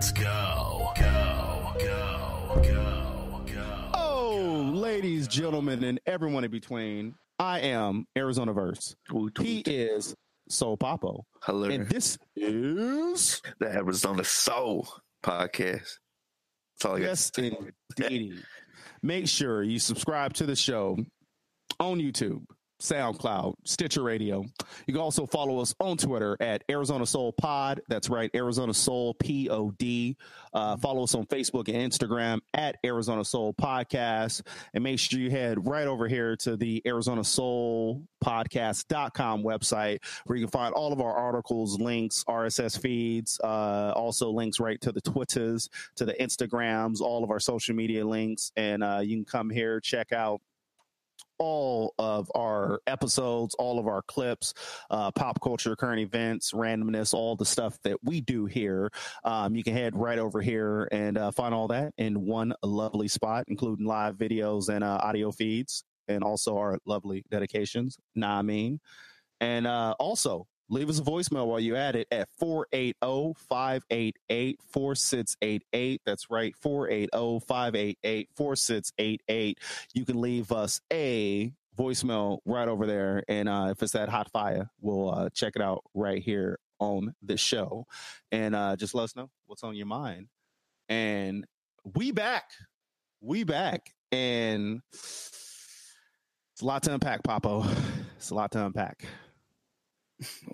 Let's go. Go, go, go, go. Oh, ladies, gentlemen, and everyone in between, I am Arizona Verse. He is Soul Papo. Hello. And this is the Arizona Soul podcast. That's all I got. Yes, indeed. Make sure you subscribe to the show on YouTube, SoundCloud, Stitcher Radio. You can also follow us on Twitter at Arizona Soul Pod. That's right, Arizona Soul P O D. Uh, follow us on Facebook and Instagram at Arizona Soul Podcast. And make sure you head right over here to the Arizona Soul Podcast.com website where you can find all of our articles, links, RSS feeds, uh, also links right to the Twitters, to the Instagrams, all of our social media links. And uh, you can come here, check out all of our episodes, all of our clips, uh, pop culture, current events, randomness, all the stuff that we do here. Um, you can head right over here and uh, find all that in one lovely spot, including live videos and uh, audio feeds, and also our lovely dedications. Nah, I mean, and uh, also leave us a voicemail while you at it at 480-588-4688 that's right 480-588-4688 you can leave us a voicemail right over there and uh, if it's that hot fire we'll uh, check it out right here on the show. And uh, just let us know what's on your mind. And we back. We back. And it's a lot to unpack papo. It's a lot to unpack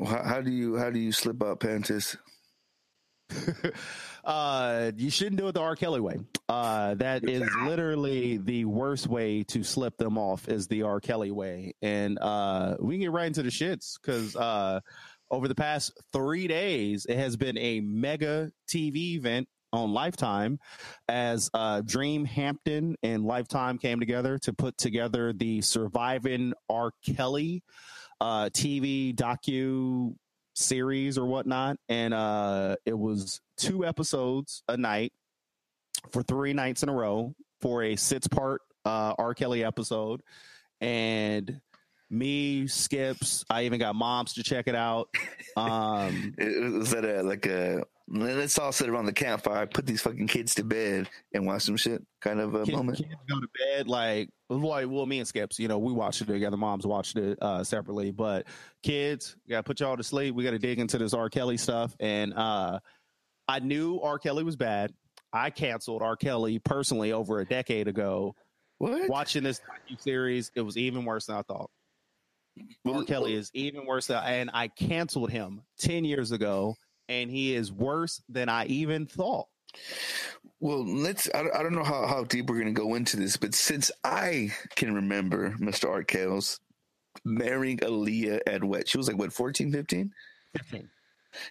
how, how do you how do you slip out panties? uh, you shouldn't do it the R. Kelly way. Uh, that is literally the worst way to slip them off is the R. Kelly way. And uh, we can get right into the shits because uh, over the past three days, it has been a mega TV event on Lifetime as uh, Dream Hampton and Lifetime came together to put together the Surviving R. Kelly uh, TV docu series or whatnot, and uh, it was two episodes a night for three nights in a row for a six part uh, R. Kelly episode, and me skips. I even got moms to check it out. Um, was that a like a let's all sit around the campfire, put these fucking kids to bed, and watch some shit kind of a kids, moment. Kids go to bed like like well, me and Skips, you know, we watched it together. Moms watched it uh, separately, but kids, got to put y'all to sleep. We got to dig into this R. Kelly stuff, and uh, I knew R. Kelly was bad. I canceled R. Kelly personally over a decade ago. What? Watching this series, it was even worse than I thought. R. Kelly is even worse, than, and I canceled him ten years ago and he is worse than I even thought. Well, let's. I, I don't know how, how deep we're going to go into this, but since I can remember Mr. Arkell's marrying Aaliyah at what? She was like, what, 14, 15? 15.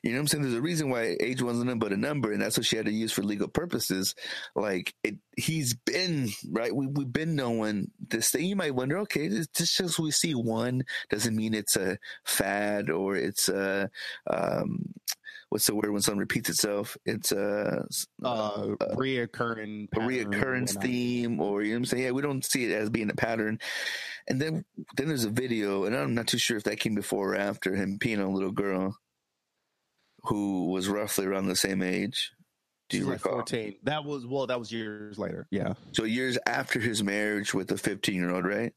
You know what I'm saying? There's a reason why age wasn't but a number, and that's what she had to use for legal purposes. Like it, he's been right. We we've been knowing this thing. You might wonder, okay, just because we see one doesn't mean it's a fad or it's a um, what's the word when something repeats itself? It's a, uh, uh, reoccurring a reoccurrence theme, or you know what I'm saying? Yeah, we don't see it as being a pattern. And then then there's a video, and I'm not too sure if that came before or after him peeing on a little girl who was roughly around the same age. Do you She's recall? Like 14. That was well, that was years later. Yeah. So years after his marriage with a 15 year old, right?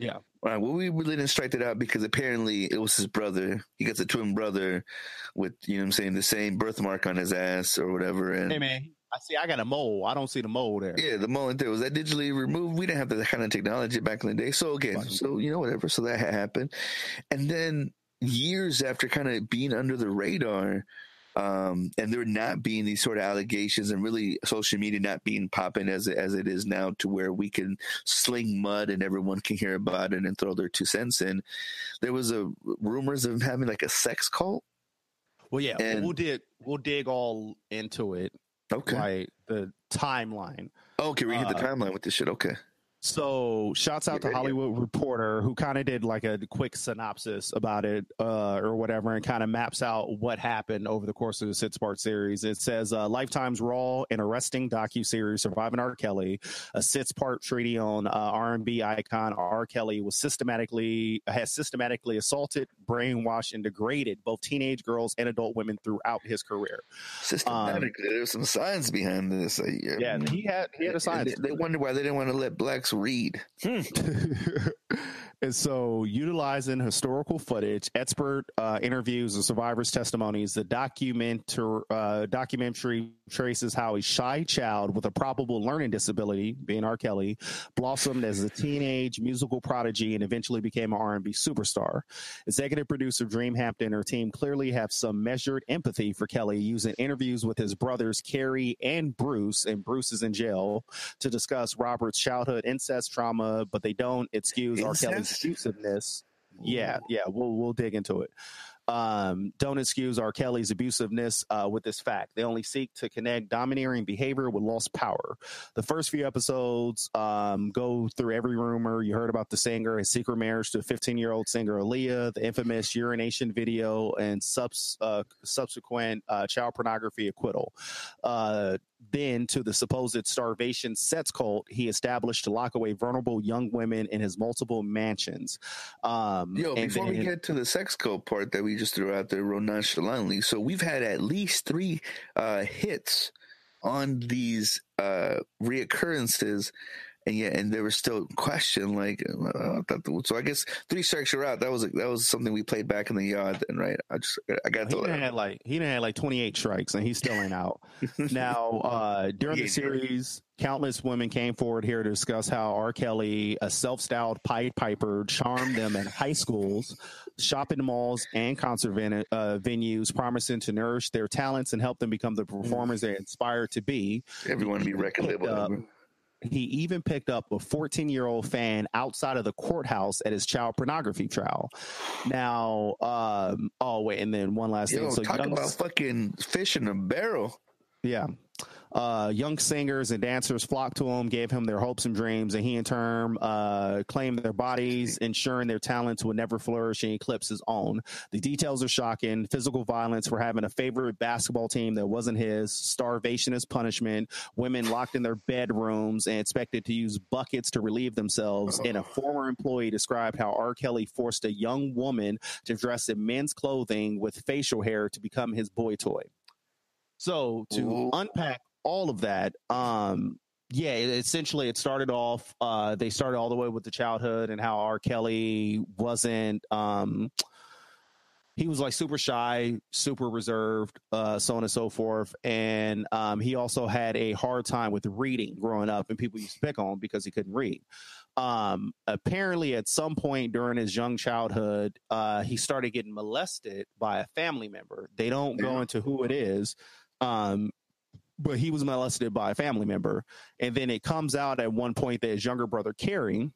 Yeah. All right. Well, we really didn't strike that out because apparently it was his brother. He got a twin brother with, you know what I'm saying, the same birthmark on his ass or whatever. And hey, man, I see I got a mole. I don't see the mole there. Yeah, the mole there. Was that digitally removed? We didn't have that kind of technology back in the day. So again, so, you know, whatever. So that happened. And then years after kind of being under the radar, um, and there not being these sort of allegations and really social media not being popping as it, as it is now to where we can sling mud and everyone can hear about it and throw their two cents in. There was a rumors of having like a sex cult. Well, yeah, and, we'll dig we'll dig all into it. Okay, like the timeline. okay, we hit the timeline with this shit. Okay. So, shouts out to. Hollywood Reporter, who kind of did like a quick synopsis about it uh, or whatever, and kind of maps out what happened over the course of the six part series. It says uh, Lifetime's raw and arresting docu series "Surviving R. Kelly," a six part treaty on uh, R&B icon R. Kelly was systematically has systematically assaulted, brainwashed, and degraded both teenage girls and adult women throughout his career. Systematically, there's some science behind this. Uh, Yeah, he had he had a science. They, they wonder why they didn't want to let blacks read. Hmm. and so, utilizing historical footage, expert uh, interviews, and survivors' testimonies, the documentary, uh, documentary traces how a shy child with a probable learning disability, being R. Kelly, blossomed as a teenage musical prodigy and eventually became an R&B superstar. Executive producer Dream Hampton and her team clearly have some measured empathy for Kelly, using interviews with his brothers Carey and Bruce, and Bruce is in jail, to discuss Robert's childhood incest trauma, but they don't excuse R. Kelly's Incest? abusiveness. Yeah, yeah, we'll we'll dig into it. Um, don't excuse R. Kelly's abusiveness uh, with this fact. They only seek to connect domineering behavior with lost power. The first few episodes um, go through every rumor you heard about the singer, his secret marriage to 15 year old singer Aaliyah, the infamous urination video, and subs, uh, subsequent uh, child pornography acquittal. Then to the supposed starvation sex cult he established to lock away vulnerable young women in his multiple mansions. Um, Yo, and before we get to the sex cult part that we just threw out there real nonchalantly, so we've had at least three uh, hits on these uh, reoccurrences, and yeah, and there was still question like, uh, the- so I guess three strikes you're out. That was that was something we played back in the yard, then, right? I just I got he to done had like he had like 28 strikes and he still ain't out. now, uh, during the Yeah. series, countless women came forward here to discuss how R. Kelly, a self-styled Pied Piper, charmed them in high schools, shopping malls, and concert ven- uh, venues, promising to nourish their talents and help them become the performers they aspire to be. everyone be record label. He even picked up a 14 year old fan outside of the courthouse at his child pornography trial. Now, um, oh wait, and then one last Yo, thing. So talk about fucking fish in a barrel. yeah. Uh, young singers and dancers flocked to him, gave him their hopes and dreams, and he in turn uh, claimed their bodies, ensuring their talents would never flourish and eclipse his own. The details are shocking. Physical violence for having a favorite basketball team that wasn't his, starvation as punishment, women locked in their bedrooms and expected to use buckets to relieve themselves. And a former employee described how R. Kelly forced a young woman to dress in men's clothing with facial hair to become his boy toy. So to Ooh. unpack all of that, um, yeah, essentially it started off. Uh, they started all the way with the childhood and how R. Kelly wasn't. Um, he was like super shy, super reserved, uh, so on and so forth. And um, he also had a hard time with reading growing up, and people used to pick on him because he couldn't read. Um, apparently, at some point during his young childhood, uh, he started getting molested by a family member. They don't go into who it is, um, but he was molested by a family member. And then it comes out at one point that his younger brother, Carey,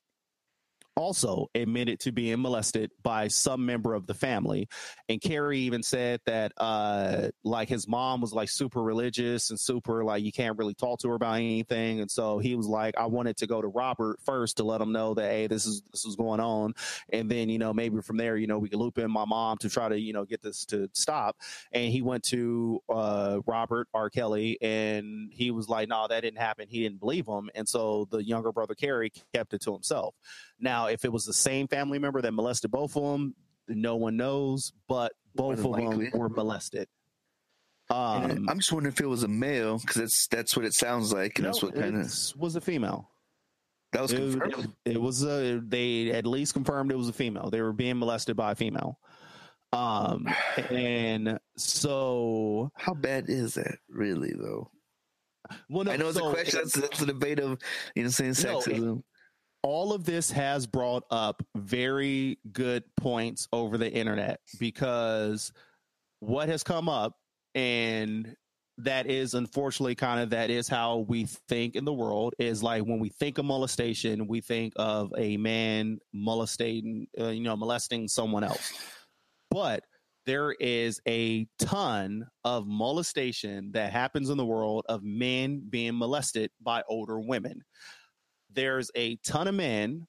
also admitted to being molested by some member of the family. And Carey even said that uh like his mom was like super religious and super like you can't really talk to her about anything. And so he was like, I wanted to go to Robert first to let him know that hey, this is this is going on. And then, you know, maybe from there, you know, we could loop in my mom to try to, you know, get this to stop. And he went to uh Robert R. Kelly and he was like, No, that didn't happen. He didn't believe him. And so the younger brother Carey kept it to himself. Now, if it was the same family member that molested both of them, no one knows, but both of them were molested. Um, I'm just wondering if it was a male because that's that's what it sounds like, and no, that's what kind of was a female. that was It, was- confirmed. it was a, they at least confirmed it was a female. They were being molested by a female. Um, and so, How bad is that, really? Though well, no, I know it's so a question. That's, that's the debate of you know saying No, it- sexism. All of this has brought up very good points over the internet because what has come up and that is unfortunately kind of that is how we think in the world is like when we think of molestation we think of a man molesting uh, you know molesting someone else. But there is a ton of molestation that happens in the world of men being molested by older women there's a ton of men,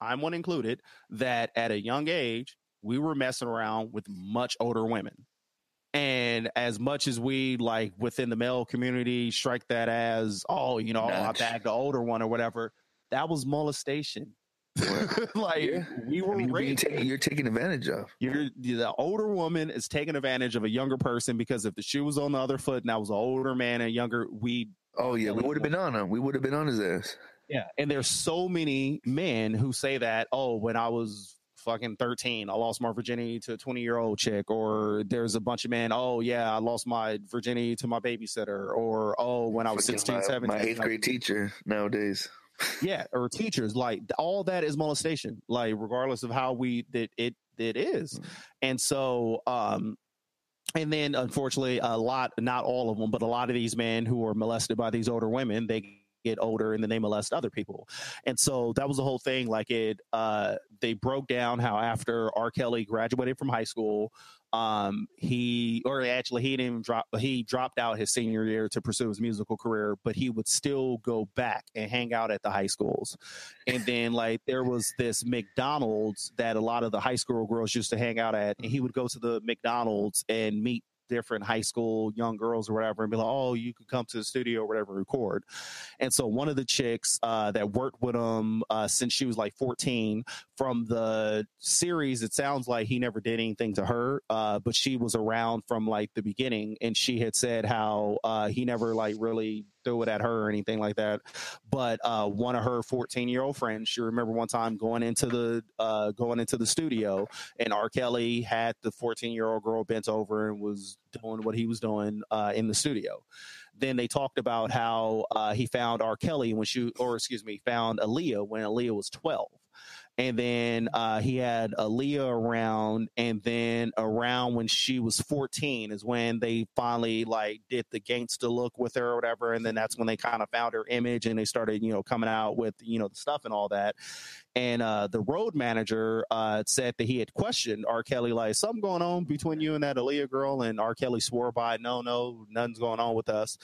I'm one included, that at a young age we were messing around with much older women. And as much as we like within the male community strike that as, oh, you know, oh, I bagged the older one or whatever, that was molestation. like Yeah. we were I mean, you're, taken, you're taken advantage of. You're the older woman is taking advantage of a younger person because if the shoe was on the other foot and that was an older man and younger, we Oh yeah, we would have been on him. We would have been on his ass. Yeah. And there's so many men who say that, oh, when I was fucking 13, I lost my virginity to a 20 year old chick, or there's a bunch of men, oh yeah, I lost my virginity to my babysitter, or oh, when I was Fucking 16, my, 17. my eighth grade teacher nowadays. yeah, or teachers, like all that is molestation, like regardless of how we that it it is. And so um and then unfortunately a lot not all of them, but a lot of these men who are molested by these older women, they get older and then they molest other people. And so that was the whole thing. Like it uh they broke down how after R. Kelly graduated from high school, um he or actually he didn't drop he dropped out his senior year to pursue his musical career but he would still go back and hang out at the high schools and then like there was this mcdonald's that a lot of the high school girls used to hang out at and he would go to the mcdonald's and meet different high school young girls or whatever and be like oh you could come to the studio or whatever record. And so one of the chicks uh, that worked with him uh, since she was like 14 from the series it sounds like he never did anything to her uh, but she was around from like the beginning and she had said how uh, he never like really threw it at her or anything like that but uh, one of her 14 year old friends she remember one time going into the uh, going into the studio and r kelly had the 14 year old girl bent over and was doing what he was doing uh, in the studio then they talked about how uh, he found R. Kelly when she, or excuse me, found Aaliyah when Aaliyah was 12. And then uh, he had Aaliyah around, and then around when she was 14 is when they finally like did the gangster look with her or whatever. And then that's when they kind of found her image and they started, you know, coming out with, you know, the stuff and all that. And uh, the road manager uh, said that he had questioned R. Kelly, like, something going on between you and that Aaliyah girl. And R. Kelly swore by, no, no, nothing's going on with us.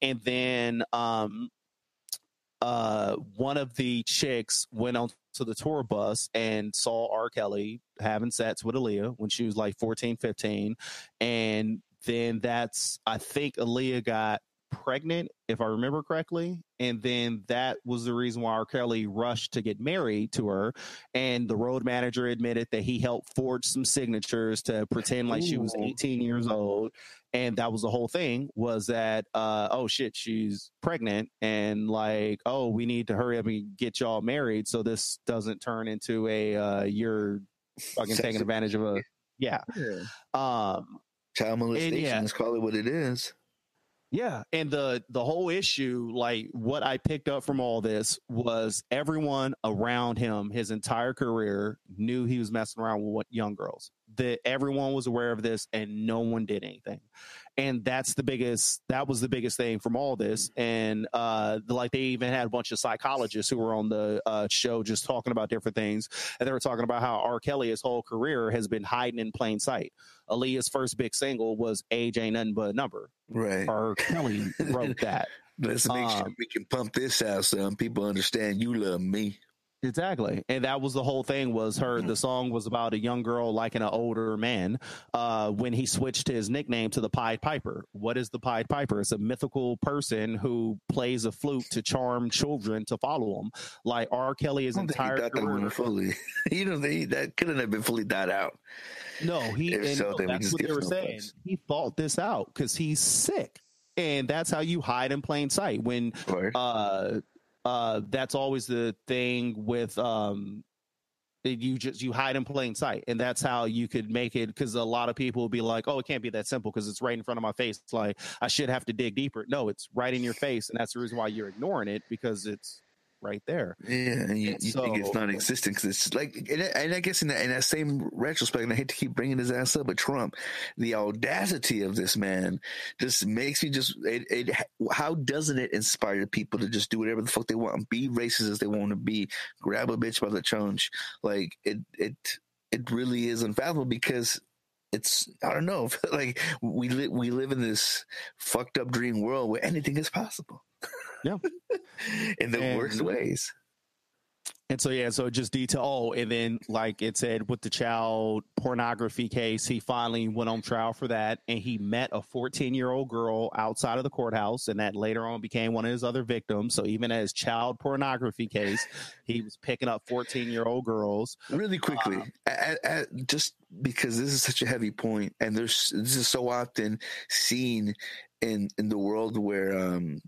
And then um, uh, one of the chicks went on to the tour bus and saw R. Kelly having sex with Aaliyah when she was like 14, 15. And then that's, I think Aaliyah got pregnant, if I remember correctly. And then that was the reason why R. Kelly rushed to get married to her. And the road manager admitted that he helped forge some signatures to pretend like she was 18 years old. And that was the whole thing was that, uh, oh shit, she's pregnant. And like, oh, we need to hurry up and get y'all married so this doesn't turn into a, uh, you're fucking Sex taking advantage of a, yeah. Um, Child molestation. yeah. Let's call it what it is. Yeah, and the the whole issue, like what I picked up from all this was everyone around him, his entire career, knew he was messing around with young girls. That everyone was aware of this, and no one did anything. And that's the biggest. That was the biggest thing from all this. And uh, like they even had a bunch of psychologists who were on the uh, show just talking about different things, and they were talking about how R. Kelly, his whole career, has been hiding in plain sight. Aaliyah's first big single was "Age Ain't Nothing But a Number." Right. R. Kelly wrote that. Let's make sure Um, we can pump this out so people understand you love me. Exactly. And that was the whole thing was her the song was about a young girl liking an older man uh when he switched his nickname to the Pied Piper. What is the Pied Piper? It's a mythical person who plays a flute to charm children to follow him. Like R. Kelly his I he entire that career. fully. you know, they, that couldn't have been fully thought out. No, he If so, no, that's what they were no saying. fucks. He thought this out because he's sick. And that's how you hide in plain sight. When uh uh that's always the thing with um you just you hide in plain sight and that's how you could make it because a lot of people will be like oh it can't be that simple because it's right in front of my face it's like i should have to dig deeper. No it's right in your face and that's the reason why you're ignoring it because it's right there. Yeah, and you, you think it's so- non-existent because it's like, and, I- and I guess in that, in that same retrospect, and I hate to keep bringing his ass up, but Trump, the audacity of this man just makes me just, it, it, how doesn't it inspire people to just do whatever the fuck they want, and be racist as they want to be, grab a bitch by the chonch, like it, it, it really is unfathomable because it's I don't know like we live we live in this fucked up dream world where anything is possible. Yeah. in the And- worst ways. And so yeah, so just detail. Oh, and then like it said with the child pornography case, he finally went on trial for that, and he met a 14 year old girl outside of the courthouse, and that later on became one of his other victims. So even as child pornography case, he was picking up 14 year old girls. Really quickly, Um, just because this is such a heavy point, and there's this is so often seen in in the world where, um,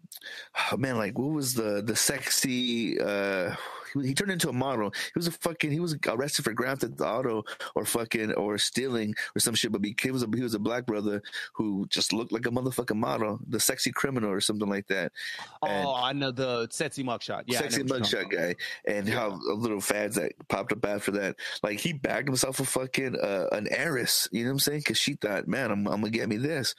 oh man, like what was the the sexy. uh he, he turned into a model. He was a fucking. He was arrested for grand theft auto or fucking or stealing or some shit. But he, was a he was a black brother who just looked like a motherfucking model, the sexy criminal or something like that. And- oh, I know the sexy mugshot. Yeah, sexy mugshot guy, and how Yeah. little fads that popped up after that. Like he bagged himself a fucking uh, an heiress. You know what I'm saying? Because she thought, man, I'm, I'm gonna get me this.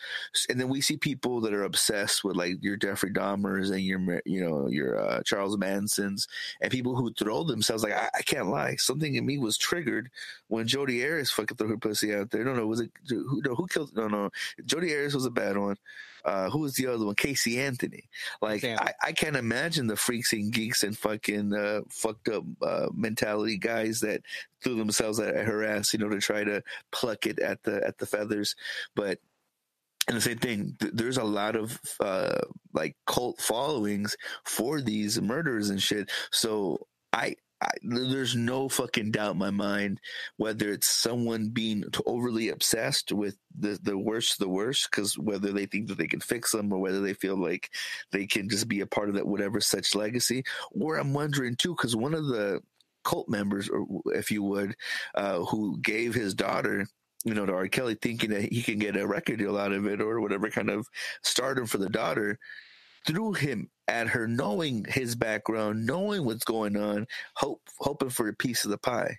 And then we see people that are obsessed with like your Jeffrey Dahmers and your you know your uh, Charles Mansons and people who throw themselves. Like I, I can't lie, something in me was triggered when Jodi Arias fucking threw her pussy out there. No, no, was it who? No, who killed? No, no, Jodi Arias was a bad one. Uh, who was the other one? Casey Anthony. Like I, I can't imagine the freaks and geeks and fucking uh, fucked up uh, mentality guys that threw themselves at, at her ass, you know, to try to pluck it at the at the feathers. But and the same thing, th- there's a lot of uh, like cult followings for these murders and shit. So I. I, there's no fucking doubt in my mind whether it's someone being overly obsessed with the the worst, the worst, because whether they think that they can fix them or whether they feel like they can just be a part of that whatever such legacy. Or I'm wondering too, because one of the cult members, or if you would, uh, who gave his daughter. You know, to R. Kelly, thinking that he can get a record deal out of it or whatever kind of stardom for the daughter, threw him at her, knowing his background, knowing what's going on, hope hoping for a piece of the pie.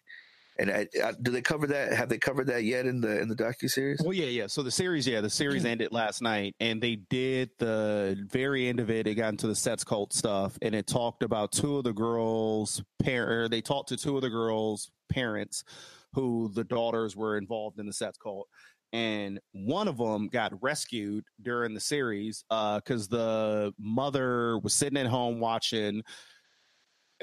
And I, I, do they cover that? Have they covered that yet in the in the docu series? Well, yeah, yeah. So the series, yeah, the series hmm. ended last night, and they did the very end of it. It got into the sets cult stuff, and it talked about two of the girls' parent. They talked to two of the girls' parents, who the daughters were involved in the sets cult, and one of them got rescued during the series uh, because the mother was sitting at home watching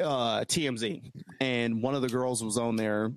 uh TMZ, and one of the girls was on there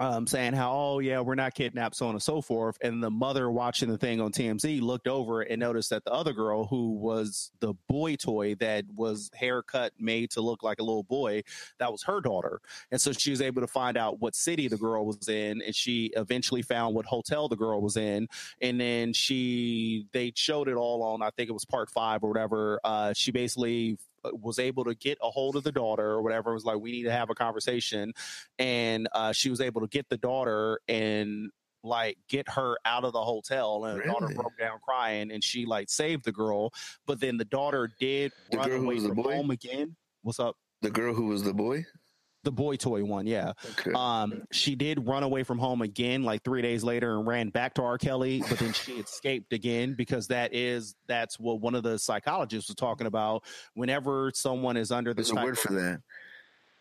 um, saying how, oh, yeah, we're not kidnapped, so on and so forth. And the mother watching the thing on TMZ looked over and noticed that the other girl, who was the boy toy that was haircut made to look like a little boy, that was her daughter. And so she was able to find out what city the girl was in. And she eventually found what hotel the girl was in. And then she, they showed it all on, I think it was part five or whatever. Uh, she basically was able to get a hold of the daughter or whatever. It was like, we need to have a conversation and uh, she was able to get the daughter and like get her out of the hotel and the daughter broke down crying and she like saved the girl but then the daughter did The run away from home again what's up The girl who was the boy. The boy toy one yeah Okay. um she did run away from home again like three days later and ran back to r kelly but then she escaped again because that is that's what one of the psychologists was talking about whenever someone is under this There's a word for that.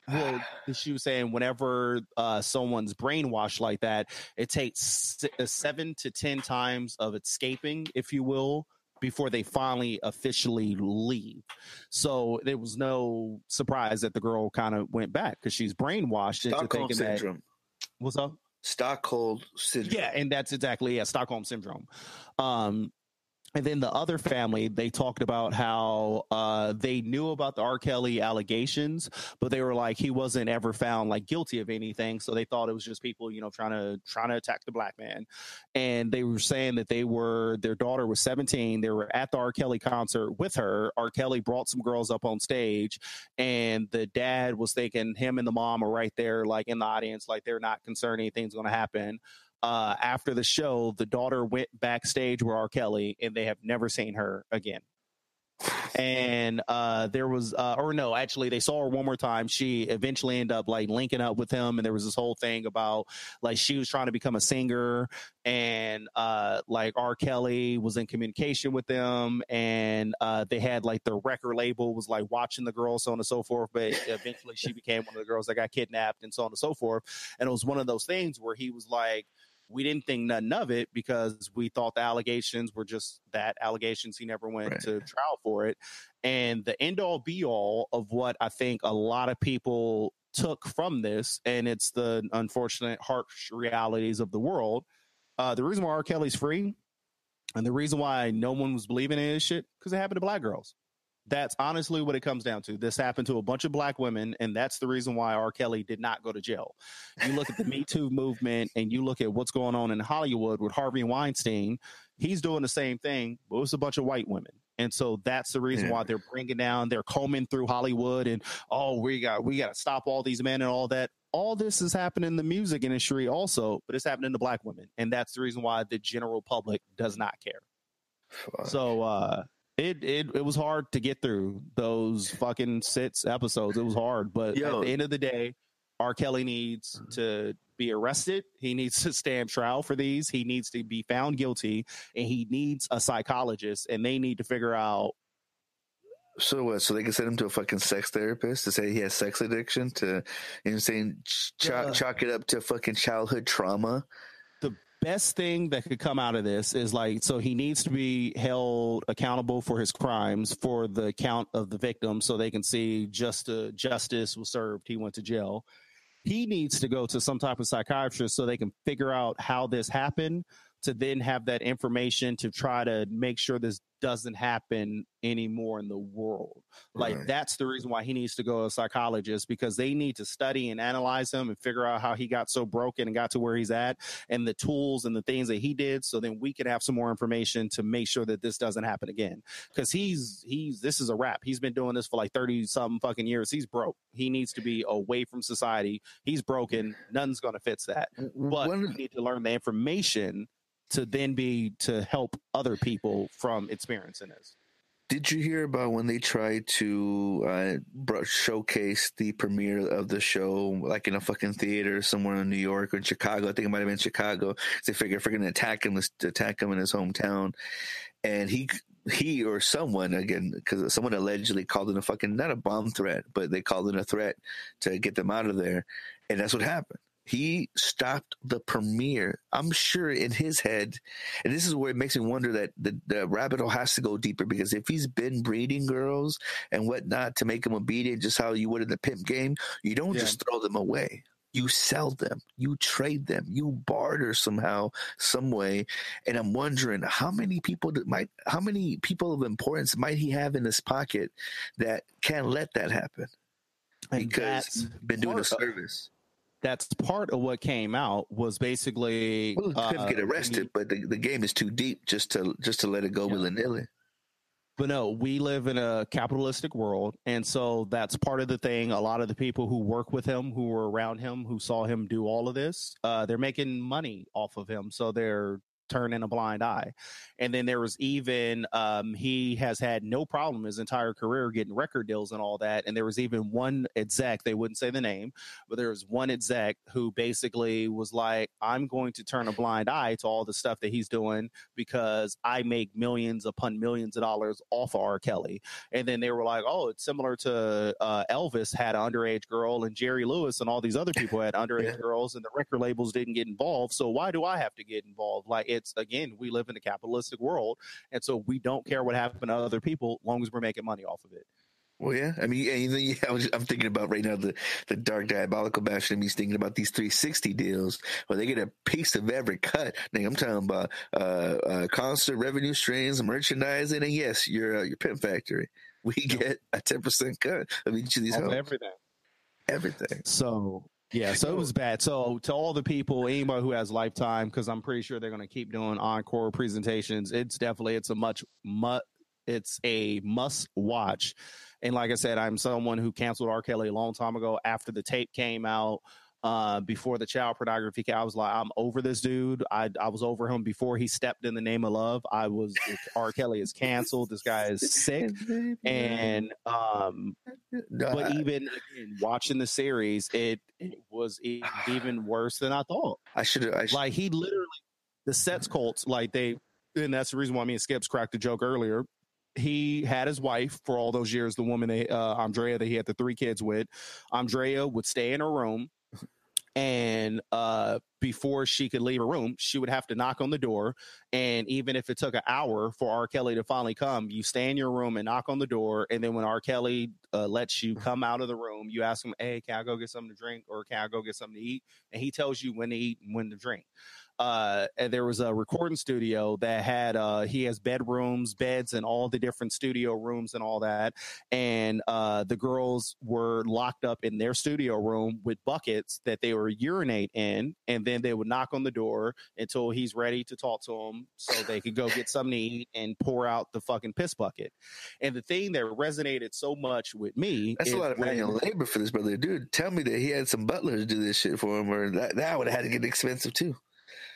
well, she was saying whenever uh, someone's brainwashed like that, it takes uh, seven to ten times of escaping, if you will, before they finally officially leave. So there was no surprise that the girl kind of went back because she's brainwashed into Stockholm thinking that what's up. Stockholm syndrome. Yeah, and that's exactly yeah, Stockholm syndrome. Um, and then the other family, they talked about how uh, they knew about the R. Kelly allegations, but they were like he wasn't ever found like guilty of anything, so they thought it was just people, you know, trying to trying to attack the black man. And they were saying that they were their daughter was 17. They were at the R. Kelly concert with her. R. Kelly brought some girls up on stage, and the dad was thinking him and the mom are right there, like in the audience, like they're not concerned anything's going to happen uh, after the show, the daughter went backstage with R. Kelly, and they have never seen her again. And uh, there was, uh, or no, actually, they saw her one more time. She eventually ended up like linking up with him, and there was this whole thing about like she was trying to become a singer, and uh, like R. Kelly was in communication with them, and uh, they had like the record label was like watching the girl, so on and so forth. But eventually, she became one of the girls that got kidnapped, and so on and so forth. And it was one of those things where he was like we didn't think nothing of it because we thought the allegations were just that allegations. He never went Right. to trial for it. And the end all be all of what I think a lot of people took from this, and it's the unfortunate, harsh realities of the world. Uh, the reason why R. Kelly's free, and the reason why no one was believing in this shit, because it happened to black girls. That's honestly what it comes down to. This happened to a bunch of black women, and that's the reason why R. Kelly did not go to jail. You look at the Me Too movement, and you look at what's going on in Hollywood with Harvey Weinstein. He's doing the same thing, but it's a bunch of white women. And so that's the reason Yeah. why they're bringing down, they're combing through Hollywood, and oh, we got we got to stop all these men and all that. All this is happening in the music industry also, but it's happening to black women, and that's the reason why the general public does not care. Fuck. So uh it, it it was hard to get through those fucking six episodes. It was hard, but Yo. at the end of the day, R. Kelly needs mm-hmm. to be arrested. He needs to stand trial for these. He needs to be found guilty, and he needs a psychologist. And they need to figure out. So what? So they can send him to a fucking sex therapist to say he has sex addiction to, you know, what I'm saying ch- Yeah. chalk it up to fucking childhood trauma. Best thing that could come out of this is like, so he needs to be held accountable for his crimes for the count of the victim, so they can see just uh, justice was served. He went to jail. he needs to go to some type of psychiatrist so they can figure out how this happened to then have that information to try to make sure this doesn't happen anymore in the world. Like Right. that's the reason why he needs to go to a psychologist because they need to study and analyze him and figure out how he got so broken and got to where he's at and the tools and the things that he did so then we can have some more information to make sure that this doesn't happen again. Because he's he's this is a wrap. He's been doing this for like 30 something fucking years. He's broke. He needs to be away from society. He's broken. Nothing's going to fix that. But One- we need to learn the information to then be to help other people from experiencing this Did you hear about when they tried to uh, showcase the premiere of the show, like in a fucking theater somewhere in New York or in Chicago? I think it might have been Chicago. They figured if we're going to attack him, let's attack him in his hometown. And he, he or someone again, because someone allegedly called in a fucking not a bomb threat, but they called in a threat to get them out of there, and that's what happened. He stopped the premiere. I'm sure in his head, and this is where it makes me wonder that the, the rabbit hole has to go deeper because if he's been breeding girls and whatnot to make them obedient, just how you would in the pimp game, you don't Yeah. just throw them away. You sell them, you trade them, you barter somehow, some way. And I'm wondering how many people might, how many people of importance might he have in his pocket that can't let that happen because he's been doing a service. That's part of what came out was basically Well, couldn't uh, get arrested, you- but the, the game is too deep just to just to let it go Yeah. willy nilly. But no, we live in a capitalistic world. And so that's part of the thing. A lot of the people who work with him, who were around him, who saw him do all of this, uh, they're making money off of him. So they're turning a blind eye. And then there was even, um, he has had no problem his entire career getting record deals and all that. And there was even one exec, they wouldn't say the name, but there was one exec who basically was like, I'm going to turn a blind eye to all the stuff that he's doing because I make millions upon millions of dollars off of R. Kelly. And then they were like, oh, it's similar to uh, Elvis had an underage girl and Jerry Lewis and all these other people had underage Yeah. girls and the record labels didn't get involved. So why do I have to get involved? Like it's again, we live in a capitalistic world. And so we don't care what happened to other people as long as we're making money off of it. Well, yeah. I mean, yeah, yeah, I was, I'm thinking about right now the, the dark diabolical bastard in me's thinking about these 360 deals where they get a piece of every cut. Nigga, I'm talking about uh, uh, concert revenue streams, merchandising, and yes, your uh, your pimp factory. We get a 10 percent cut of each of these everything. Everything. So yeah, so it was bad. So to all the people, anybody who has lifetime, because I'm pretty sure they're going to keep doing encore presentations. It's definitely it's a much mu it's a must watch. And like I said, I'm someone who canceled R. Kelly a long time ago after the tape came out. Uh, before the child pornography, I was like, I'm over this dude. I I was over him before he stepped in the name of love. I was R. Kelly is canceled. This guy is sick. And um, but even again, watching the series, it, it was even worse than I thought. I should have. I should, Like he literally, the sets cults, like they, and that's the reason why me and Skips cracked a joke earlier. He had his wife for all those years, the woman, they, uh, Andrea, that he had the three kids with. Andrea would stay in her room, and uh, before she could leave her room, she would have to knock on the door. And even if it took an hour for R. Kelly to finally come, you stay in your room and knock on the door. And then when R. Kelly uh, lets you come out of the room. You ask him, "Hey, can I go get something to drink, or can I go get something to eat?" And he tells you when to eat and when to drink uh, and there was a recording studio that had uh, he has bedrooms, beds, and all the different studio rooms and all that. And uh, the girls were locked up in their studio room with buckets that they were urinate in, and then they would knock on the door until he's ready to talk to them, so they could go get something to eat and pour out the fucking piss bucket. And the thing that resonated so much with me That's a lot of manual labor for this brother. Dude, tell me that he had some butlers do this shit for him, or that, that would have had to get expensive too.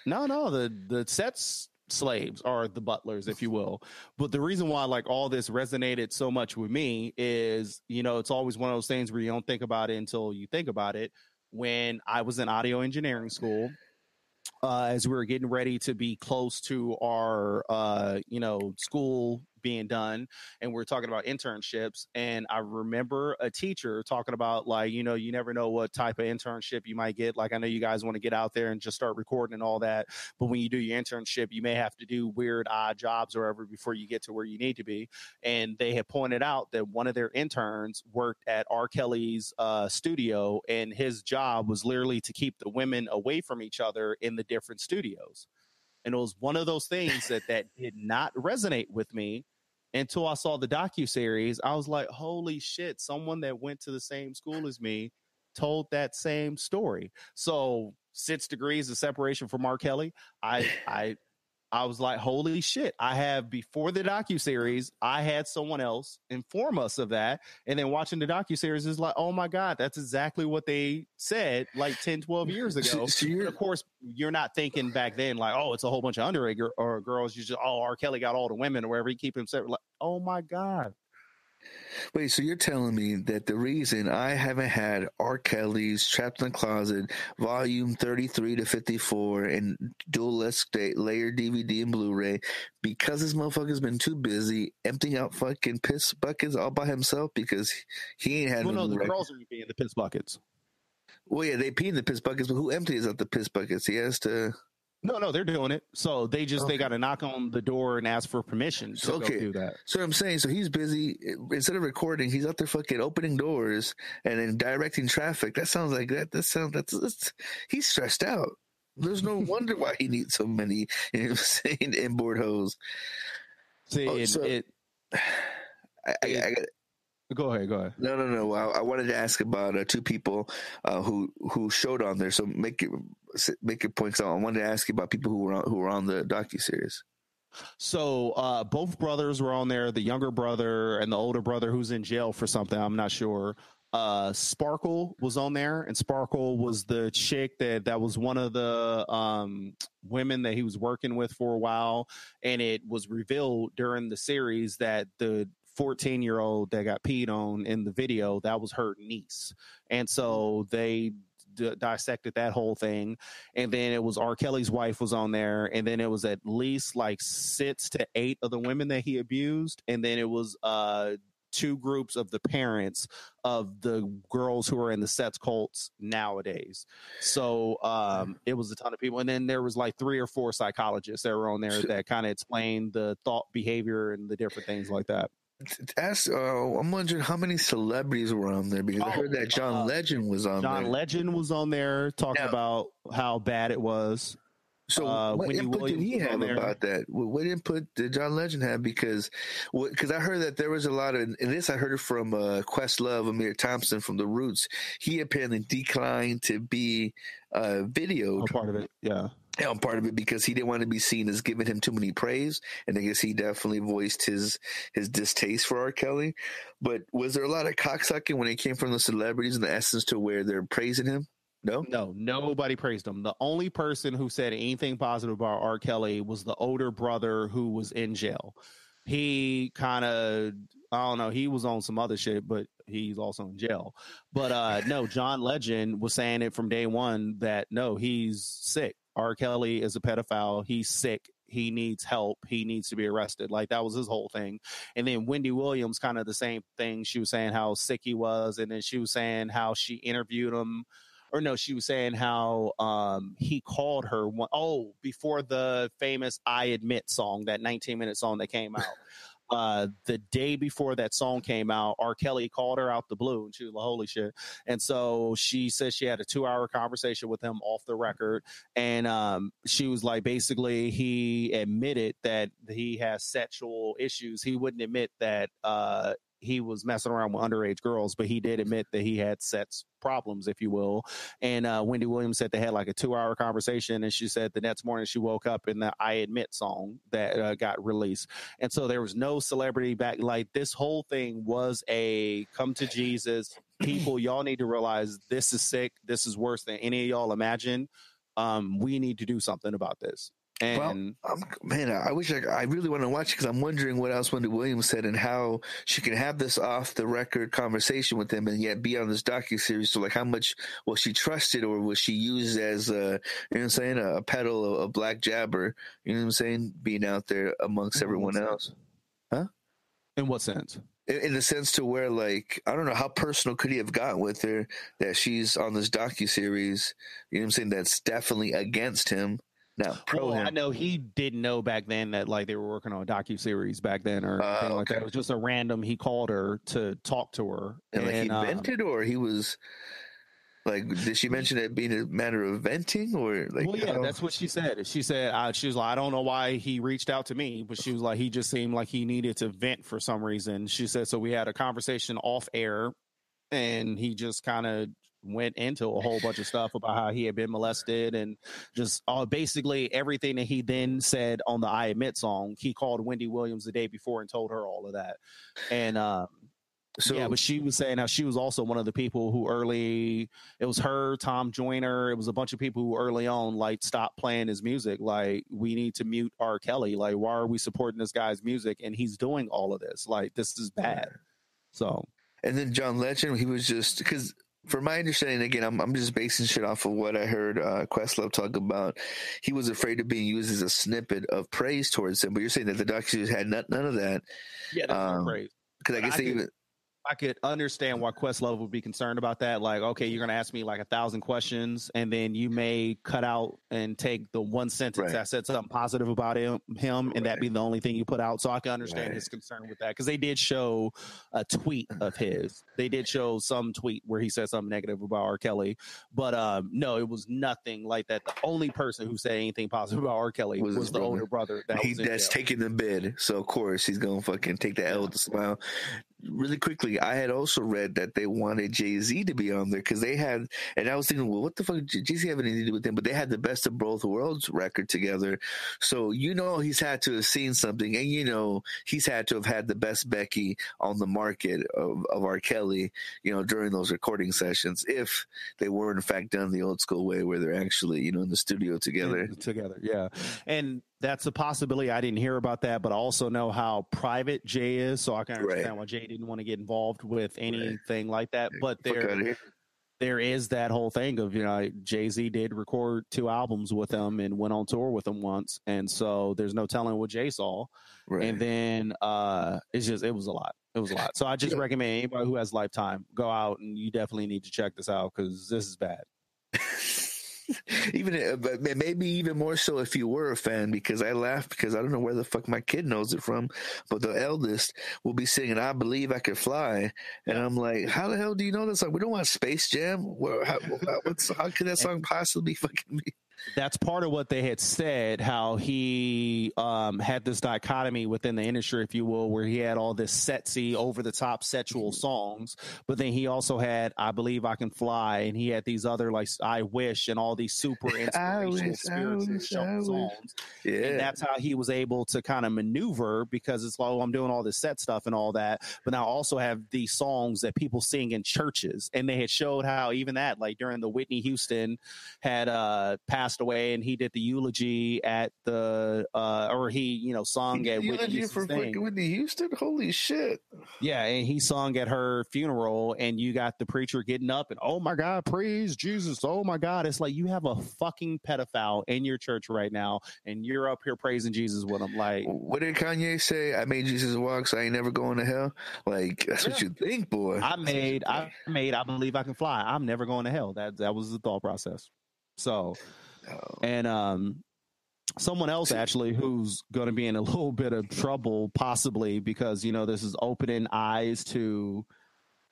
No, no, the the sets slaves are the butlers, if you will. But the reason why like all this resonated so much with me is, you know, it's always one of those things where you don't think about it until you think about it. When I was in audio engineering school, uh, as we were getting ready to be close to our, uh, you know, school being done, and we are talking about internships, and I remember a teacher talking about like, you know, you never know what type of internship you might get. Like, I know you guys want to get out there and just start recording and all that, but when you do your internship, you may have to do weird, odd jobs or whatever before you get to where you need to be. And they had pointed out that one of their interns worked at R. Kelly's uh, studio, and his job was literally to keep the women away from each other in the different studios. And it was one of those things that that did not resonate with me until I saw the docu series. I was like, "Holy shit! Someone that went to the same school as me told that same story." So six degrees of separation from R. Kelly. I I I was like, holy shit. I have before the docu series, I had someone else inform us of that. And then watching the docu series is like, oh my God, that's exactly what they said like 10, 12 years ago. So, so of course, you're not thinking back then like, oh, it's a whole bunch of underage gir- or girls. You just, oh, R. Kelly got all the women or wherever he keep himself. Like, oh my God. Wait, so you're telling me that the reason I haven't had R. Kelly's Trapped in the Closet volume 33 to 54 and dual layer DVD and Blu-ray because this motherfucker's been too busy emptying out fucking piss buckets all by himself because he ain't had Well, no, the rec- girls are being in the piss buckets. Well, yeah, they pee in the piss buckets, but who empties out the piss buckets? He has to. No, no, they're doing it. So they just, they got to knock on the door and ask for permission to Okay. go do that. So I'm saying, so he's busy instead of recording, he's out there fucking opening doors and then directing traffic. That sounds like that. That sounds that's, that's he's stressed out. There's no wonder why he needs so many you know, I'm saying, inboard hose. See, Oh, so- it, I, I, I got, go ahead, go ahead. no, no, no. I, I wanted to ask about uh, two people uh, who who showed on there. So make it make it points out. I wanted to ask you about people who were on, who were on the docu series. So uh, both brothers were on there. The younger brother and the older brother, who's in jail for something, I'm not sure. Uh, Sparkle was on there, and Sparkle was the chick that that was one of the um, women that he was working with for a while. And it was revealed during the series that the 14 year old that got peed on in the video that was her niece, and so they d- dissected that whole thing and then it was R. Kelly's wife was on there, and then it was at least like six to eight of the women that he abused, and then it was uh two groups of the parents of the girls who are in the sets cults nowadays. So um it was a ton of people, and then there was like three or four psychologists that were on there that kind of explained the thought behavior and the different things like that. Ask. Uh, I'm wondering how many celebrities were on there because I heard that John uh, Legend was on there. John there. Legend was on there talking Now- about how bad it was. So Uh, what Wendy input did he have about that? What, what input did John Legend have? Because because I heard that there was a lot of and this I heard it from uh, Questlove Ahmir Thompson from the Roots. He apparently declined to be uh, videoed Oh, part of it, yeah. On part of it because he didn't want to be seen as giving him too many praise, and I guess he definitely voiced his his distaste for R. Kelly. But was there a lot of cocksucking when it came from the celebrities in the essence to where they're praising him? No. No, nobody praised him. The only person who said anything positive about R. Kelly was the older brother who was in jail. He kind of, I don't know, he was on some other shit, but he's also in jail. But uh no, John Legend was saying it from day one that no, he's sick. R. Kelly is a pedophile. He's sick. He needs help. He needs to be arrested. Like that was his whole thing. And then Wendy Williams, kind of the same thing. She was saying how sick he was, and then she was saying how she interviewed him or no, she was saying how um, he called her one, oh before the famous "I Admit" song, that 19 minute song that came out. uh, the day before that song came out, R. Kelly called her out the blue, and she was like, "Holy shit!" And so she said she had a two-hour conversation with him off the record, and um, she was like, basically, he admitted that he has sexual issues. He wouldn't admit that uh, he was messing around with underage girls, but he did admit that he had sex problems, if you will. And uh, Wendy Williams said they had like a two hour conversation. And she said the next morning she woke up in the I Admit song that uh, got released. And so there was no celebrity back. Like this whole thing was a come to Jesus. People, y'all need to realize this is sick. This is worse than any of y'all imagine. Um, we need to do something about this. And well, um, man, I wish I, I really want to watch it because I'm wondering what else Wendy Williams said and how she can have this off the record conversation with him and yet be on this docu series. So, like, how much was she trusted or was she used as a, you know what I'm saying, a, peddle, a, a black jabber, you know what I'm saying, being out there amongst everyone else? Huh? In what sense? In, in the sense to where, like, I don't know how personal could he have gotten with her that she's on this docu series, you know what I'm saying, that's definitely against him no, pro well, him. I know he didn't know back then that like they were working on a docu series back then or Uh, anything like that. It was just a random. He called her to talk to her, And like he um, vented, or he was like, did she mention it being a matter of venting, or like? well, yeah, that's what she said. She said uh, she was like, I don't know why he reached out to me, but she was like, he just seemed like he needed to vent for some reason. She said so. We had a conversation off air, and he just kind of went into a whole bunch of stuff about how he had been molested and just uh, basically everything that he then said on the I Admit song. He called Wendy Williams the day before and told her all of that, and. um so. yeah, but she was saying how she was also one of the people who early it was her, Tom Joyner, it was a bunch of people who early on like stopped playing his music. Like we need to mute R. Kelly. Like why are we supporting this guy's music and he's doing all of this? Like this is bad. So and then John Legend, he was just because. From my understanding, again, I'm I'm just basing shit off of what I heard uh, Questlove talk about. He was afraid of being used as a snippet of praise towards him. But you're saying that the docu had none, none of that yeah, that's Um, praise. because I guess I they could- even I could understand why Questlove would be concerned about that. Like, okay, you're going to ask me like a thousand questions, and then you may cut out and take the one sentence Right. that said something positive about him, him, and that be the only thing you put out. So I can understand Right. his concern with that because they did show a tweet of his. They did show some tweet where he said something negative about R. Kelly, but um, no, it was nothing like that. The only person who said anything positive about R. Kelly Was was, the brother. older brother that he, that's jail. taking the bid. So of course he's gonna fucking take the L with a smile. Really quickly, I had also read that they wanted Jay Z to be on there because they had, and I was thinking, well, what the fuck? Jay Z have anything to do with them? But they had the best of both worlds record together, so you know he's had to have seen something, and you know he's had to have had the best Becky on the market of, of R. Kelly, you know, during those recording sessions, if they were in fact done the old school way where they're actually, you know, in the studio together. together yeah and that's a possibility. I didn't hear about that but i also know how private jay is so i can Right. understand why jay didn't want to get involved with anything like that but there there is that whole thing of you know jay-z did record two albums with him and went on tour with him once and so there's no telling what jay saw. Right. and then uh it's just it was a lot. It was a lot. So i just Yeah. recommend anybody who has lifetime go out and you definitely need to check this out because this is bad even uh, maybe even more so if you were a fan because I laugh because I don't know where the fuck my kid knows it from, but the eldest will be singing "I Believe I Could Fly," and I'm like, how the hell do you know that song? We don't want Space Jam. How, how- what's, how could that song possibly fucking be? That's part of what they had said how he um, had this dichotomy within the industry if you will where he had all this sexy over the top sexual Mm-hmm. songs but then he also had i believe i can fly and he had these other like i wish and all these super inspirational wish, spiritual wish, I wish. songs and that's how he was able to kind of maneuver because it's like, oh, I'm doing all this set stuff and all that. But now I also have these songs that people sing in churches. And they had showed how even that, like during the Whitney Houston had uh passed away and he did the eulogy at the uh or he, you know, sung at Whitney for Houston's thing. Whitney Houston? Holy shit! Yeah, and he sung at her funeral, and you got the preacher getting up and, oh my God, praise Jesus. Oh my God. It's like you have a fucking pedophile in your church right now, and you're up here praising Jesus with him. Like, What did Kanye say? I made Jesus walk, so I ain't never going to hell. Like that's what you think, boy. I made, I made, I believe I can fly. I'm never going to hell. That that was the thought process. So, Oh. and um, someone else actually who's going to be in a little bit of trouble possibly because you know this is opening eyes to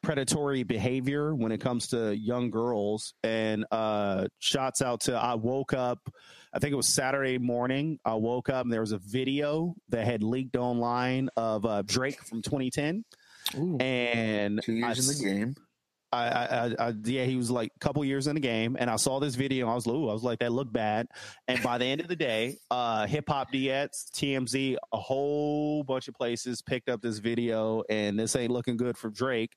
predatory behavior when it comes to young girls and uh shots out to i woke up i think it was saturday morning i woke up and there was a video that had leaked online of uh drake from 2010 Ooh, and two years I in the game. I, I, I, yeah, he was like a couple years in the game, and I saw this video. And I was, ooh, I was like, that looked bad. And by the end of the day, uh, Hip Hop DX, TMZ, a whole bunch of places picked up this video, and this ain't looking good for Drake,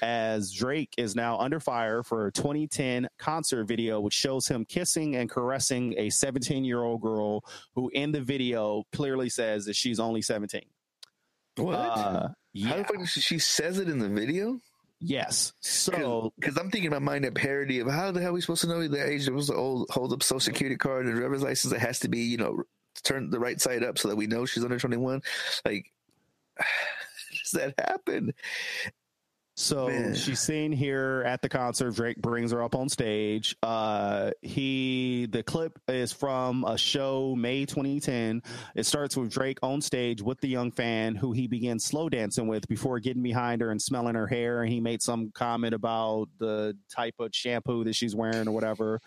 as Drake is now under fire for a 2010 concert video, which shows him kissing and caressing a 17 year old girl who, in the video, clearly says that she's only 17. What? Uh, How the fuck she says it in the video? Yes. So Because I'm thinking in my mind a parody of how the hell are we supposed to know the age? There was the old hold up social security card and driver's license that has to be, you know, turned the right side up so that we know she's under 21. Like, does that happen? So Man. she's seen here at the concert. Drake brings her up on stage. Uh, he the clip is from a show May 2010. It starts with Drake on stage with the young fan who he begins slow dancing with before getting behind her and smelling her hair. And he made some comment about the type of shampoo that she's wearing or whatever.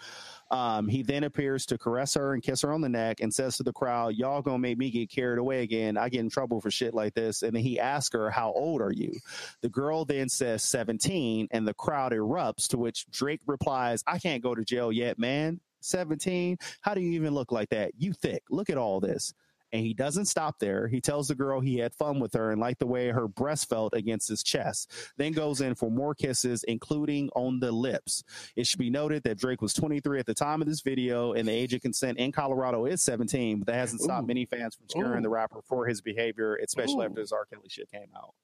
Um, he then appears to caress her and kiss her on the neck and says to the crowd, Y'all gonna make me get carried away again. I get in trouble for shit like this. And then he asks her, How old are you? The girl then says 17, and the crowd erupts, to which Drake replies, I can't go to jail yet, man. 17? How do you even look like that? You thick. Look at all this. And he doesn't stop there. He tells the girl he had fun with her and liked the way her breast felt against his chest. Then goes in for more kisses, including on the lips. It should be noted that Drake was 23 at the time of this video, and the age of consent in Colorado is 17, but that hasn't stopped Ooh. many fans from scaring Ooh. the rapper for his behavior, especially Ooh. after his R. Kelly shit came out.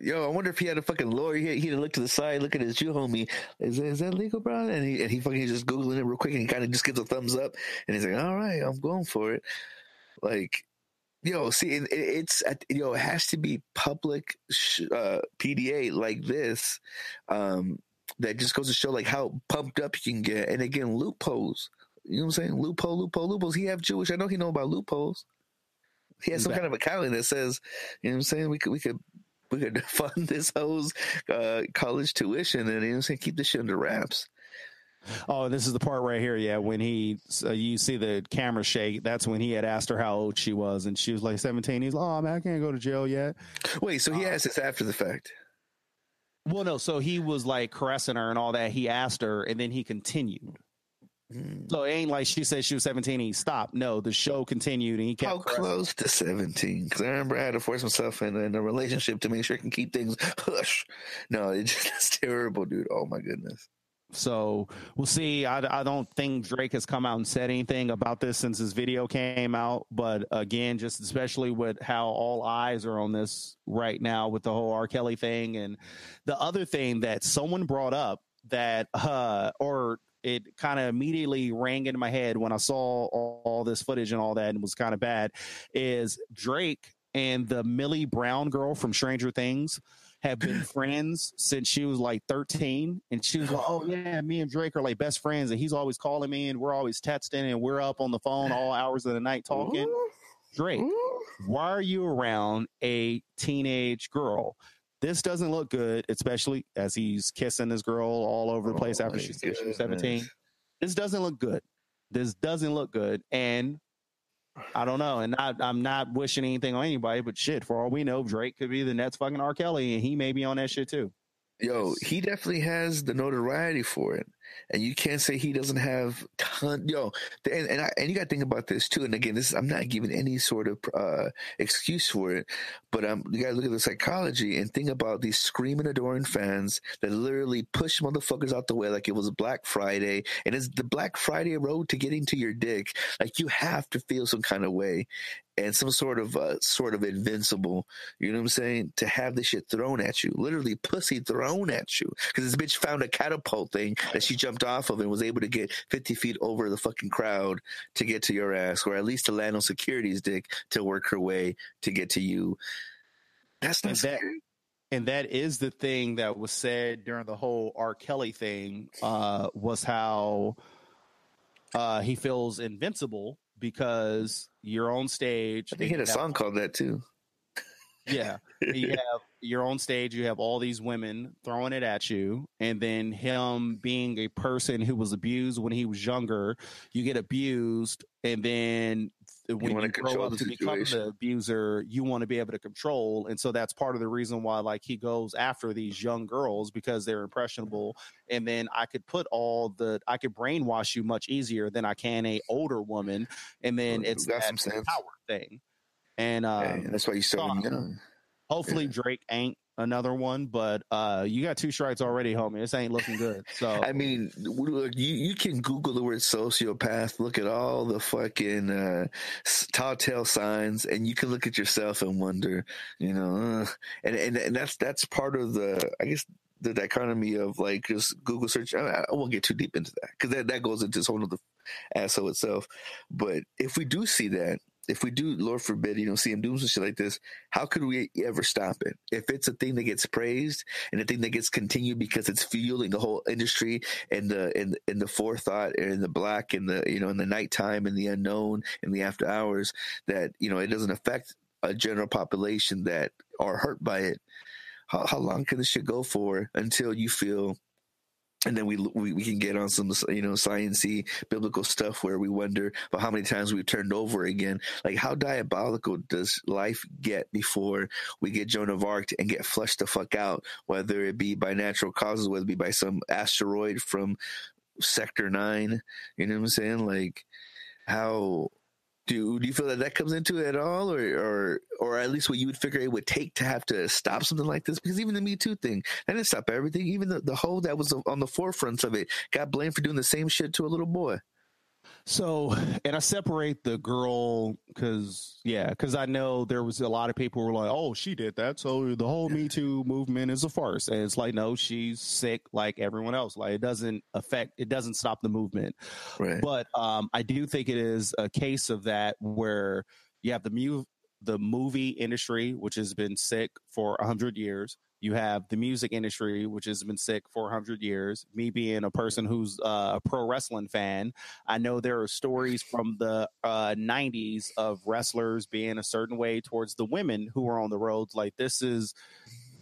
Yo, I wonder if he had a fucking lawyer. He he'd look to the side, look at his Jew homie. Is that, is that legal, bro? And he and he fucking just googling it real quick, and he kind of just gives a thumbs up, and he's like, "All right, I'm going for it." Like, you know, see, it, it- it's at- know, it has to be public sh- uh, PDA like this. Um, that just goes to show like how pumped up you can get, and again, loopholes. You know what I'm saying? Loophole, loophole, loopholes. He have Jewish. I know he know about loopholes. He has some kind of accounting that says, you know what I'm saying? We could we could we could fund this hoe's uh, college tuition and you know what I'm saying keep this shit under wraps. Oh, this is the part right here. Yeah, when he, uh, you see the camera shake. That's when he had asked her how old she was, and she was like seventeen. He's like, "Oh man, I can't go to jail yet." Wait, so he asked this after the fact. Well, no. So he was like caressing her and all that. He asked her, and then he continued. Hmm. So it ain't like she said she was seventeen. and he stopped. No, the show continued, and he kept. How close to 17? Because I remember I had to force myself in, in a relationship to make sure I can keep things hush. No, it just, it's terrible, dude. Oh my goodness. So we'll see. I, I don't think Drake has come out and said anything about this since his video came out. But again, just especially with how all eyes are on this right now with the whole R. Kelly thing. And the other thing that someone brought up that, uh, or it kind of immediately rang in my head when I saw all, all this footage and all that and was kind of bad is Drake and the Millie Brown girl from Stranger Things have been friends since she was like 13 and she was like oh yeah me and drake are like best friends and he's always calling me and we're always texting and we're up on the phone all hours of the night talking. Mm-hmm. Drake mm-hmm. why are you around a teenage girl? This doesn't look good especially as he's kissing this girl all over the place Oh after my she she was 17 this doesn't look good. This doesn't look good and I don't know, and I, I'm not wishing anything on anybody, but shit, for all we know, Drake could be the next fucking R. Kelly, and he may be on that shit too. Yo, he definitely has the notoriety for it, and you can't say he doesn't have ton. Yo, and and, I, and you got to think about this too. And again, this is, I'm not giving any sort of uh, excuse for it, but um, you got to look at the psychology and think about these screaming, adoring fans that literally push motherfuckers out the way like it was Black Friday, and it's the Black Friday road to getting to your dick. Like you have to feel some kind of way, and some sort of uh, sort of invincible. You know what I'm saying? To have this shit thrown at you, literally pussy thrown at you, because this bitch found a catapult thing that she jumped off of and was able to get 50 feet over the fucking crowd to get to your ass, or at least to land on security's dick to work her way to get to you. That's not And that- scary. and that is the thing that was said during the whole R. Kelly thing uh, was how uh, he feels invincible because you're on stage. I think he had a have- song called that too. Yeah, you have you're on stage. You have all these women throwing it at you, and then him being a person who was abused when he was younger. You get abused, and then when wanna you grow up to become the abuser, you want to be able to control, and so that's part of the reason why, like, he goes after these young girls because they're impressionable, and then I could put all the I could brainwash you much easier than I can a older woman, and then Well, it's that some power thing, and um, Yeah, that's why you start them so- young. Hopefully Drake ain't another one, but uh you got two strikes already, homie. This ain't looking good. So I mean, look, you you can Google the word sociopath, look at all the fucking uh, telltale signs, and you can look at yourself and wonder, you know, uh, and, and and that's that's part of the, I guess. The dichotomy of like just Google search. I, I won't get too deep into that because that, that goes into this whole other asshole itself. But if we do see that, if we do, Lord forbid, you know, see him doing some shit like this, how could we ever stop it? If it's a thing that gets praised and a thing that gets continued because it's fueling the whole industry and the in in the forethought and the black and the you know in the nighttime and the unknown and the after hours that you know it doesn't affect a general population that are hurt by it. How, how long can this shit go for until you feel and then we, we we can get on some you know sciencey biblical stuff where we wonder about how many times we've turned over again. Like how diabolical does life get before we get Joan of Arc and get flushed the fuck out? Whether it be by natural causes, whether it be by some asteroid from Sector Nine. You know what I'm saying? Like how. Do, do you feel that that comes into it at all, or, or or at least what you would figure it would take to have to stop something like this? Because even the Me Too thing, that didn't stop everything. Even the, the whole that was on the forefront of it got blamed for doing the same shit to a little boy. So and I separate the girl because yeah, because I know there was a lot of people who were like, Oh, she did that. So the whole Me Too movement is a farce. And it's like, no, she's sick like everyone else. Like it doesn't affect it doesn't stop the movement. Right. but um, I do think it is a case of that where you have the mu- the movie industry, which has been sick for a hundred years. You have the music industry, which has been sick for hundred years. Me being a person who's uh, a pro wrestling fan, I know there are stories from the uh, '90s of wrestlers being a certain way towards the women who are on the roads. Like this is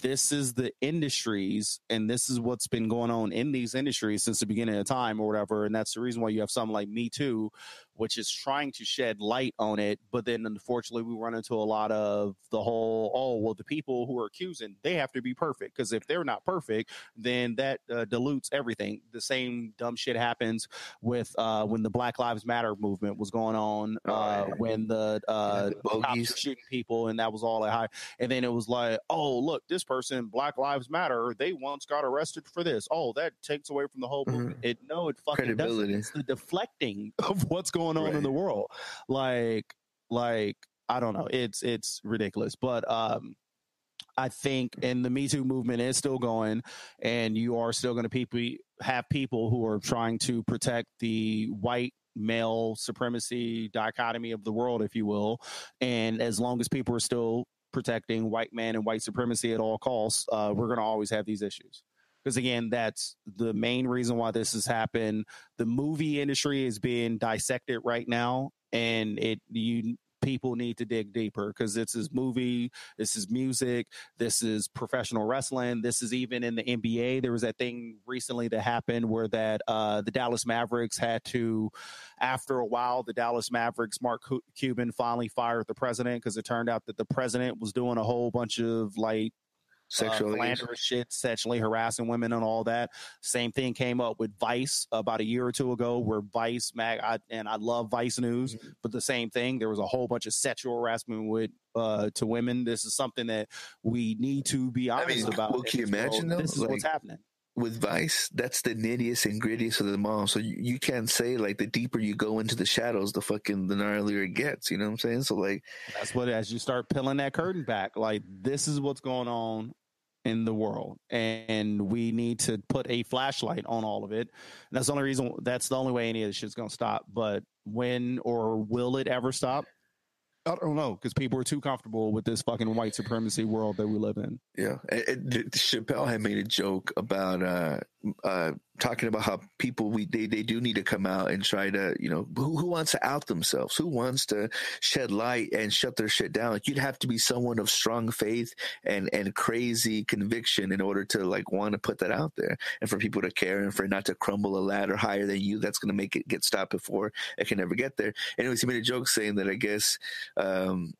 this is the industries and this is what's been going on in these industries since the beginning of time or whatever and that's the reason why you have something like me too which is trying to shed light on it but then unfortunately we run into a lot of the whole oh well the people who are accusing they have to be perfect because if they're not perfect then that uh, dilutes everything the same dumb shit happens with uh, when the black lives matter movement was going on Oh, uh, yeah. when the uh, the cops shooting people and that was all that high and then it was like, oh, look, this person, Black Lives Matter, they once got arrested for this. Oh, that takes away from the whole movement. It no, it fucking doesn't. Credibility. It's the deflecting of what's going on in the world. Like, like I don't know. It's it's ridiculous, but um. I think, and the Me Too movement is still going, and you are still going to people have people who are trying to protect the white male supremacy dichotomy of the world, if you will. And as long as people are still protecting white man and white supremacy at all costs, uh, we're going to always have these issues. Because again, that's the main reason why this has happened. The movie industry is being dissected right now, and it you people need to dig deeper because this is movie, this is music, this is professional wrestling, this is even in the NBA. There was that thing recently that happened where that uh, the Dallas Mavericks had to, after a while, the Dallas Mavericks, Mark Cuban finally fired the president because it turned out that the president was doing a whole bunch of like Sexual uh, shit, sexually harassing women and all that. Same thing came up with Vice about a year or two ago, where Vice mag I, and I love Vice News, Mm-hmm. but the same thing. There was a whole bunch of sexual harassment with uh, to women. This is something that we need to be honest mean, about. well, can you imagine, though? This is what's happening. with Vice, that's the nittiest and grittiest of them all. So you, you can't say like the deeper you go into the shadows, the fucking the gnarlier it gets. You know what I'm saying? So like, That's what as you start peeling that curtain back, like this is what's going on in the world, and we need to put a flashlight on all of it. And that's the only reason. That's the only way any of this shit's gonna stop. But when or will it ever stop? I don't know because people are too comfortable with this fucking white supremacy world that we live in. yeah, and, and Chappelle had made a joke about uh, uh, talking about how people we they, they do need to come out and try to you know who, who wants to out themselves who wants to shed light and shut their shit down like you'd have to be someone of strong faith and and crazy conviction in order to like want to put that out there and for people to care and for not to crumble a ladder higher than you that's going to make it get stopped before it can ever get there anyways he made a joke saying that i guess um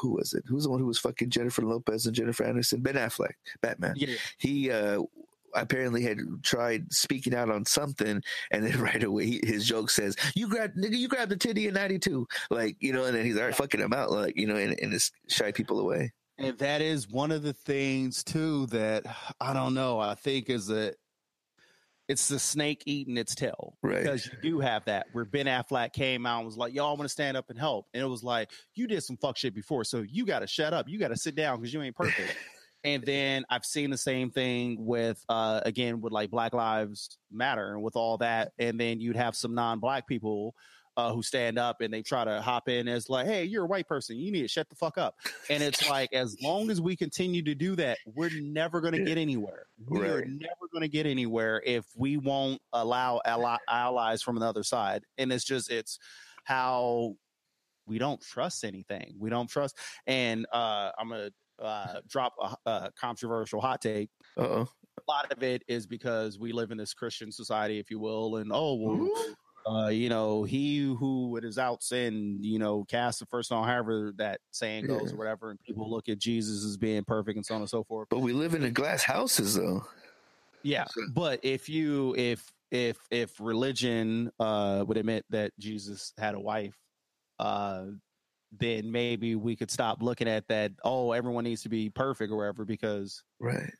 who was it? Who's the one who was fucking Jennifer Lopez and Jennifer Anderson? Ben Affleck, Batman. Yeah. He uh, apparently had tried speaking out on something, and then right away he, his joke says, "You grab nigga, you grabbed the titty in '92," like you know, and then he's already fucking him out, like you know, and, and just shy people away. And that is one of the things too that I don't know. I think is that it's the snake eating its tail Right. because you do have that where Ben Affleck came out and was like, "Y'all want to stand up and help," and it was like, "You did some fuck shit before, so you got to shut up. You got to sit down because you ain't perfect." and then I've seen the same thing with, uh, again, with like Black Lives Matter and with all that, and then you'd have some non-black people. Uh, who stand up and they try to hop in as like, hey, you're a white person, you need to shut the fuck up. And it's like, as long as we continue to do that, we're never going to get anywhere. We are Right. never going to get anywhere if we won't allow ally- allies from another side. And it's just, it's how we don't trust anything. We don't trust. And uh, I'm going to uh, drop a, a controversial hot take. Uh oh. A lot of it is because we live in this Christian society, if you will, and oh, well, uh, you know, he who it is out sin, you know, cast the first stone, however that saying goes Yeah. or whatever, and people look at Jesus as being perfect and so on and so forth. But we live in the glass houses, though. Yeah, So- but if you if if if religion uh would admit that Jesus had a wife, uh then maybe we could stop looking at that. Oh, everyone needs to be perfect or whatever, because Right.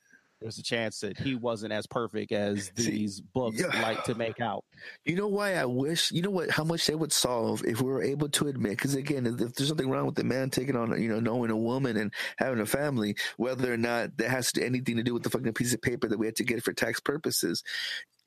there's a chance that he wasn't as perfect as See, these books yeah. like to make out. You know why I wish, you know what, how much they would solve if we were able to admit, because again, if if there's something wrong with the man taking on, you know, knowing a woman and having a family, whether or not that has to, anything to do with the fucking piece of paper that we had to get for tax purposes.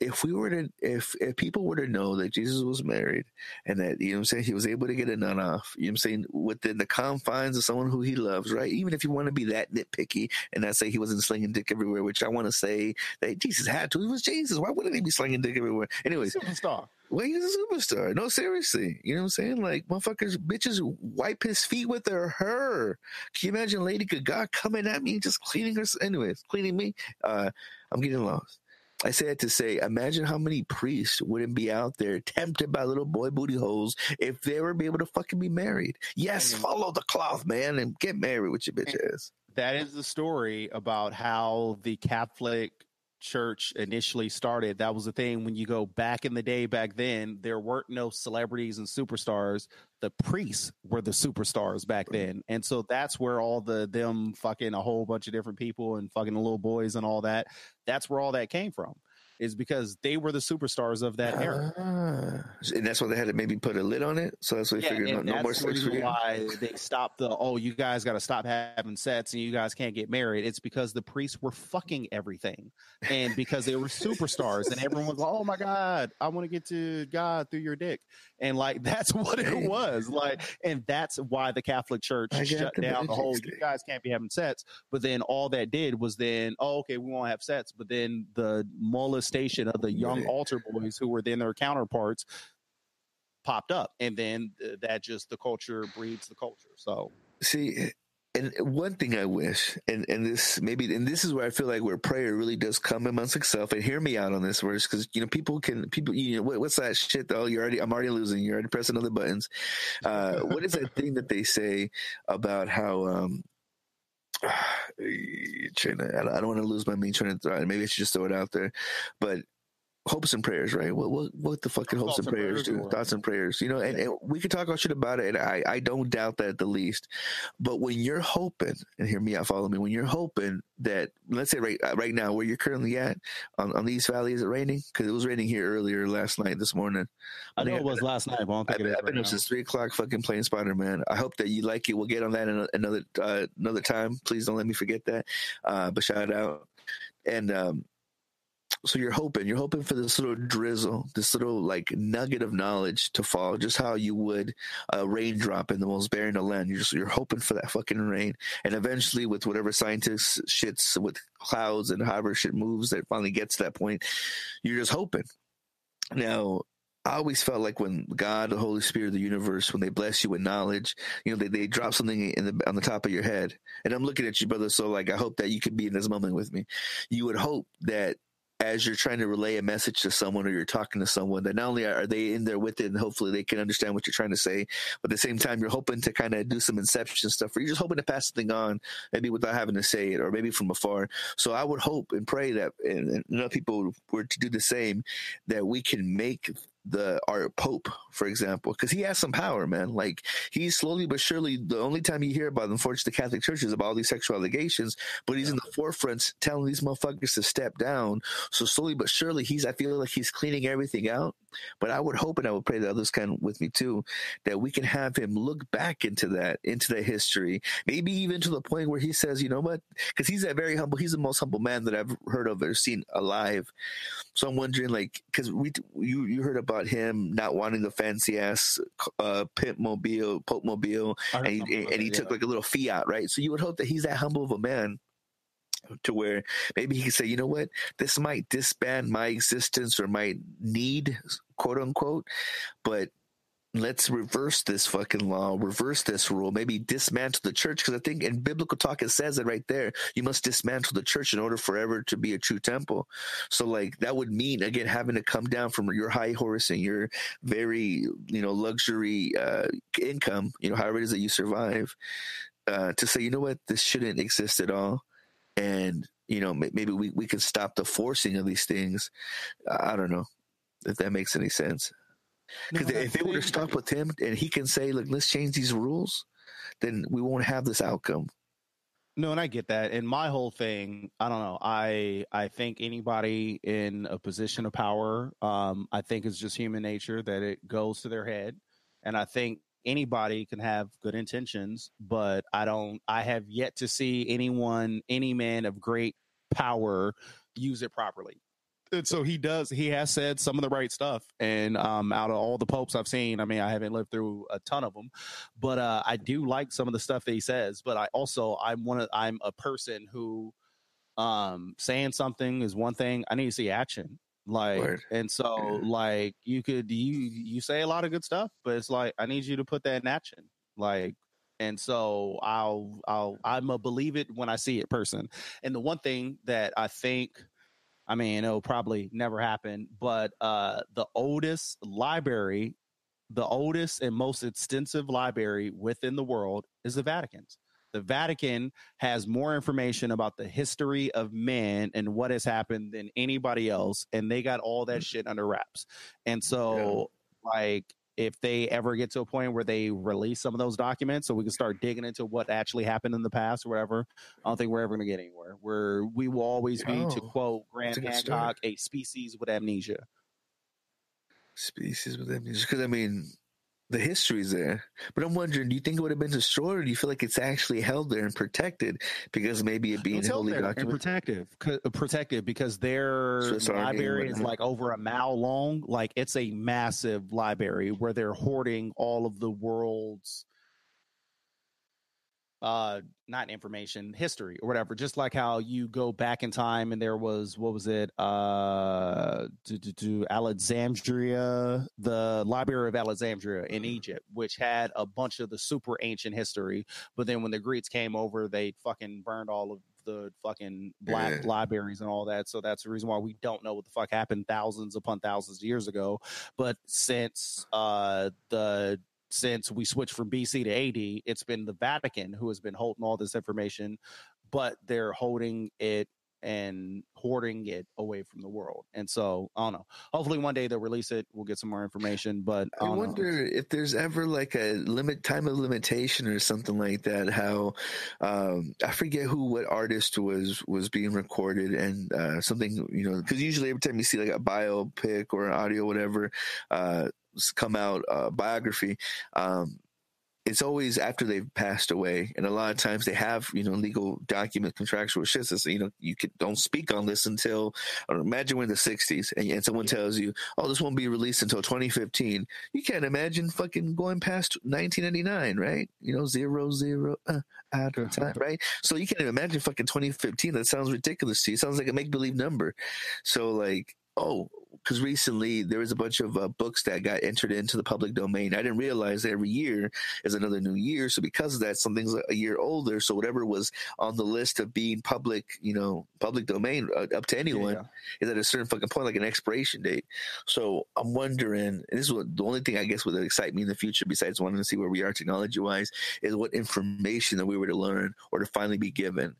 If we were to, if, if people were to know that Jesus was married and that, you know what I'm saying, he was able to get a nun off, you know what I'm saying, within the confines of someone who he loves, right? Even if you want to be that nitpicky and not say he wasn't slinging dick everywhere, which I want to say that Jesus had to. He was Jesus. Why wouldn't he be slinging dick everywhere? Anyways, Superstar. well, he's a superstar. No, seriously. You know what I'm saying? Like, motherfuckers, bitches wipe his feet with their her. Can you imagine Lady Gaga coming at me and just cleaning her? Anyways, cleaning me? Uh, I'm getting lost. I say that to say, imagine how many priests wouldn't be out there tempted by little boy booty holes if they were be able to fucking be married. Yes, follow the cloth, man, and get married with your bitch ass. that is the story about how the Catholic Church initially started. That was the thing when you go back in the day, back then, there weren't no celebrities and superstars. The priests were the superstars back then. And so that's where all the them fucking a whole bunch of different people and fucking the little boys and all that, that's where all that came from. Is because they were the superstars of that era. Ah. And that's why they had to maybe put a lid on it. So that's why they Yeah, figured no, no more sex for you. why they stopped the oh you guys got to stop having sex and you guys can't get married. It's because the priests were fucking everything, and because they were superstars, and everyone was like, oh my god, I want to get to God through your dick, and like that's what it was like, and that's why the Catholic Church shut the down the whole you guys can't be having sex. But then all that did was then oh okay we won't have sex, but then the molestation of the young Right. altar boys who were then their counterparts popped up and then uh, that just the culture breeds the culture so See, and one thing I wish, and and this maybe, and this is where I feel like where prayer really does come amongst itself. And hear me out on this verse, because you know people can people you know what, what's that shit though? You're already I'm already losing. You're already pressing other buttons. Uh, what is that thing that they say about how? um trying to, I don't- I don't want to lose my main train of thought. Maybe I should just throw it out there, but hopes and prayers, right? What what what the fucking hopes and and prayers prayers do? Thoughts and prayers, you know. And, and we could talk all shit about it, and I I don't doubt that the least. But when you're hoping, and hear me out, follow me. When you're hoping that, let's say right uh, right now where you're currently at on, on the East Valley, is it raining? Because it was raining here earlier last night, this morning. i know think it was last night but i don't I've think been, it is I've been right up now. since three o'clock, fucking playing Spider Man. I hope that you like it. We'll get on that in another uh, another time. Please don't let me forget that. Uh, but shout out and um, So you're hoping, you're hoping for this little drizzle, this little like nugget of knowledge to fall, just how you would a raindrop in the most barren of land. You're you're hoping for that fucking rain, and eventually, with whatever scientists shits with clouds and however shit moves, that finally gets to that point. You're just hoping. Now, I always felt like when God, the Holy Spirit, the universe, when they bless you with knowledge, you know, they, they drop something in the, on the top of your head. And I'm looking at you, brother. So like, I hope that you could be in this moment with me. You would hope that as you're trying to relay a message to someone or you're talking to someone that not only are they in there with it and hopefully they can understand what you're trying to say, but at the same time, you're hoping to kind of do some inception stuff or you're just hoping to pass something on, maybe without having to say it or maybe from afar. So I would hope and pray that, and, and other people were to do the same, that we can make the our pope for example because he has some power man. Like he's slowly but surely the only time you hear about unfortunately the catholic church is about all these sexual allegations but he's in the forefront telling these motherfuckers to step down. So slowly but surely he's i feel like he's cleaning everything out but i would hope and i would pray that others can with me too that we can have him look back into that into the history maybe even to the point where he says you know what? Because he's a very humble he's the most humble man that i've heard of or seen alive. So i'm wondering like because we you you heard about him not wanting the fancy ass uh, pimp mobile, pope mobile, and he, and he took like a little Fiat, right? So you would hope that he's that humble of a man to where maybe he could say, you know what, this might disband my existence or my need, quote unquote, but let's reverse this fucking law, reverse this rule, maybe dismantle the church. Because I think in biblical talk, it says it right there. You must dismantle the church in order forever to be a true temple. So, like, that would mean, again, having to come down from your high horse and your very, you know, luxury uh, income, you know, however it is that you survive, uh, to say, you know what, this shouldn't exist at all. And, you know, maybe we, we can stop the forcing of these things. I don't know if that makes any sense. Because No, if they were to stop with him and he can say, look, let's change these rules, then we won't have this outcome. No, and I get that. And my whole thing, I don't know. I I think anybody in a position of power, um, I think it's just human nature that it goes to their head. And I think anybody can have good intentions, but I don't I have yet to see anyone, any man of great power use it properly. And so he does he has said some of the right stuff. And um out of all the popes i've seen i mean i haven't lived through a ton of them but uh i do like some of the stuff that he says. But i also i'm one of i'm a person who um saying something is one thing i need to see action. Like Word. and so Yeah. like you could you you say a lot of good stuff but it's like i need you to put that in action. Like and so i'll i'll i'm a believe it when i see it person. And the one thing that i think I mean, it'll probably never happen, but uh, the oldest library, the oldest and most extensive library within the world is the Vatican's. The Vatican has more information about the history of man and what has happened than anybody else, and they got all that shit under wraps. And so, like, if they ever get to a point where they release some of those documents so we can start digging into what actually happened in the past or whatever, I don't think we're ever going to get anywhere. Where we will always be, to Oh, quote Graham that's a good Hancock, a species with amnesia. Species with amnesia. Because, I mean, the history's there. But I'm wondering, do you think it would have been destroyed or do you feel like it's actually held there and protected because maybe it being It's held holy there and document? protective, c- uh, protective because their Swiss library is like over a mile long. Like it's a massive library where they're hoarding all of the world's uh not information history or whatever just like how you go back in time and there was what was it uh to, to, to alexandria the library of alexandria in egypt which had a bunch of the super ancient history but then when the greeks came over they fucking burned all of the fucking black Yeah. libraries and all that so that's the reason why we don't know what the fuck happened thousands upon thousands of years ago but since uh the since we switched from BC to AD, it's been the Vatican who has been holding all this information, but they're holding it and hoarding it away from the world. And so I don't know. Hopefully one day they'll release it. We'll get some more information. But I, I don't know. wonder if there's ever like a limit time of limitation or something like that. How um, I forget who what artist was was being recorded and uh, something you know because usually every time you see like a biopic or an audio whatever uh, come out uh, biography. Um, it's always after they've passed away, and a lot of times they have you know legal document contractual shit. So you know you can, don't speak on this until imagine we're in the '60s, and, and someone tells you, "Oh, this won't be released until 2015." You can't imagine fucking going past 1999, right? You know, zero zero uh, out of time, right? So you can't even imagine fucking 2015. That sounds ridiculous to you. It sounds like a make believe number. So like, oh, because recently there was a bunch of uh, books that got entered into the public domain. I didn't realize that every year is another new year. So because of that, something's a year older. So whatever was on the list of being public, you know, public domain uh, up to anyone Yeah. is at a certain fucking point, like an expiration date. So I'm wondering, and this is what the only thing I guess would excite me in the future, besides wanting to see where we are technology wise, is what information that we were to learn or to finally be given.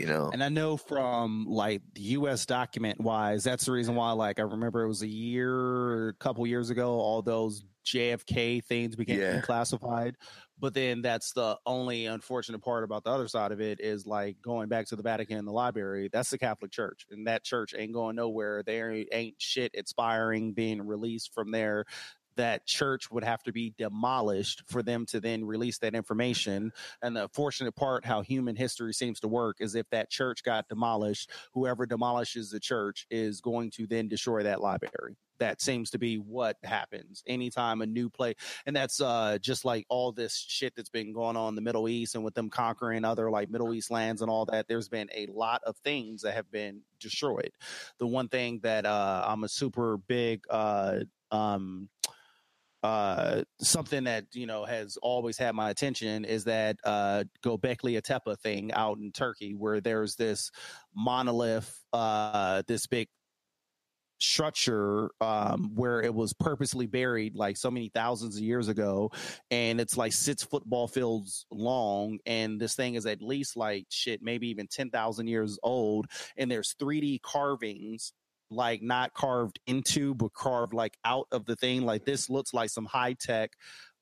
You know, And I know from like the U.S. document wise, that's the reason why. Like I remember it was a year, a couple years ago, all those JFK things became Yeah. classified. But then that's the only unfortunate part about the other side of it is like going back to the Vatican and the library. That's the Catholic Church, and that church ain't going nowhere. There ain't shit expiring being released from there. That church would have to be demolished for them to then release that information. And the fortunate part, how human history seems to work, is if that church got demolished, whoever demolishes the church is going to then destroy that library. That seems to be what happens anytime a new play, and that's uh, just like all this shit that's been going on in the Middle East and with them conquering other like Middle East lands and all that. There's been a lot of things that have been destroyed. The one thing that uh, I'm a super big uh, um, uh something that you know has always had my attention is that uh Gobekli Tepe thing out in Turkey where there's this monolith uh this big structure um where it was purposely buried like so many thousands of years ago and it's like six football fields long and this thing is at least like shit maybe even 10,000 years old and there's 3D carvings like not carved into but carved like out of the thing like this looks like some high tech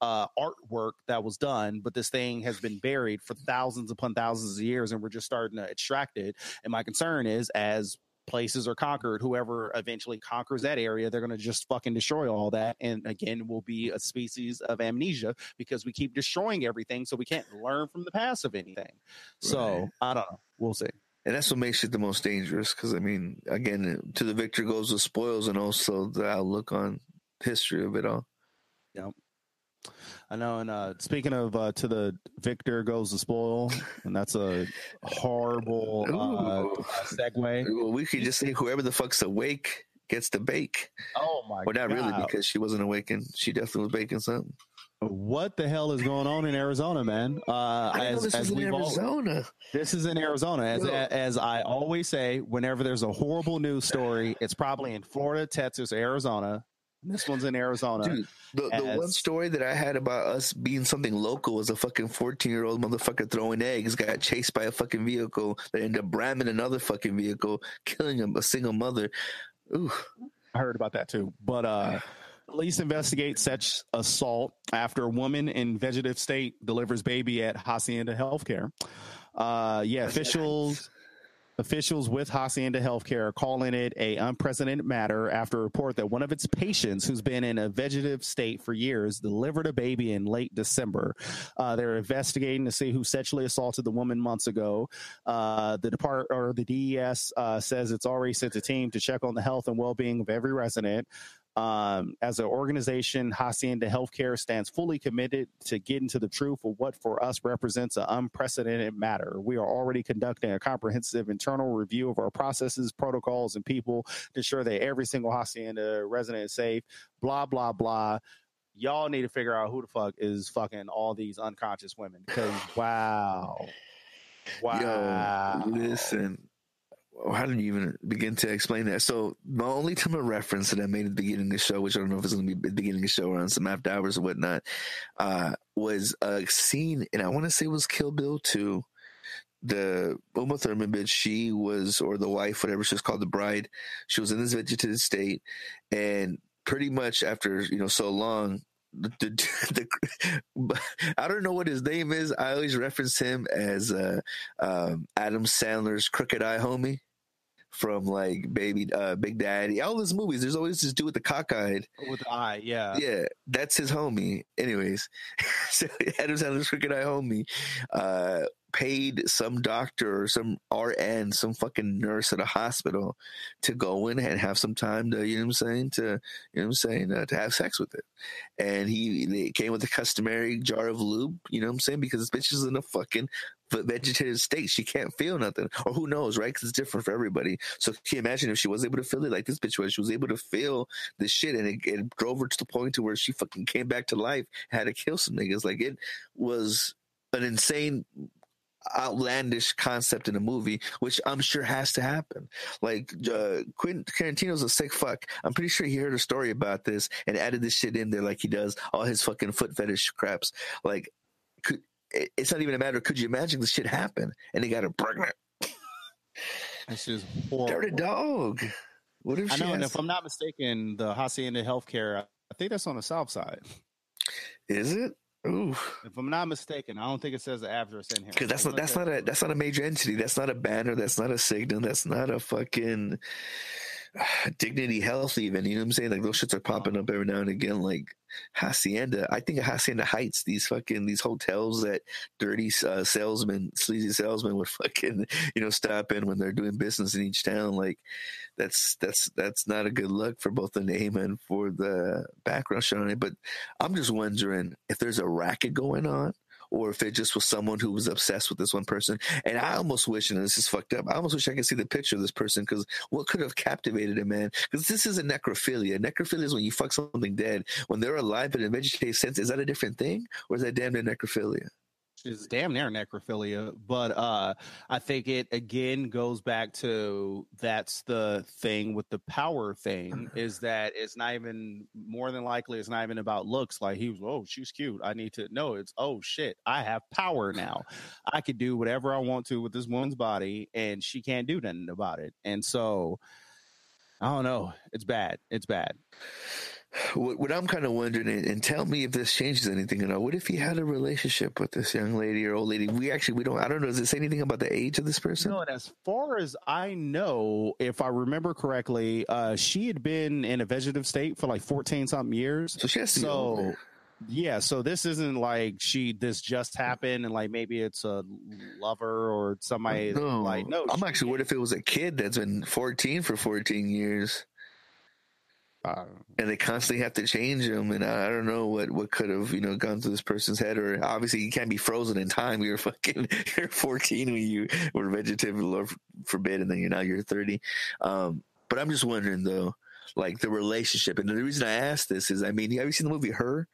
uh artwork that was done but this thing has been buried for thousands upon thousands of years and we're just starting to extract it. And my concern is as places are conquered whoever eventually conquers that area they're going to just fucking destroy all that and again we'll be a species of amnesia because we keep destroying everything so we can't learn from the past of anything. So i don't know. We'll see and that's what makes it the most dangerous. Because I mean, again, to the victor goes the spoils, and also the outlook on history of it all. Yep. I know, and uh, speaking of uh, to the victor goes the spoil, and that's a horrible uh, segue. Well, we could just say whoever the fuck's awake gets to bake. Oh my Well, not really, because she wasn't awakened. She definitely was baking something. What the hell is going on in Arizona, man? Uh, as, this as is in we've all- Arizona. this is in Arizona. As Yo. as I always say, whenever there's a horrible news story, it's probably in Florida, Texas, Arizona. This one's in Arizona. Dude, the, the one story that I had about us being something local was a fucking 14 year old motherfucker throwing eggs, got chased by a fucking vehicle that ended up ramming another fucking vehicle, killing a, a single mother. Ooh, I heard about that too. But uh police investigate such assault after a woman in vegetative state delivers baby at Hacienda Healthcare. Uh yeah, officials officials with Hacienda Healthcare are calling it a unprecedented matter after a report that one of its patients who's been in a vegetative state for years delivered a baby in late December. Uh, they're investigating to see who sexually assaulted the woman months ago. Uh, the depart or the DES uh, says it's already sent a team to check on the health and well-being of every resident. Um, as an organization, Hacienda Healthcare stands fully committed to getting to the truth of what for us represents an unprecedented matter. We are already conducting a comprehensive internal review of our processes, protocols, and people to ensure that every single Hacienda resident is safe. Blah blah blah. Y'all need to figure out who the fuck is fucking all these unconscious women because wow, wow. yo, listen. How did you even begin to explain that? So, my only time of reference that I made at the beginning of the show, which I don't know if it's going to be the beginning of the show or on some after hours or whatnot, uh, was a scene, and I want to say it was Kill Bill 2. The Uma Thurman bitch, she was, or the wife, whatever she was called, the bride, she was in this vegetative state, and pretty much after you know so long, the, the, the I don't know what his name is. I always reference him as uh, um, Adam Sandler's crooked eye homie. From like Baby uh, Big Daddy. All those movies, there's always this dude with the cockeyed. With the eye, yeah. Yeah, that's his homie. Anyways, so Adam Sandler's freaking eye homie uh, paid some doctor or some RN, some fucking nurse at a hospital to go in and have some time to, you know what I'm saying, to, you know what I'm saying, uh, to have sex with it. And he they came with a customary jar of lube, you know what I'm saying, because this bitch is in a fucking vegetative state. She can't feel nothing, or who knows, right? Because it's different for everybody. So can you imagine if she was able to feel it like this bitch was? She was able to feel this shit, and it, it drove her to the point to where she fucking came back to life, had to kill some niggas. Like it was an insane outlandish concept in a movie, which I'm sure has to happen. Like uh, Quentin Tarantino's a sick fuck. I'm pretty sure he heard a story about this and added this shit in there, like he does all his fucking foot fetish craps. Like, it's not even a matter. Could you imagine this shit happen? And he got her pregnant. This is horrible. Dirty dog. What if I she know, and if I'm not mistaken, the Hacienda Healthcare, I think that's on the south side. is it? Ooh, If I'm not mistaken, I don't think it says the address in here. because that's not that's not a that's not a major entity. That's not a banner. That's not a signal. That's not a fucking dignity health. Even you know what I'm saying? Like those shits are popping up every now and again. Like hacienda. I think of hacienda heights. These fucking these hotels that dirty uh, salesmen, sleazy salesmen would fucking you know stop in when they're doing business in each town. Like that's that's that's not a good look for both the name and for the background shot on it. But I'm just wondering if there's a racket going on. Or if it just was someone who was obsessed with this one person, and I almost wish, and this is fucked up. I almost wish I could see the picture of this person because what could have captivated a man? Because this is a necrophilia. Necrophilia is when you fuck something dead. When they're alive but in a vegetative sense, is that a different thing, or is that damn near necrophilia? Is damn near necrophilia but uh i think it again goes back to that's the thing with the power thing is that it's not even more than likely it's not even about looks. Like he was oh she's cute. I need to no it's oh shit. I have power now. I could do whatever i want to with this woman's body and she can't do nothing about it. And so i don't know. It's bad. It's bad What, what I'm kind of wondering, and, tell me if this changes anything at all. What if he had a relationship with this young lady or old lady? We actually we don't. I don't know. Does it say anything about the age of this person? No, and as far as I know, if I remember correctly, uh, she had been in a vegetative state for like fourteen something years. So she has to So, yeah, so this isn't like she this just happened and like maybe it's a lover or somebody No, like no. I'm actually. What if it was a kid that's been 14 for 14 years? And they constantly have to change him. And I, I don't know what, what could have, you know, gone through this person's head. Or obviously you can't be frozen in time. You're fucking, you're 14 when you were vegetative, Lord forbid. And then you're now you're 30. Um, but I'm just wondering though, like the relationship. And the reason I asked this is, I mean, have you seen the movie Her?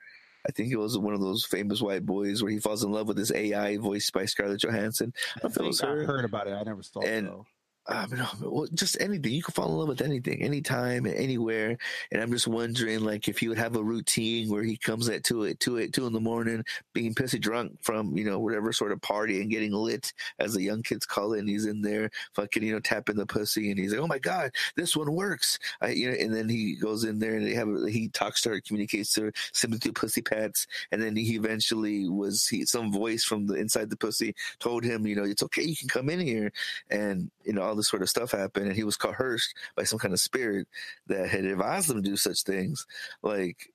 I think it was one of those famous white boys where he falls in love with this AI voiced by Scarlett Johansson. I I feel think I sorry. heard about it. I never saw it And- though. I mean, just anything. You can fall in love with anything, anytime, anywhere. And I'm just wondering, like, if he would have a routine where he comes at two at two at two in the morning, being pissy drunk from you know whatever sort of party and getting lit, as the young kids call it. And he's in there, fucking, you know, tapping the pussy, and he's like, "Oh my god, this one works!" I, you know, and then he goes in there and they have he talks to her, communicates to her simply through pussy pats, and then he eventually was he some voice from the inside the pussy told him, you know, it's okay, you can come in here, and you know all this sort of stuff happened and he was coerced by some kind of spirit that had advised him to do such things like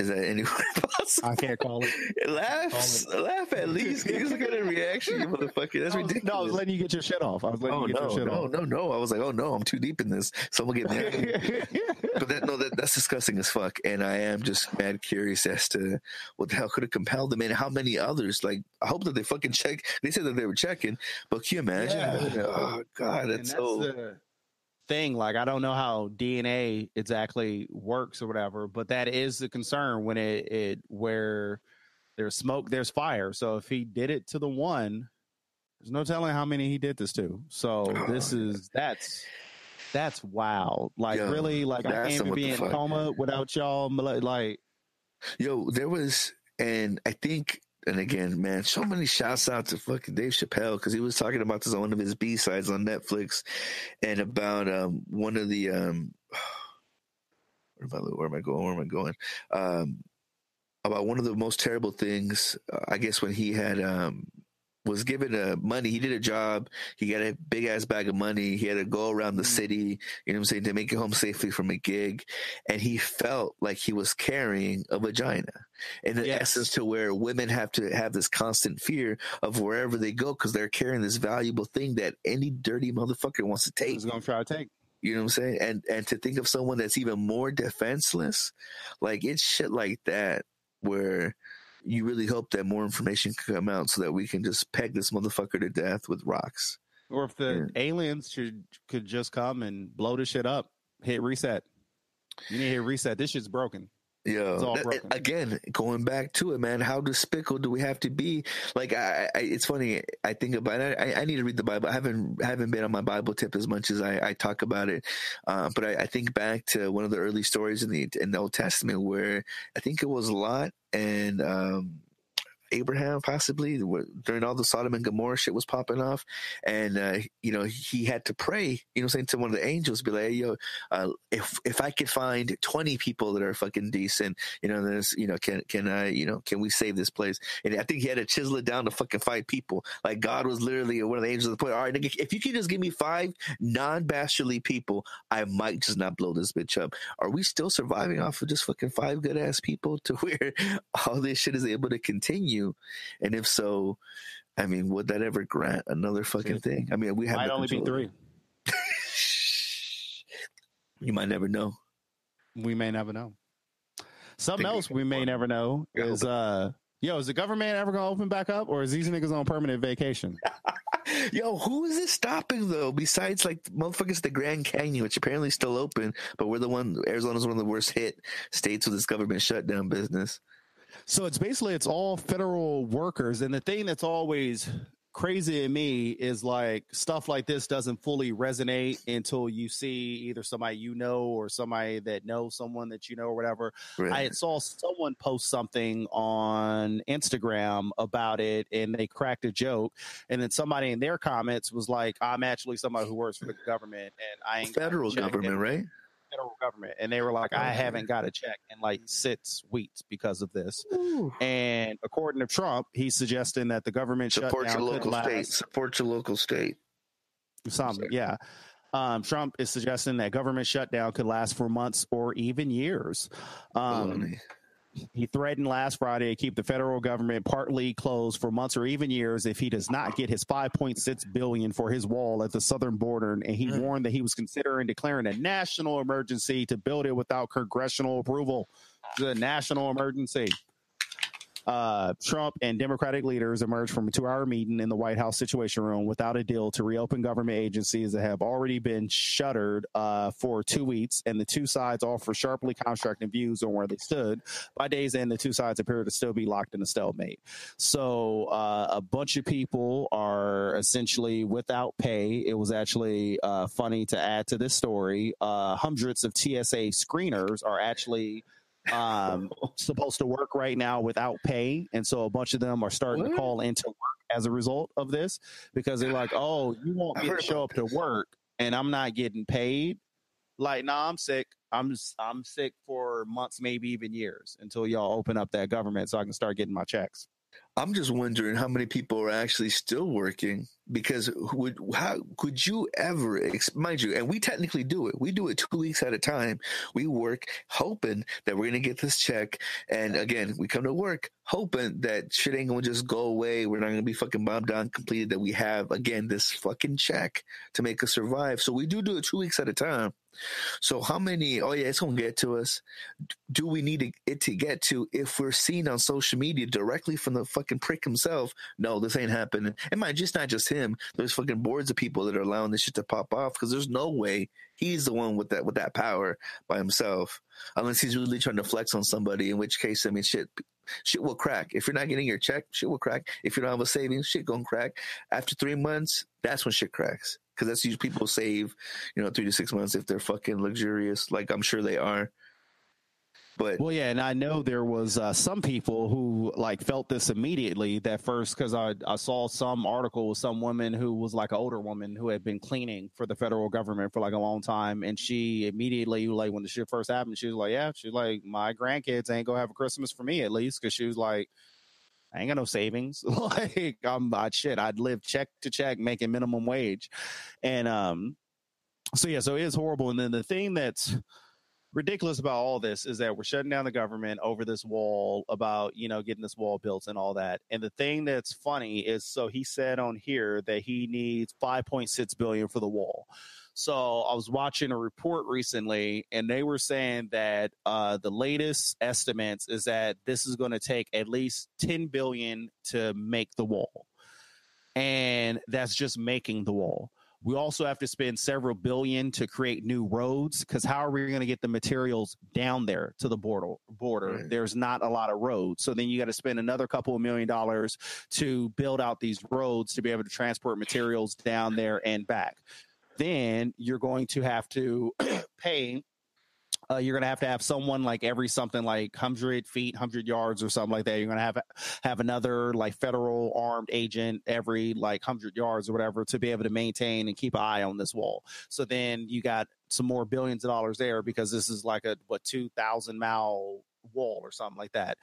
is that anywhere possible I can't call it. laugh laugh at least give us a kind of reaction you motherfucker that's I was- ridiculous No, I was letting you get your shit off. I was letting Oh you get no, your shit no, off. no, no! no. I was like, oh no, I'm too deep in this. Someone get mad. but that no, that, that's disgusting as fuck. And I am just mad curious as to what the hell could have compelled them and how many others. Like, I hope that they fucking check. They said that they were checking, but can you imagine? Yeah. Oh god, that's, that's so. the thing. Like, I don't know how DNA exactly works or whatever, but that is the concern when it, it where there's smoke, there's fire. So if he did it to the one, there's no telling how many he did this to. So oh, this Oh, is that's that's wild. Like Yo, really, like I can't even be in fuck. coma without y'all. Like Yo, there was, and I think, and again, man, so many shouts out to fucking Dave Chappelle because he was talking about this on one of his B sides on Netflix, and about um one of the um, where am I? Where am I going? Where am I going? Um, about one of the most terrible things, uh, I guess, when he had um was given a money. He did a job. He got a big ass bag of money. He had to go around the Mhm. city, you know what I'm saying, to make it home safely from a gig. And he felt like he was carrying a vagina in the Yes. essence to where women have to have this constant fear of wherever they go because they're carrying this valuable thing that any dirty motherfucker wants to take. He's gonna try to take? You know what I'm saying? And and to think of someone that's even more defenseless, like it's shit like that where you really hope that more information can come out so that we can just peg this motherfucker to death with rocks. Or if the aliens should could just come and blow this shit up, hit reset. You need to hit reset. This shit's broken. Yeah. It's all That- broken. again, going back to it, man. How despicable do we have to be? Like, I, I it's funny. I think about it. I, I need to read the Bible. I haven't haven't been on my Bible tip as much as I, I talk about it. Uh, but I, I think back to one of the early stories in the in the Old Testament where I think it was Lot and um, Abraham, possibly during all the Sodom and Gomorrah shit was popping off, and uh, you know he had to pray. You know, saying to one of the angels, be like, hey, "Yo, uh, if if I could find twenty people that are fucking decent, you know, this, you know, can can I, you know, can we save this place?" And I think he had to chisel it down to fucking five people. Like God was literally one of the angels at the point. All right, nigga, if you can just give me five non-bastardly people, I might just not blow this bitch up. Are we still surviving off of just fucking five good ass people to where all this shit is able to continue? And if so, I mean, would that ever grant another fucking thing? I mean, we have Might no only be three. You might never know. We may never know. Something else we may never know is uh yo, is the government ever gonna open back up or is these niggas on permanent vacation? Yo, who is this stopping though? Besides like motherfuckers, the Grand Canyon, which apparently is still open, but we're the one. Arizona's one of the worst hit states with this government shutdown business. So it's basically it's all federal workers, and the thing that's always crazy to me is like stuff like this doesn't fully resonate until you see either somebody you know or somebody that knows someone that you know or whatever. Right. I saw someone post something on Instagram about it, and they cracked a joke, and then somebody in their comments was like, "I'm actually somebody who works for the government, and I ain't Federal government, right? Federal government, and they were like, "I haven't got a check in like six weeks because of this." And according to Trump, he's suggesting that the government Support shutdown your could local last state. Support your local state. Something, yeah. Um, Trump is suggesting that government shutdown could last for months or even years. Um, Baloney. He threatened last Friday to keep the federal government partly closed for months or even years if he does not get his 5.6 billion for his wall at the southern border. And he Mm. warned that he was considering declaring a national emergency to build it without congressional approval. The national emergency. Uh, Trump and Democratic leaders emerged from a two-hour meeting in the White House Situation Room without a deal to reopen government agencies that have already been shuttered uh, for two weeks, and the two sides offer sharply contrasting views on where they stood. By day's end, the two sides appear to still be locked in a stalemate. So uh, a bunch of people are essentially without pay. It was actually uh, funny to add to this story. Uh, hundreds of TSA screeners are actually um, supposed to work right now without pay, and so a bunch of them are starting to call into work as a result of this because they're like, "Oh, you want I me to show up to work and I'm not getting paid?" Like, nah, I'm sick. I'm I'm sick for months, maybe even years, until y'all open up that government so I can start getting my checks. I'm just wondering how many people are actually still working because would how could you ever mind you and we technically do it. We do it two weeks at a time. We work hoping that we're gonna get this check. And again we come to work hoping that shit ain't gonna just go away. We're not gonna be fucking bombed down completed that we have again this fucking check to make us survive. So we do do it two weeks at a time so how many oh yeah it's gonna get to us do we need it to get to if we're seen on social media directly from the fucking prick himself? No, this ain't happening. And mind, just not just him. There's fucking boards of people that are allowing this shit to pop off because there's no way he's the one with that with that power by himself, unless he's really trying to flex on somebody. In which case, I mean, shit. Shit will crack. If you're not getting your check, shit will crack. If you don't have a savings, shit gonna crack. After three months, that's when shit cracks. Because that's usually people save, you know, three to six months if they're fucking luxurious, like I'm sure they are. But Well, yeah, and I know there was uh, some people who like felt this immediately that first because I I saw some article with some woman who was like an older woman who had been cleaning for the federal government for like a long time, and she immediately like when the shit first happened, she was like, "Yeah, she's like my grandkids ain't gonna have a Christmas for me at least," because she was like, I ain't got no savings. like I'm I'd shit, I'd live check to check making minimum wage. And um so yeah, so it is horrible. And then the thing that's ridiculous about all this is that we're shutting down the government over this wall about you know getting this wall built and all that and the thing that's funny is so he said on here that he needs 5.6 billion for the wall so i was watching a report recently and they were saying that uh, the latest estimates is that this is going to take at least 10 billion to make the wall and that's just making the wall we also have to spend several billion to create new roads because how are we going to get the materials down there to the border? Border. Right. There's not a lot of roads, so then you got to spend another couple of million dollars to build out these roads to be able to transport materials down there and back. Then you're going to have to pay uh, you're going to have to have someone like every something like 100 feet 100 yards or something like that. You're going to have have another like federal armed agent every like 100 yards or whatever to be able to maintain and keep an eye on this wall. So then you got some more billions of dollars there because this is like a what 2000 mile wall or something like that.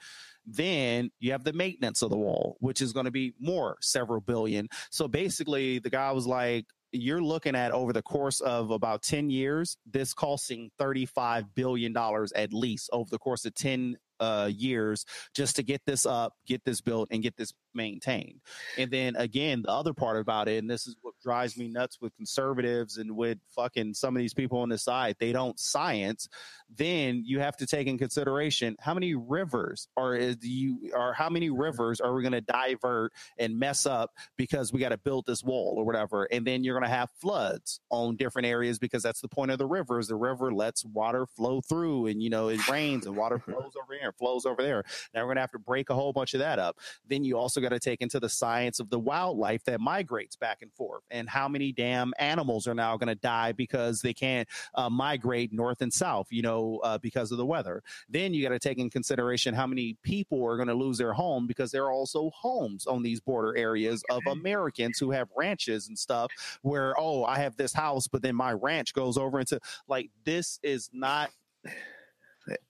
Then you have the maintenance of the wall which is going to be more several billion. So basically the guy was like you're looking at over the course of about 10 years, this costing $35 billion at least over the course of 10 uh, years just to get this up, get this built, and get this maintained. And then again, the other part about it, and this is what drives me nuts with conservatives and with fucking some of these people on the side, they don't science. Then you have to take in consideration how many rivers are is you or how many rivers are we going to divert and mess up because we got to build this wall or whatever, and then you're going to have floods on different areas because that's the point of the river is The river lets water flow through, and you know it rains and water flows over here and flows over there. Now we're going to have to break a whole bunch of that up. Then you also got to take into the science of the wildlife that migrates back and forth and how many damn animals are now going to die because they can't uh, migrate north and south, you know, uh, because of the weather. Then you got to take in consideration how many people are going to lose their home because there are also homes on these border areas of Americans who have ranches and stuff where, oh, I have this house, but then my ranch goes over into like this is not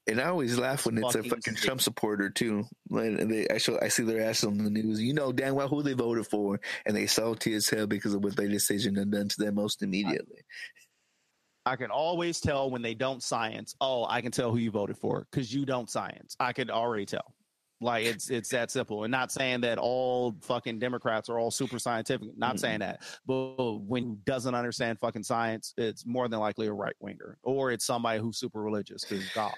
And I always laugh when it's a Fucking fucking sick. Trump supporter too. When they actually, I see their ass on the news. You know damn well who they voted for, and they salty as hell because of what their decision had done to them most immediately. I can always tell when they don't science. Oh, I can tell who you voted for because you don't science. I could already tell. Like it's it's that simple. And not saying that all fucking Democrats are all super scientific. Not Mhm. saying that. But when doesn't understand fucking science, it's more than likely a right winger or it's somebody who's super religious because God.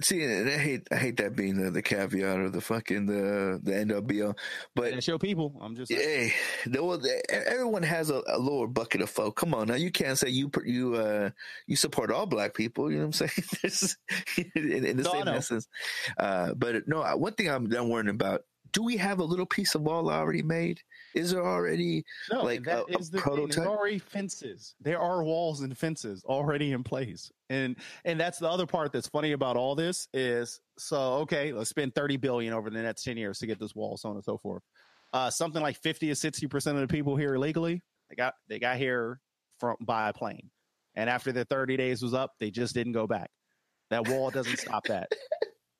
See, and I hate I hate that being the, the caveat or the fucking the the end all be all. But That's your people. I'm just. Hey, was, everyone has a, a lower bucket of folk. Come on now, you can't say you you uh you support all black people. You know what I'm saying? In, in the No, same essence. Uh, but no, one thing I'm, I'm worrying about: Do we have a little piece of wall already made? Is there already? No, like that a- a is the thing. prototype? There's already fences. There are walls and fences already in place, and and that's the other part that's funny about all this is so okay, let's spend thirty billion over the next ten years to get this wall, so on and so forth. Uh, something like fifty to sixty percent of the people here illegally, they got they got here from by a plane, and after the thirty days was up, they just didn't go back. That wall doesn't stop that.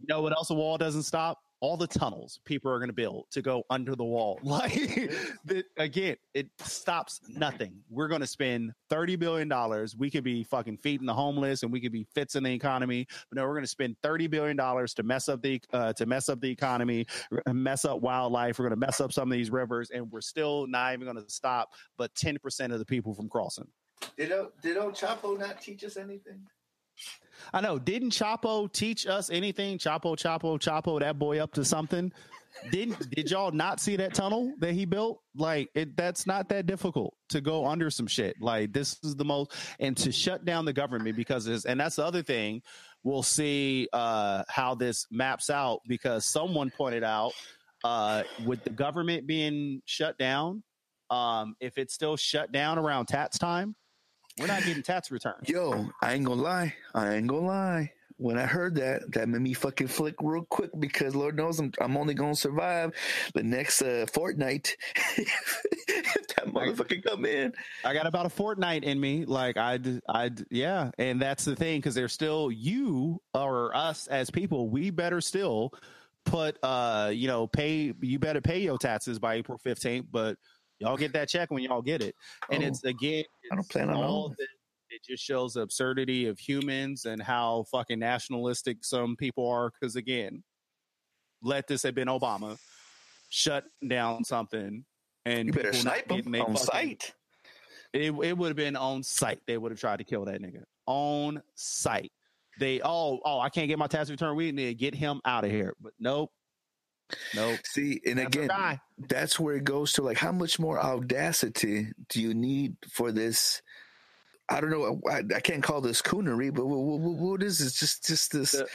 You know what else a wall doesn't stop? All the tunnels people are going to build to go under the wall. Like, the, again, it stops nothing. We're going to spend $30 billion. We could be fucking feeding the homeless and we could be fixing the economy. But no, we're going to spend $30 billion to mess up the, uh, to mess up the economy, mess up wildlife. We're going to mess up some of these rivers and we're still not even going to stop but 10% of the people from crossing. Did O, did old Chapo not teach us anything? I know. Didn't Chapo teach us anything? Chapo, Chapo, Chapo, that boy up to something. Didn't did y'all not see that tunnel that he built? Like it that's not that difficult to go under some shit. Like this is the most and to shut down the government because it's and that's the other thing. We'll see uh how this maps out because someone pointed out uh with the government being shut down, um, if it's still shut down around tax time, we're not getting tax returns. Yo, I ain't gonna lie. I ain't gonna lie. When I heard that, that made me fucking flick real quick because Lord knows I'm, I'm only gonna survive the next uh, fortnight if that motherfucker come in. I got about a fortnight in me. Like I, I, yeah, and that's the thing because there's still you or us as people. We better still put uh you know pay you better pay your taxes by April 15th, but y'all get that check when y'all get it. And Oh, it's again I don't plan on all the- it just shows the absurdity of humans and how fucking nationalistic some people are. Because again, let this have been Obama shut down something, and You better snipe him on fucking- sight. It it would have been on site. They would have tried to kill that nigga on site. They oh oh I can't get my tax return. We need to get him out of here. But nope, nope. See, and again, that's where it goes to like how much more audacity do you need for this? I don't know i, I can't call this coonery but what, what, what is this? Just just this The-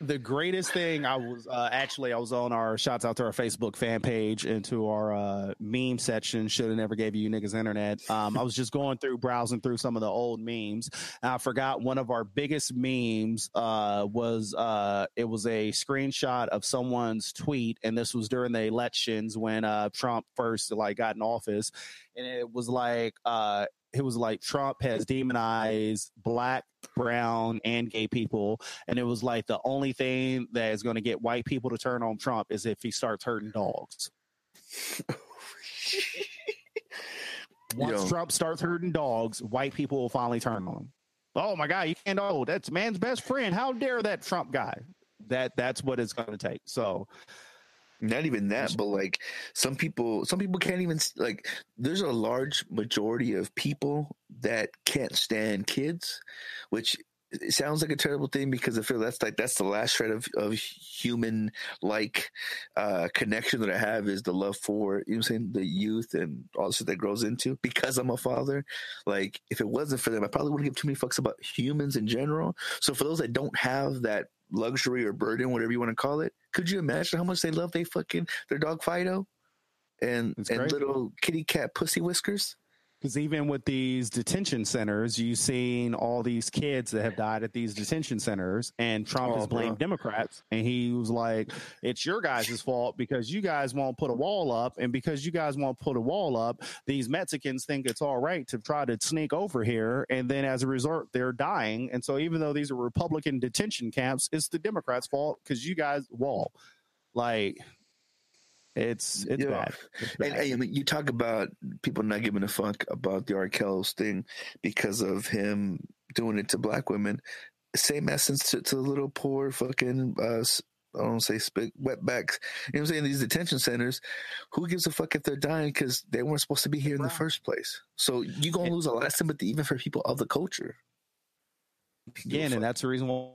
the greatest thing I was uh, actually I was on our shots out to our Facebook fan page and to our uh, meme section. Should have never gave you niggas internet. Um, I was just going through browsing through some of the old memes. I forgot one of our biggest memes uh, was uh, it was a screenshot of someone's tweet, and this was during the elections when uh, Trump first like got in office, and it was like uh, it was like Trump has demonized black, brown, and gay people and it was like the only thing that is going to get white people to turn on Trump is if he starts hurting dogs. Once Yo. Trump starts hurting dogs, white people will finally turn on him. Oh my God, you can't. Oh, that's man's best friend. How dare that Trump guy? That that's what it's going to take. So not even that but like some people some people can't even like there's a large majority of people that can't stand kids which it sounds like a terrible thing because I feel that's like that's the last shred of, of human like uh connection that I have is the love for you know what I'm saying the youth and all the shit that grows into. Because I'm a father like if it wasn't for them I probably wouldn't give too many fucks about humans in general. So for those that don't have that luxury or burden whatever you want to call it could you imagine how much they love they fucking their dog Fido? And It's and little kitty cat pussy whiskers Because even with these detention centers, you've seen all these kids that have died at these detention centers, and Trump Oh, has blamed bro. Democrats. And he was like, It's your guys' fault because you guys won't put a wall up. And because you guys won't put a wall up, these Mexicans think it's all right to try to sneak over here. And then as a result, they're dying. And so even though these are Republican detention camps, it's the Democrats' fault because you guys wall. Like, it's it's Yeah. bad. It's And, bad. and, I mean, you talk about people not giving a fuck about the R. Kelly's thing because of him doing it to black women. Same essence to, to the little poor fucking, uh, s- I don't say spit, wetbacks. You know what I'm saying? These detention centers, who gives a fuck if they're dying because they weren't supposed to be here in the first place? So you're going to lose a lot of sympathy even for people of the culture. Give again, and that's the reason why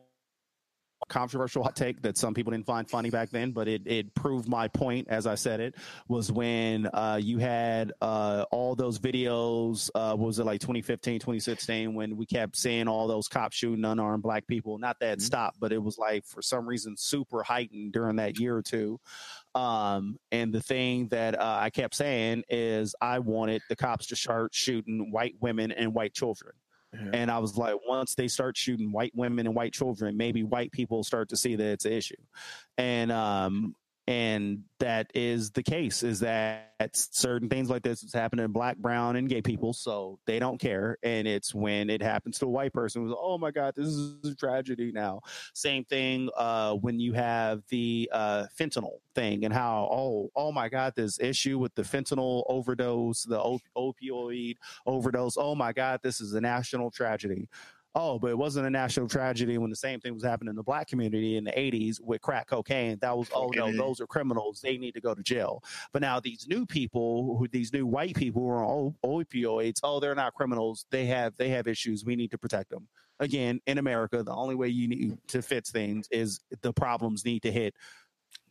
controversial hot take that some people didn't find funny back then, but it, it proved my point as I said it was when uh, you had uh, all those videos, uh, was it like 2015, 2016, when we kept seeing all those cops shooting unarmed black people. Not that it Mhm. stopped, but it was like for some reason super heightened during that year or two. Um, and the thing that uh, I kept saying is I wanted the cops to start shooting white women and white children. And I was like, once they start shooting white women and white children, maybe white people start to see that it's an issue. And um and that is the case is that certain things like this is happening to black, brown, and gay people, so they don't care. And it's when it happens to a white person who's oh my God, this is a tragedy now. Same thing uh when you have the uh fentanyl thing and how oh oh my God, this issue with the fentanyl overdose, the op- opioid overdose. Oh my God, this is a national tragedy. Oh, but it wasn't a national tragedy when the same thing was happening in the black community in the 80s with crack cocaine. That was, oh no, those are criminals. They need to go to jail. But now these new people, who these new white people who are on opioids, oh, they're not criminals. They have they have issues. We need to protect them. Again, in America, the only way you need to fix things is the problems need to hit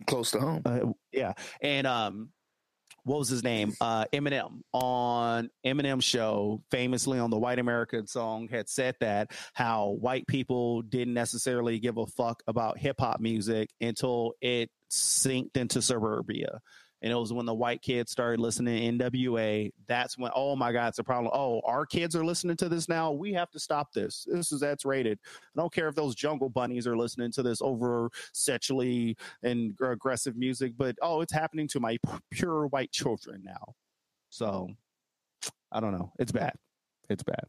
Close to home. uh, yeah, and um, what was his name? Uh, Eminem on Eminem show, famously on the White American song, had said that how white people didn't necessarily give a fuck about hip hop music until it synced into suburbia. And it was when the white kids started listening to NWA. That's when, oh my God, it's a problem. Oh, our kids are listening to this now. We have to stop this. This is that's rated. I don't care if those jungle bunnies are listening to this over sexually and aggressive music, but oh, it's happening to my pure white children now. So I don't know. It's bad. It's bad.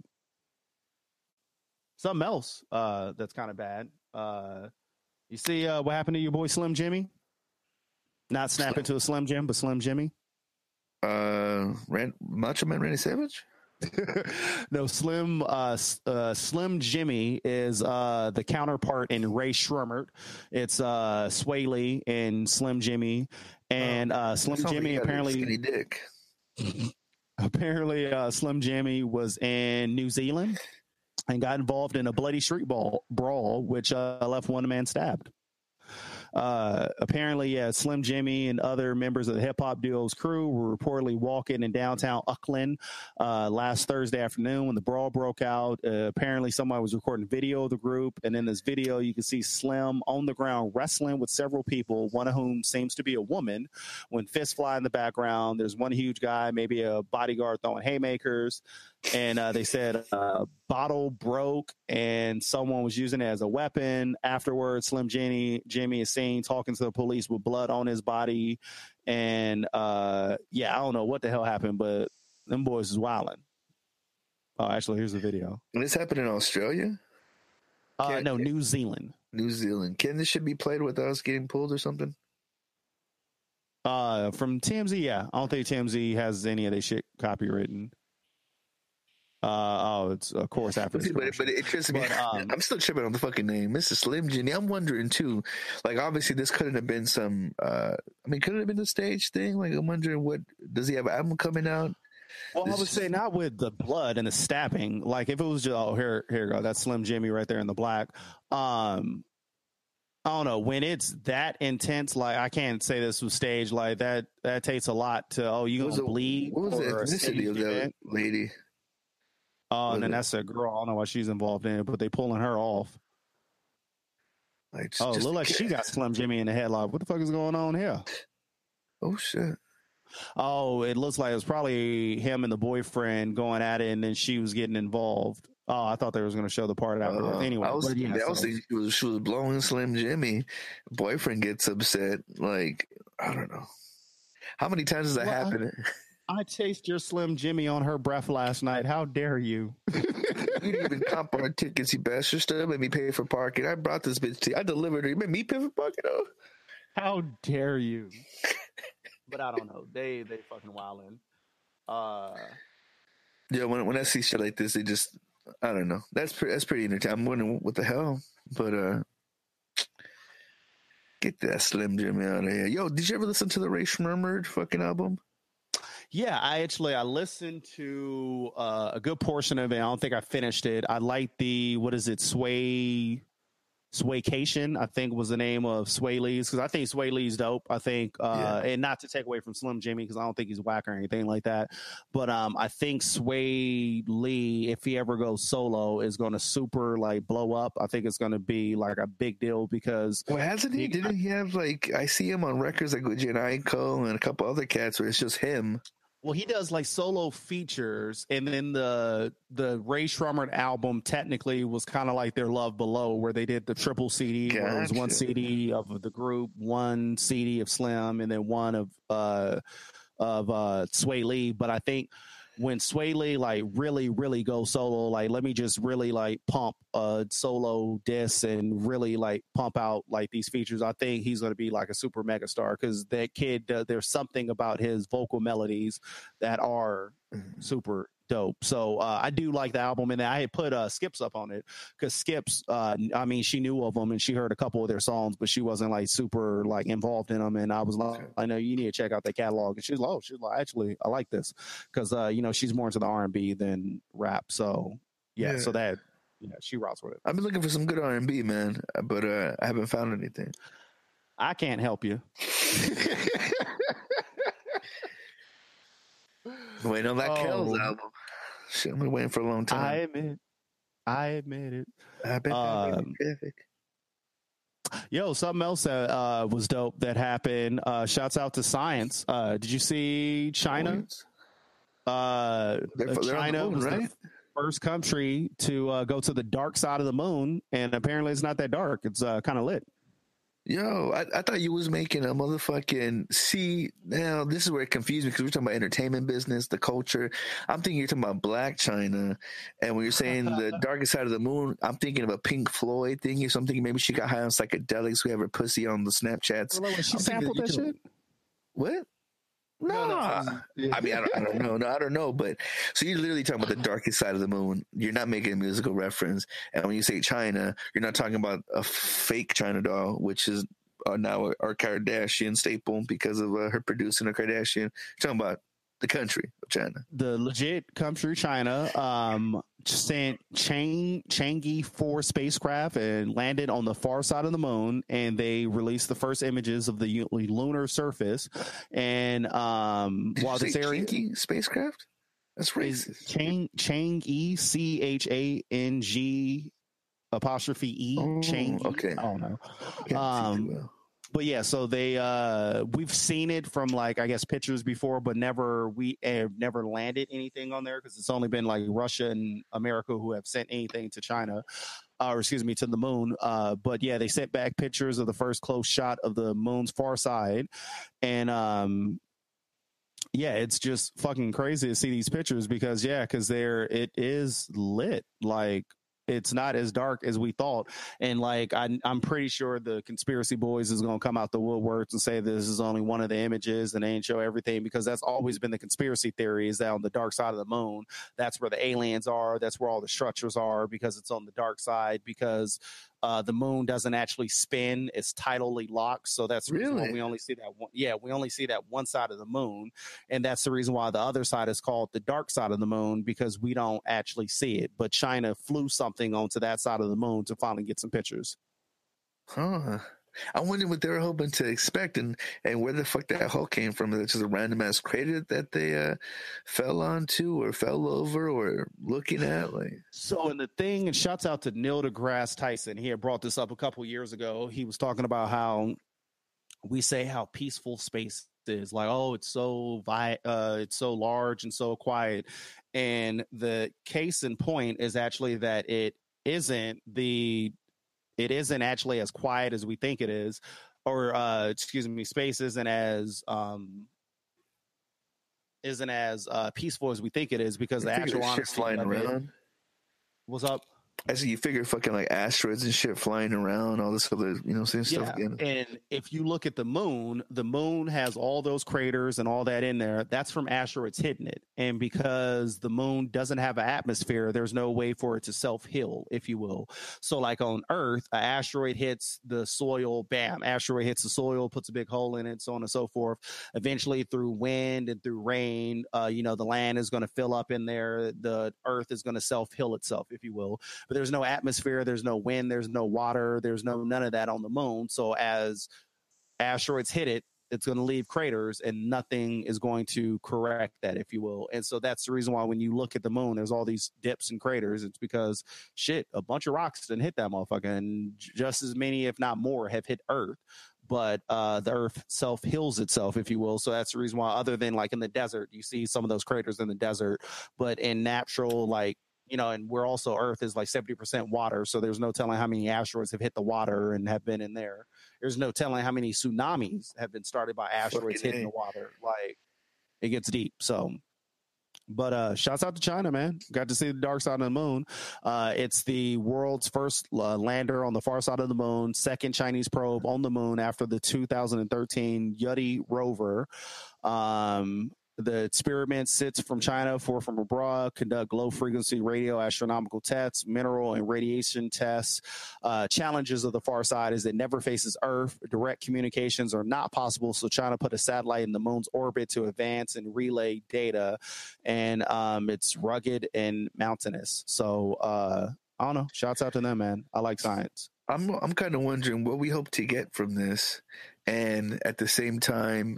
Something else uh, that's kind of bad. Uh, you see uh, what happened to your boy Slim Jxmmi? Not snap into a Slim Jim, but Slim Jxmmi. Uh, Ran- Macho Man Randy Savage. no, Slim uh, uh, Slim Jxmmi is uh, the counterpart in Rae Sremmurd. It's uh, Swae Lee and Slim Jxmmi, and uh, Slim Jxmmi he got a apparently apparently uh, Slim Jxmmi was in New Zealand and got involved in a bloody street ball brawl, which uh, left one man stabbed. Uh, apparently, yeah, Slim Jxmmi and other members of the hip hop duo's crew were reportedly walking in downtown Auckland uh, last Thursday afternoon when the brawl broke out. Uh, apparently, somebody was recording video of the group, and in this video, you can see Slim on the ground wrestling with several people, one of whom seems to be a woman. When fists fly in the background, there's one huge guy, maybe a bodyguard throwing haymakers and uh, they said a bottle broke and someone was using it as a weapon. Afterwards, Slim Jxmmi Jimmy is seen talking to the police with blood on his body, and uh, yeah, I don't know what the hell happened, but them boys is wilding. Oh, actually, here's the video. And this happened in Australia, Uh, Can't- no, New Zealand. New Zealand. Can this should be played without us getting pulled or something? Uh, from TMZ, yeah, I don't think TMZ has any of their shit copywritten. Uh, oh, it's of course after But, but, it trips me. Um, I'm still tripping on the fucking name, Mr. Slim Jxmmi. I'm wondering too. Like, obviously, this couldn't have been some. uh I mean, could it have been a stage thing? Like, I'm wondering what does he have an album coming out? Well, I would is- say not with the blood and the stabbing. Like if it was just oh here here go that's Slim Jxmmi right there in the black. Um, I don't know when it's that intense. Like I can't say this was staged. Like that that takes a lot to oh you gonna bleed. What was the ethnicity of that lady? Oh, and then that's a girl. I don't know why she's involved in it, but they pulling her off. Like, Oh, look like she got Slim Jxmmi in the headlock. What the fuck is going on here? Oh shit! Oh, it looks like it was probably him and the boyfriend going at it, and then she was getting involved. Oh, I thought they was going to show the part after. Uh, anyway, I was, but yeah, I was so- thinking she was, she was blowing Slim Jxmmi. Boyfriend gets upset. Like, I don't know. How many times does that Well, I- happen? I chased your Slim Jxmmi on her breath last night. How dare you? You didn't even comp our tickets, you bastard. Still made me pay for parking. I brought this bitch to you. I delivered her. You made me pay for parking, though. How dare you? but I don't know. They they fucking wildin'. Uh, Yeah, when when I see shit like this, they just I don't know. That's pretty. That's pretty entertaining. I'm wondering what the hell, but uh, get that Slim Jxmmi out of here. Yo, did you ever listen to the Rae Sremmurd fucking album? Yeah, I actually I listened to uh, a good portion of it. I don't think I finished it. I like the what is it? Sway Swaecation, I think was the name of Swae Lee's because I think Swae Lee's dope. I think, uh, and not to take away from Slim Jxmmi because I don't think he's whack or anything like that. But um, I think Swae Lee, if he ever goes solo, is going to super like blow up. I think it's going to be like a big deal because Well, hasn't he? He- Didn't he have like I see him on records like with Jhené Aiko and a couple other cats where it's just him. Well, he does like solo features, and then the the Rae Sremmurd album technically was kind of like their Love Below, where they did the triple CD, where it was one CD of the group, one CD of Slim, and then one of uh of uh Swae Lee. But I think when Swae Lee like really really go solo, like let me just really like pump a solo disc and really like pump out like these features. I think he's going to be like a super mega star because that kid, uh, there's something about his vocal melodies that are Mhm. super dope. So uh, I do like the album, and I had put uh, Skips up on it because Skips, uh, I mean, she knew of them and she heard a couple of their songs, but she wasn't like super like involved in them. And I was like. I know you need to check out the catalog. And she's like, oh, she's like, actually, I like this because uh, you know she's more into the R and B than rap. So yeah, Yeah. so that yeah, she rocks with it. I've been looking for some good R and B, man, but uh, I haven't found anything. I can't help you. Wait on that Kells Oh. album. Shit, I've been waiting for a long time. I admit, I admit it. I bet um, traffic. Yo, something else that uh, was dope that happened. Uh, shouts out to science. Uh, did you see China? Uh, They're, they're on the China moon, was the right? first country to uh, go to the dark side of the moon, and apparently it's not that dark. It's uh, kind of lit. Yo, I, I thought you was making a motherfucking. See, now this is where it confused me because we're talking about entertainment business, the culture. I'm thinking you're talking about Blac Chyna, and when you're saying the darkest side of the moon, I'm thinking of a Pink Floyd thing. So I'm thinking maybe she got high on psychedelics. We have her pussy on the Snapchats. She I'm sampled that talking- shit. What? No, No, I mean, I don't, I don't know. No, I don't know. But so you're literally talking about the darkest side of the moon. You're not making a musical reference. And when you say China, you're not talking about a fake China doll, which is uh, now our Kardashian staple because of uh, her producing a Kardashian. You're talking about the country of China. the legit country China um, sent Chang Chang'e four spacecraft and landed on the far side of the moon, and they released the first images of the lunar surface. And um, Did while this area kinky spacecraft? That's is racist. Chang Chang'e C H A N G apostrophe E Oh, Chang'e. okay. I don't know. Um. But yeah, so they uh we've seen it from like I guess pictures before, but never we have never landed anything on there because it's only been like Russia and America who have sent anything to China, uh, or excuse me, to the moon. Uh, but yeah, they sent back pictures of the first close shot of the moon's far side, and um. Yeah, it's just fucking crazy to see these pictures because yeah, because they're it is lit like it's not as dark as we thought. And like I, i'm pretty sure the conspiracy boys is going to come out the woodworks and say this is only one of the images and they ain't show everything because that's always been the conspiracy theory is that on the dark side of the moon that's where the aliens are that's where all the structures are because it's on the dark side because uh, the moon doesn't actually spin it's tidally locked so that's the reason why Really? we only see that one yeah we only see that one side of the moon and that's the reason why the other side is called the dark side of the moon because we don't actually see it but china flew something onto that side of the moon to finally get some pictures Huh. I wonder what they were hoping to expect and, and where the fuck that hole came from. Is it just a random ass crater that they uh, fell onto or fell over or looking at? Like, so and the thing and shouts out to neil degrasse tyson he had brought this up a couple years ago he was talking about how we say how peaceful space is like oh it's so vi- uh it's so large and so quiet and the case in point is actually that it isn't the it isn't actually as quiet as we think it is or uh excuse me space isn't as um isn't as uh peaceful as we think it is because the you figure actual honesty flying of it- around. what's up I see you figure fucking like asteroids and shit flying around, all this other, you know, same stuff Yeah, again. and if you look at the moon, the moon has all those craters and all that in there. That's from asteroids hitting it. And because the moon doesn't have an atmosphere, there's no way for it to self heal, if you will. So, like on Earth, an asteroid hits the soil, bam, asteroid hits the soil, puts a big hole in it, so on and so forth. Eventually, through wind and through rain, uh, you know, the land is going to fill up in there. The Earth is going to self heal itself, if you will but there's no atmosphere, there's no wind, there's no water, there's no none of that on the moon. So as asteroids hit it, it's going to leave craters and nothing is going to correct that, if you will. And so that's the reason why when you look at the moon, there's all these dips and craters. It's because shit, a bunch of rocks didn't hit that motherfucker, and just as many, if not more, have hit Earth. But uh, the Earth self heals itself, if you will. So that's the reason why, other than like in the desert, you see some of those craters in the desert, but in natural like you know, and we're also Earth is like 70% water. So there's no telling how many asteroids have hit the water and have been in there. There's no telling how many tsunamis have been started by asteroids hitting the water. Like it gets deep. So, but uh, shouts out to China, man. Got to see the dark side of the moon. Uh, it's the world's first uh, lander on the far side of the moon, second Chinese probe on the moon after the 2013 Yutu rover. Um, the experiment sits from China, four from abroad, conduct low frequency radio astronomical tests, mineral and radiation tests. Uh, challenges of the far side is it never faces Earth. Direct communications are not possible. So China put a satellite in the moon's orbit to advance and relay data. And um, it's rugged and mountainous. So uh, I don't know. Shouts out to them, man. I like science. I'm I'm kind of wondering what we hope to get from this, and at the same time,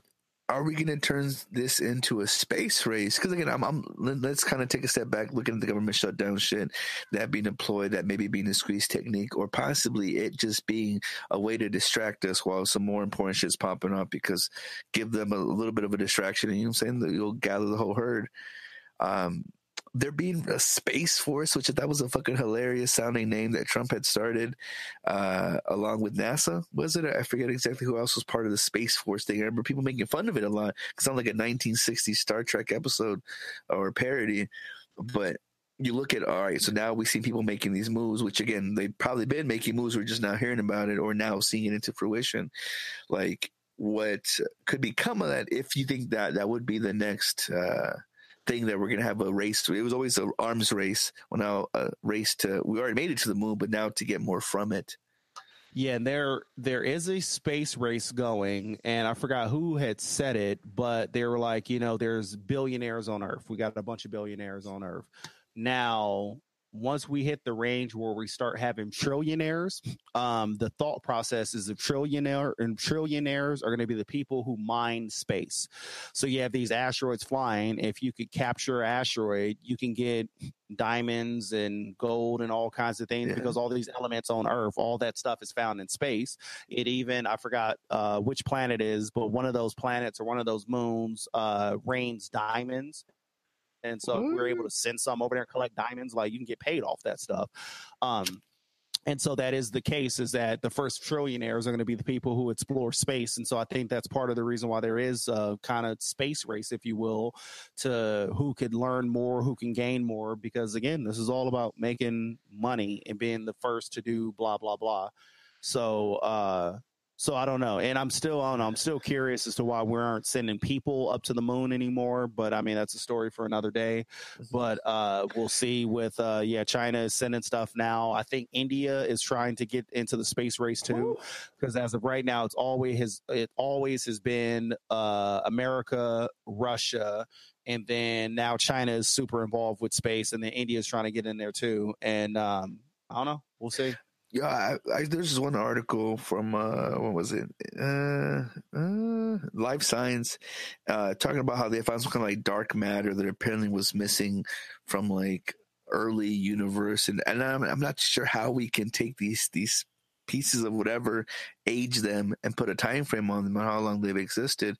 are we going to turn this into a space race? Because again, I'm, I'm let's kind of take a step back, looking at the government shutdown shit, that being employed, that maybe being a squeeze technique, or possibly it just being a way to distract us while some more important shit's popping up. Because give them a little bit of a distraction, and you know what I'm saying? You'll gather the whole herd. Um, there being a space force, which that was a fucking hilarious sounding name that Trump had started, uh, along with NASA. Was it? I forget exactly who else was part of the space force thing. I remember people making fun of it a lot. It sounded like a 1960s Star Trek episode or parody. But you look at all right, so now we see people making these moves, which again they've probably been making moves. We're just now hearing about it or now seeing it into fruition. Like what could become of that if you think that that would be the next uh, thing that we're going to have a race. It was always an arms race. Well, now a race to, we already made it to the moon, but now to get more from it. Yeah, and there there is a space race going, and I forgot who had said it, but they were like, you know, there's billionaires on Earth. We got a bunch of billionaires on Earth. Now, once we hit the range where we start having trillionaires, um, the thought process is a trillionaire and trillionaires are going to be the people who mine space. So you have these asteroids flying. If you could capture an asteroid, you can get diamonds and gold and all kinds of things Yeah. because all these elements on Earth, all that stuff is found in space. It even I forgot uh, which planet it is, but one of those planets or one of those moons uh, rains diamonds. And so we're able to send some over there and collect diamonds, like you can get paid off that stuff. Um, and so that is the case is that the first trillionaires are going to be the people who explore space. And so I think that's part of the reason why there is a kind of space race, if you will, to who could learn more, who can gain more. Because again, this is all about making money and being the first to do blah, blah, blah. So, uh, so I don't know, and I'm still I don't know, I'm still curious as to why we aren't sending people up to the moon anymore. But I mean, that's a story for another day. But uh, we'll see. With uh, yeah, China is sending stuff now. I think India is trying to get into the space race too, because as of right now, it's always has it always has been uh, America, Russia, and then now China is super involved with space, and then India is trying to get in there too. And um, I don't know. We'll see. Yeah, I, I, there's one article from uh, what was it? Uh, uh, Live Science, uh, talking about how they found some kind of like dark matter that apparently was missing from like early universe, and and I'm I'm not sure how we can take these these pieces of whatever, age them, and put a time frame on them and how long they've existed.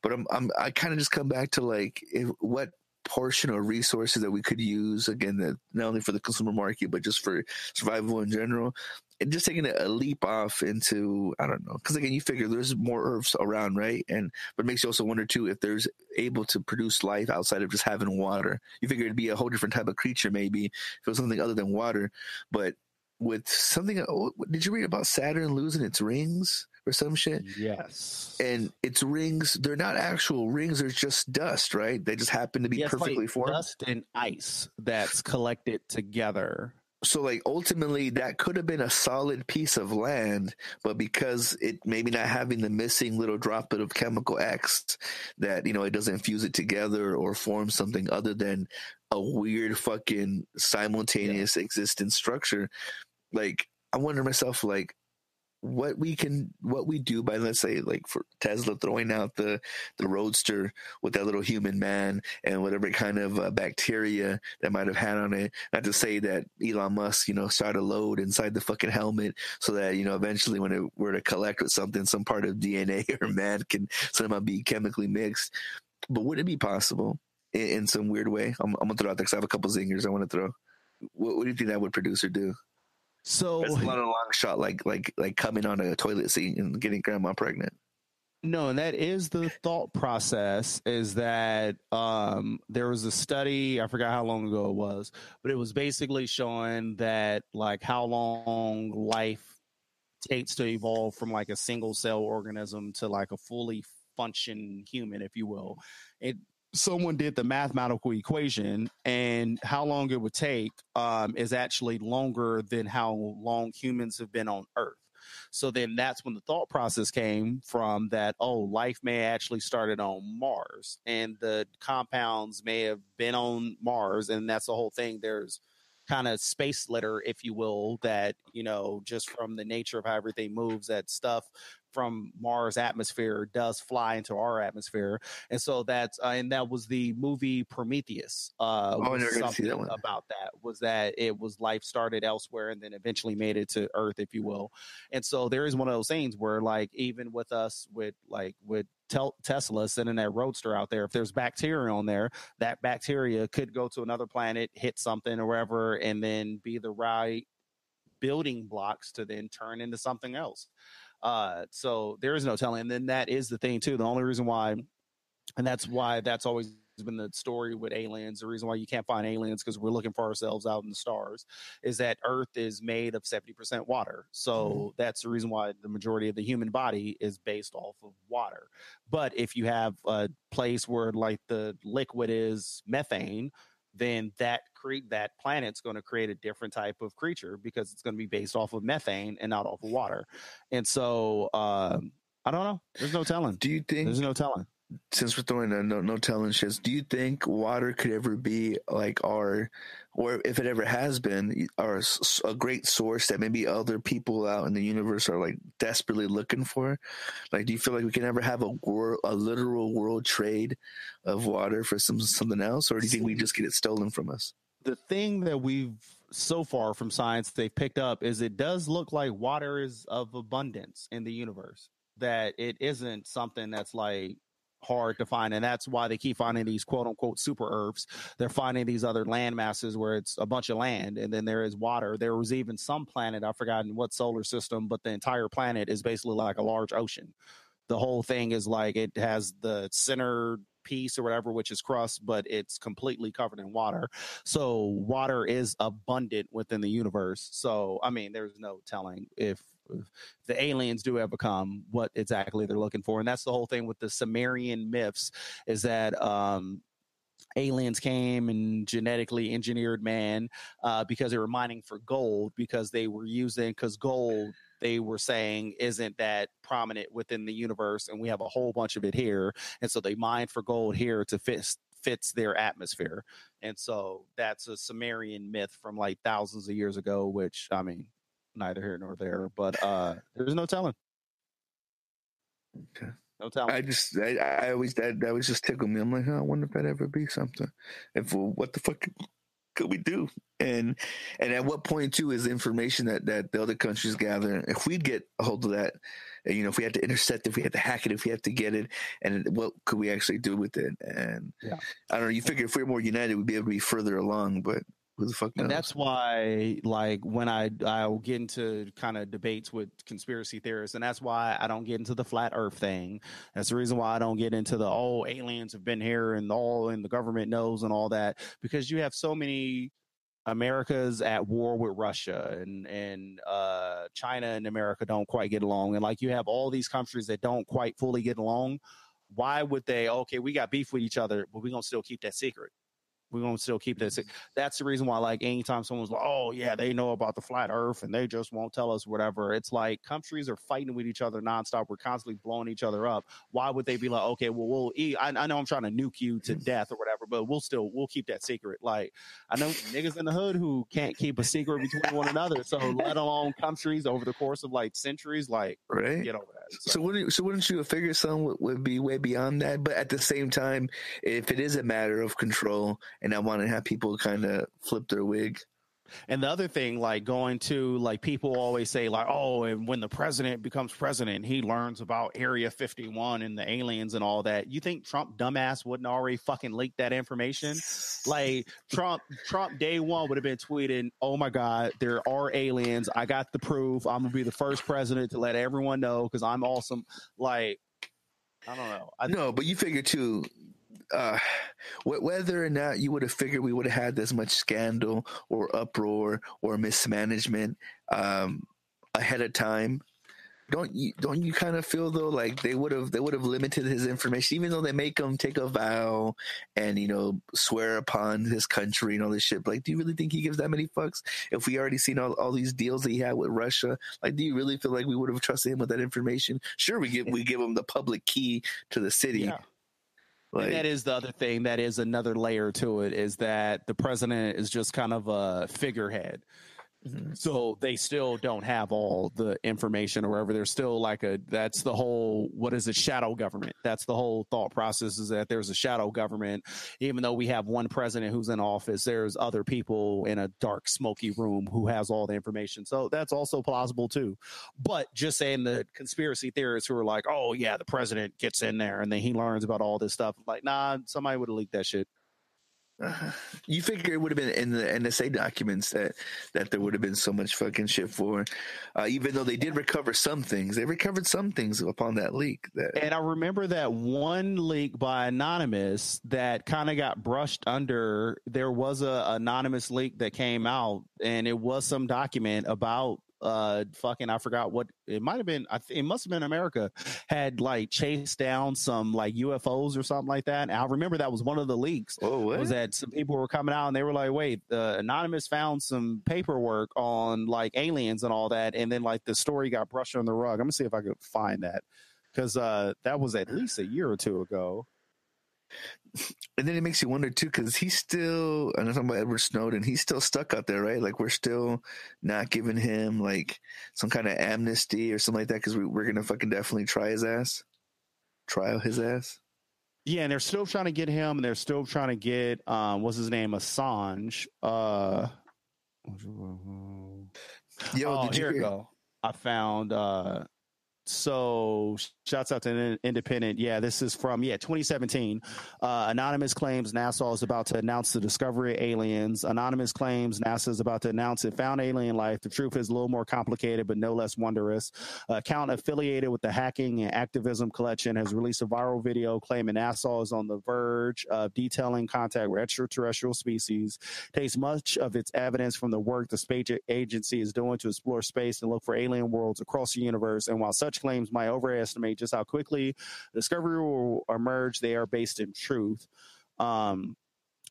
But I'm, I'm I kind of just come back to like if, what portion or resources that we could use again that not only for the consumer market but just for survival in general and just taking a leap off into I don't know because again you figure there's more Earths around right? And but it makes you also wonder too if there's able to produce life outside of just having water. You figure it'd be a whole different type of creature maybe if it was something other than water. But with something oh, did you read about Saturn losing its rings or some shit Yes. and its rings they're not actual rings they're just dust right they just happen to be Yeah, it's perfectly like formed Dust and ice that's collected together. so like ultimately that could have been a solid piece of land but because it maybe not having the missing little droplet of chemical x that you know it doesn't fuse it together or form something other than a weird fucking simultaneous existence structure like i wonder myself like what we can what we do by let's say like for Tesla throwing out the the roadster with that little human man and whatever kind of uh, bacteria that might have had on it. Not to say that Elon Musk you know started a load inside the fucking helmet so that you know eventually when it were to collect with something some part of DNA or man can somehow be chemically mixed. But would it be possible in, in some weird way? I'm, I'm gonna throw out there because I have a couple zingers I want to throw. What, what do you think that would produce or do So that's not a long shot, like like like coming on a toilet seat and getting grandma pregnant. No, and that is the thought process is that um, there was a study, I forgot how long ago it was, but it was basically showing that like how long life takes to evolve from like a single cell organism to like a fully function human, if you will. It someone did the mathematical equation and how long it would take um, is actually longer than how long humans have been on earth so then that's when the thought process came from that, oh, life may actually started on Mars and the compounds may have been on Mars. And that's the whole thing. There's kind of space litter, if you will, that, you know, just from the nature of how everything moves, that stuff from Mars atmosphere does fly into our atmosphere. And so that's, uh, and that was the movie Prometheus. Uh, Oh, never to see that one. about that was that it was life started elsewhere and then eventually made it to Earth, if you will. And so there is one of those things where, like, even with us, with like with Tesla sending that roadster out there, if there's bacteria on there, that bacteria could go to another planet, hit something or wherever, and then be the right building blocks to then turn into something else. Uh, so there is no telling. And then that is the thing too. The only reason why, and that's why that's always been the story with aliens. The reason why you can't find aliens because we're looking for ourselves out in the stars is that Earth is made of 70% water. So Mm-hmm. that's the reason why the majority of the human body is based off of water. But if you have a place where like the liquid is methane, then that create that planet's going to create a different type of creature because it's going to be based off of methane and not off of water. And so um, I don't know. There's no telling. Do you think There's no telling. Since we're throwing a no no telling shits, do you think water could ever be like our, or if it ever has been, our a great source that maybe other people out in the universe are like desperately looking for? Like, do you feel like we can ever have a world, a literal world trade of water for some something else, or do you think we just get it stolen from us? the thing that we've so far from science they've picked up is it does look like water is of abundance in the universe that it isn't something that's like hard to find and that's why they keep finding these quote unquote super earths they're finding these other land masses where it's a bunch of land and then there is water. There was even some planet i've forgotten what solar system but the entire planet is basically like a large ocean. The whole thing is like it has the center piece or whatever which is crust but it's completely covered in water. So water is abundant within the universe. So I mean, there's no telling if, the aliens do ever come, what exactly they're looking for. And that's the whole thing with the Sumerian myths is that um aliens came and genetically engineered man uh, because they were mining for gold because they were using because gold they were saying isn't that prominent within the universe and we have a whole bunch of it here and so they mined for gold here to fit fits their atmosphere and so that's a Sumerian myth from like thousands of years ago, which I mean, neither here nor there, but uh there's no telling. Okay. No telling. I just, I, I always that that was just tickled me. I'm like, huh, I wonder if that ever be something. If well, what the fuck could we do? And and at what point too is the information that that the other countries gather? If we'd get a hold of that, and, you know, if we had to intercept, if we had to hack it, if we had to get it, and what could we actually do with it? And Yeah. I don't know. You figure if we we're more united, we'd be able to be further along. But who the fuck knows? and that's why like when i i'll get into kind of debates with conspiracy theorists and that's why i don't get into the flat earth thing that's the reason why i don't get into the oh aliens have been here and all and the government knows and all that because you have so many America's at war with Russia and and uh, China and America don't quite get along, and like you have all these countries that don't quite fully get along. Why would they? Okay, we got beef with each other, but we're gonna still keep that secret. We're gonna still keep this. That's the reason why, like, anytime someone's like, "Oh yeah, they know about the flat Earth and they just won't tell us whatever," it's like countries are fighting with each other nonstop. We're constantly blowing each other up. Why would they be like, "Okay, well, we'll eat." I, I know I'm trying to nuke you to mm. death or whatever, but we'll still we'll keep that secret. Like, I know niggas in the hood who can't keep a secret between one another. So let alone countries over the course of like centuries, like right. get over that. So wouldn't so wouldn't you figure some would, would be way beyond that? But at the same time, if it is a matter of control, and I want to have people kind of flip their wig, And the other thing, like going to like people always say, like, oh, and when the president becomes president, he learns about Area 51 and the aliens and all that. You think Trump dumbass wouldn't already fucking leak that information? Like Trump, Trump day one would have been tweeting, "Oh my God, there are aliens. I got the proof. I'm gonna be the first president to let everyone know because I'm awesome." Like, I don't know. I, no, but you figure too. Uh, whether or not you would have figured we would have had this much scandal or uproar or mismanagement um, ahead of time, don't you don't you kind of feel though like they would have they would have limited his information even though they make him take a vow and you know swear upon his country and all this shit? Like do you really think he gives that many fucks if we already seen all, all these deals that he had with russia? Like do you really feel like we would have trusted him with that information? Sure we give we give him the public key to the city Yeah. Like and that is the other thing. That is another layer to it. Is that the president is just kind of a figurehead. Mhm. So they still don't have all the information or whatever. There's still like a that's the whole what is it shadow government. That's the whole thought process is that there's a shadow government. Even though we have one president who's in office, there's other people in a dark, smoky room who has all the information. So that's also plausible too. But just saying the conspiracy theorists who are like, oh yeah, the president gets in there and then he learns about all this stuff. Like, nah, somebody would have leaked that shit. You figure it would have been in the NSA documents that that there would have been so much fucking shit for, uh, even though they did recover some things. They recovered some things upon that leak. That And I remember that one leak by Anonymous that kind of got brushed under. There was a anonymous leak that came out, and it was some document about uh fucking I forgot what it might have been. I th- it must have been America had like chased down some like UFOs or something like that. And I remember that was one of the leaks. oh what? Was that some people were coming out and they were like, "Wait, uh, anonymous found some paperwork on like aliens and all that," and then like the story got brushed on the rug. I'm gonna see if I could find that because uh, that was at least a year or two ago. And then it makes you wonder too, because he's still. I'm talking about Edward Snowden. He's still stuck out there, right? Like we're still not giving him like some kind of amnesty or something like that, because we, we're gonna fucking definitely try his ass, trial his ass. Yeah, and they're still trying to get him, and they're still trying to get um, what's his name, Assange. Uh, Yo, oh, did you here hear? go. I found. Uh, so shouts out to independent. Yeah, this is from yeah 2017. Uh, Anonymous claims NASA is about to announce the discovery of aliens. Anonymous claims NASA is about to announce it found alien life. The truth is a little more complicated, but no less wondrous. Account affiliated with the Hacking and Activism Collection has released a viral video claiming NASA is on the verge of detailing contact with extraterrestrial species takes much of its evidence from the work the space agency is doing to explore space and look for alien worlds across the universe. And while such claims might overestimate just how quickly discovery will emerge, they are based in truth. Um,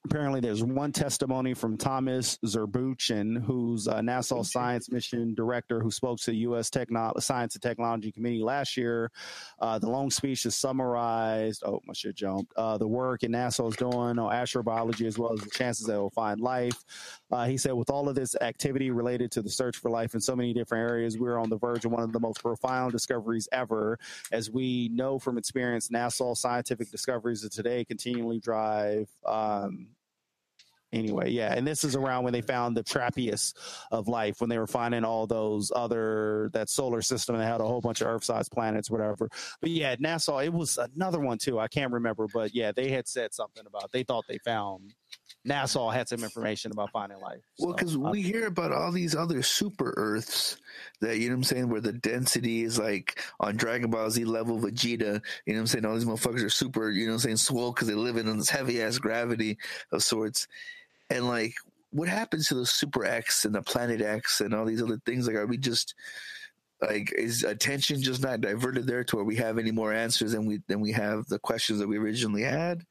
apparently there's one testimony from Thomas Zurbuchen, who's a NASA science mission director who spoke to the U.S. Techno- Science and Technology Committee last year. Uh, the long speech is summarized. Oh, my shit jumped. Uh, the work in NASA is doing on astrobiology as well as the chances that it will find life. Uh, he said, with all of this activity related to the search for life in so many different areas, we're on the verge of one of the most profound discoveries ever. As we know from experience, NASA scientific discoveries of today continually drive. Um, anyway, yeah, and this is around when they found the trappiest of life, when they were finding all those other that solar system that had a whole bunch of Earth-sized planets, whatever. But yeah, NASA, it was another one too. I can't remember, but yeah, they had said something about they thought they found NASA had some information about finding life. Well, because uh, we hear about all these other super Earths that you know what I'm saying, where the density is like on Dragon Ball Z level Vegeta. You know what I'm saying? All these motherfuckers are super. You know what I'm saying? Swole because they live in this heavy ass gravity of sorts. And like, what happens to the Super X and the Planet X and all these other things? Like, are we just like is attention just not diverted there to where we have any more answers than we than we have the questions that we originally had?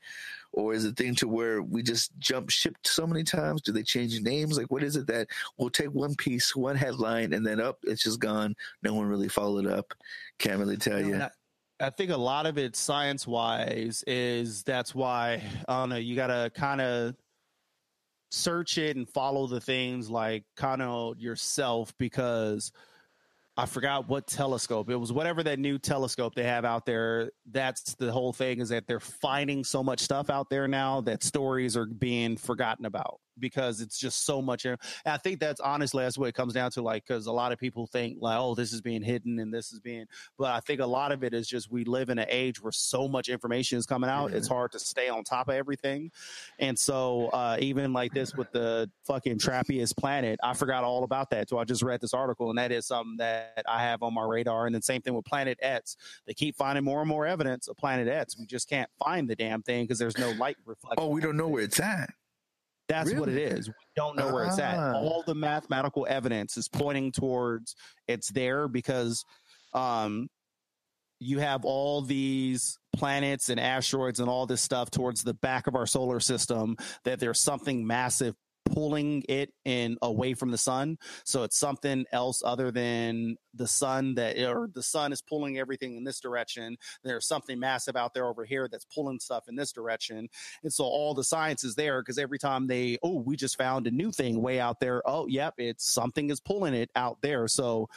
Or is it thing to where we just jump ship so many times? Do they change names? Like, what is it that we'll take one piece, one headline, and then up, it's just gone. No one really followed up. Can't really tell you. I, I think a lot of it science wise is that's why I don't know, you gotta kind of search it and follow the things like kind of yourself because I forgot what telescope. It was whatever that new telescope they have out there. That's the whole thing is that they're finding so much stuff out there now that stories are being forgotten about because it's just so much. And I think that's honestly that's what it comes down to. Like, because a lot of people think like, oh, this is being hidden and this is being, but I think a lot of it is just we live in an age where so much information is coming out. Yeah. It's hard to stay on top of everything. And so uh, even like this with the fucking TRAPPIST planet, I forgot all about that. So I just read this article, and that is something that I have on my radar. And then same thing with Planet X. They keep finding more and more evidence of Planet X. We just can't find the damn thing because there's no light reflection. Oh, we don't know where it's at. That's what it is. We don't know where it's at. Ah. All the mathematical evidence is pointing towards it's there because um, you have all these planets and asteroids and all this stuff towards the back of our solar system that there's something massive pulling it in away from the sun so it's something else other than the sun that or the sun is pulling everything in this direction there's something massive out there over here that's pulling stuff in this direction and so all the science is there because every time they, oh, we just found a new thing way out there. Oh, yep, it's something is pulling it out there. So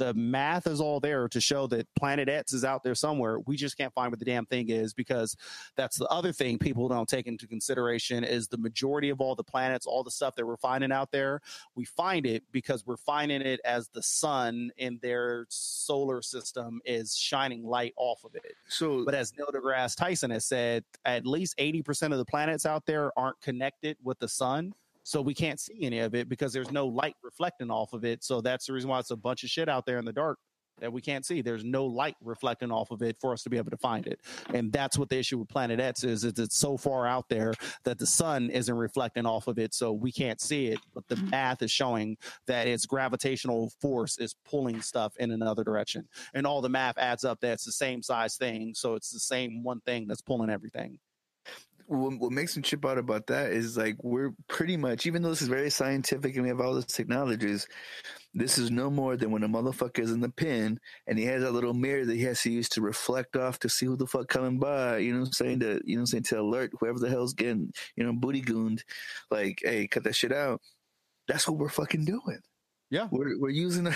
the math is all there to show that Planet X is out there somewhere. We just can't find what the damn thing is because that's the other thing people don't take into consideration is the majority of all the planets, all the stuff that we're finding out there, we find it because we're finding it as the sun in their solar system is shining light off of it. So, But as Neil deGrasse Tyson has said, at least 80% of the planets out there aren't connected with the sun. So we can't see any of it because there's no light reflecting off of it. So that's the reason why it's a bunch of shit out there in the dark that we can't see. There's no light reflecting off of it for us to be able to find it. And that's what the issue with Planet X is, is it's so far out there that the sun isn't reflecting off of it. So we can't see it. But the mm-hmm. math is showing that its gravitational force is pulling stuff in another direction. And all the math adds up that it's the same size thing. So it's the same one thing that's pulling everything. What, makes me chip out about that is like we're pretty much, even though this is very scientific and we have all these technologies, this is no more than when a motherfucker is in the pen and he has that little mirror that he has to use to reflect off to see who the fuck coming by. You know what I'm saying? To you know what I'm saying to alert whoever the hell's getting you know booty gooned. Like, hey, cut that shit out. That's what we're fucking doing. Yeah. We're we're using a,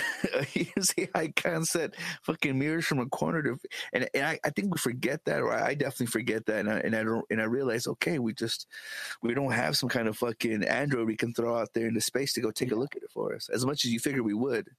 using high concept fucking mirrors from a corner to, and and I, I think we forget that, or I definitely forget that, and I, and I don't and I realize, okay, we just we don't have some kind of fucking android we can throw out there into space to go take a look at it for us, as much as you figure we would.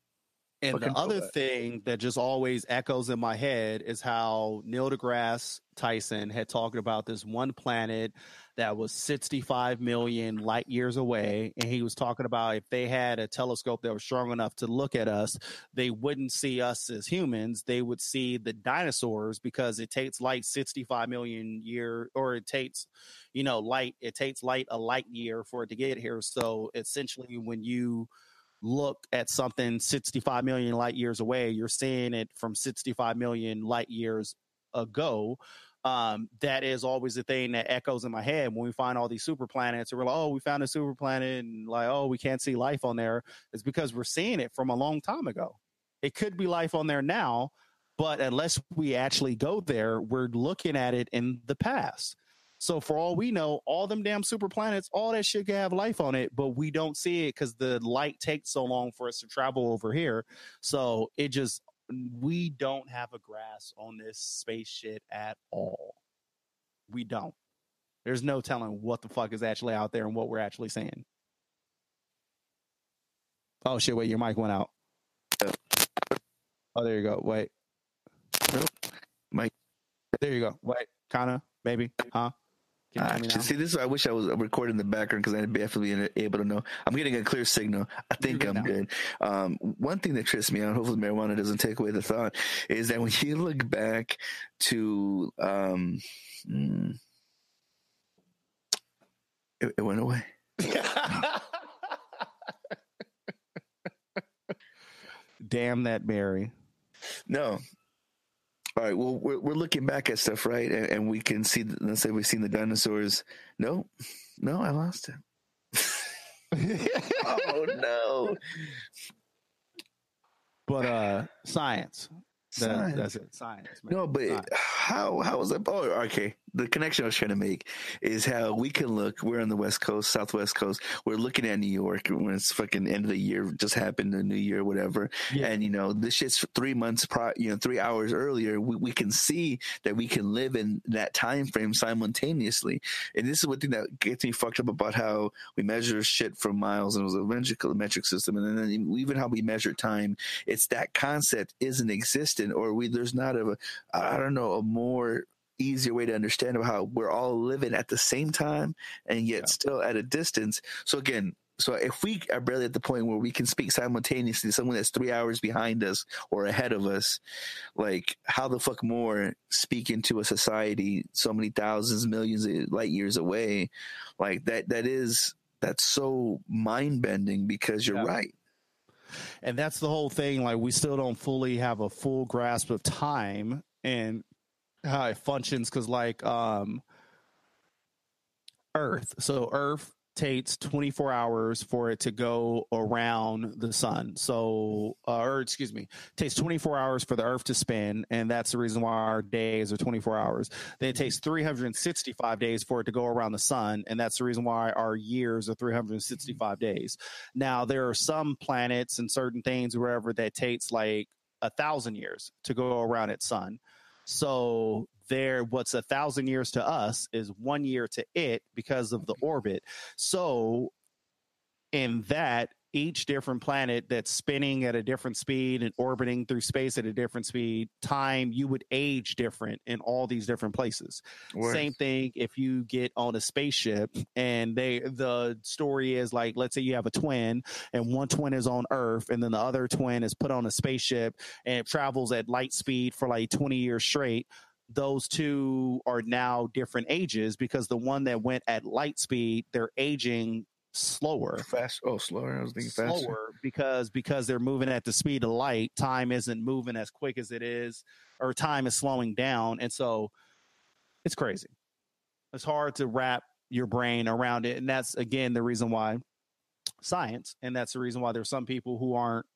And the other robot. thing that just always echoes in my head is how Neil deGrasse Tyson had talked about this one planet that was 65 million light years away. And he was talking about if they had a telescope that was strong enough to look at us, they wouldn't see us as humans. They would see the dinosaurs because it takes light 65 million year, or it takes, you know, light, it takes light a light year for it to get here. So essentially, when you look at something 65 million light years away, you're seeing it from 65 million light years ago. Um, that is always the thing that echoes in my head when we find all these super planets and we're like, oh, we found a super planet and like, oh, we can't see life on there. It's because we're seeing it from a long time ago. It could be life on there now, but unless we actually go there, we're looking at it in the past. So for all we know, all them damn super planets, all that shit can have life on it, but we don't see it because the light takes so long for us to travel over here. So it just we don't have a grasp on this space shit at all. We don't. There's no telling what the fuck is actually out there and what we're actually seeing. Oh shit! Wait, your mic went out. Oh, there you go. Wait, Mike. there you go. Wait, kinda, maybe, huh? Can you Ah, hear me now? see, this is. I wish I was recording the background because I'd definitely be able to know. I'm getting a clear signal. I think good I'm now. good. Um, one thing that trips me out, hopefully marijuana doesn't take away the thought, is that when you look back to, um, mm, it, it went away. Damn that Mary. No. All right. Well, we're we're looking back at stuff, right? And, and we can see. Let's say we've seen the dinosaurs. No, no, I lost it. oh no! But uh science. That- Science. That's it. Science. man. No, but Science. how how was that? Oh, okay. The connection I was trying to make is how we can look. We're on the West Coast, Southwest Coast. We're looking at New York when it's fucking end of the year, just happened, the New Year, whatever. Yeah. And you know, this shit's three months, pro, you know, three hours earlier. We, we can see that we can live in that time frame simultaneously. And this is one thing that gets me fucked up about how we measure shit from miles and it was a metric, metric system, and then even how we measure time. It's that concept isn't existent, or we there's not a I don't know a more easier way to understand about how we're all living at the same time and yet Yeah. still at a distance. So again, so if we are barely at the point where we can speak simultaneously to someone that's three hours behind us or ahead of us, like how the fuck more speaking to a society so many thousands, millions of light years away, like that that is that's so mind bending because you're Yeah. right. and that's the whole thing like we still don't fully have a full grasp of time and how it functions because like um earth so earth takes 24 hours for it to go around the sun. So, uh, or excuse me, takes 24 hours for the Earth to spin, and that's the reason why our days are 24 hours. Then it takes 365 days for it to go around the sun, and that's the reason why our years are 365 days. Now, there are some planets and certain things wherever that takes like a thousand years to go around its sun. So there, what's a thousand years to us is one year to it because of the mm-hmm. orbit. So in that, each different planet that's spinning at a different speed and orbiting through space at a different speed, time, you would age different in all these different places. Same thing if you get on a spaceship and they the story is like let's say you have a twin and one twin is on Earth and then the other twin is put on a spaceship and it travels at light speed for like 20 years straight. Those two are now different ages because the one that went at light speed, they're aging slower Fast. Oh, slower. I was thinking faster. slower because because they're moving at the speed of light time isn't moving as quick as it is or time is slowing down and so it's crazy it's hard to wrap your brain around it and that's again the reason why science and that's the reason why there's some people who aren't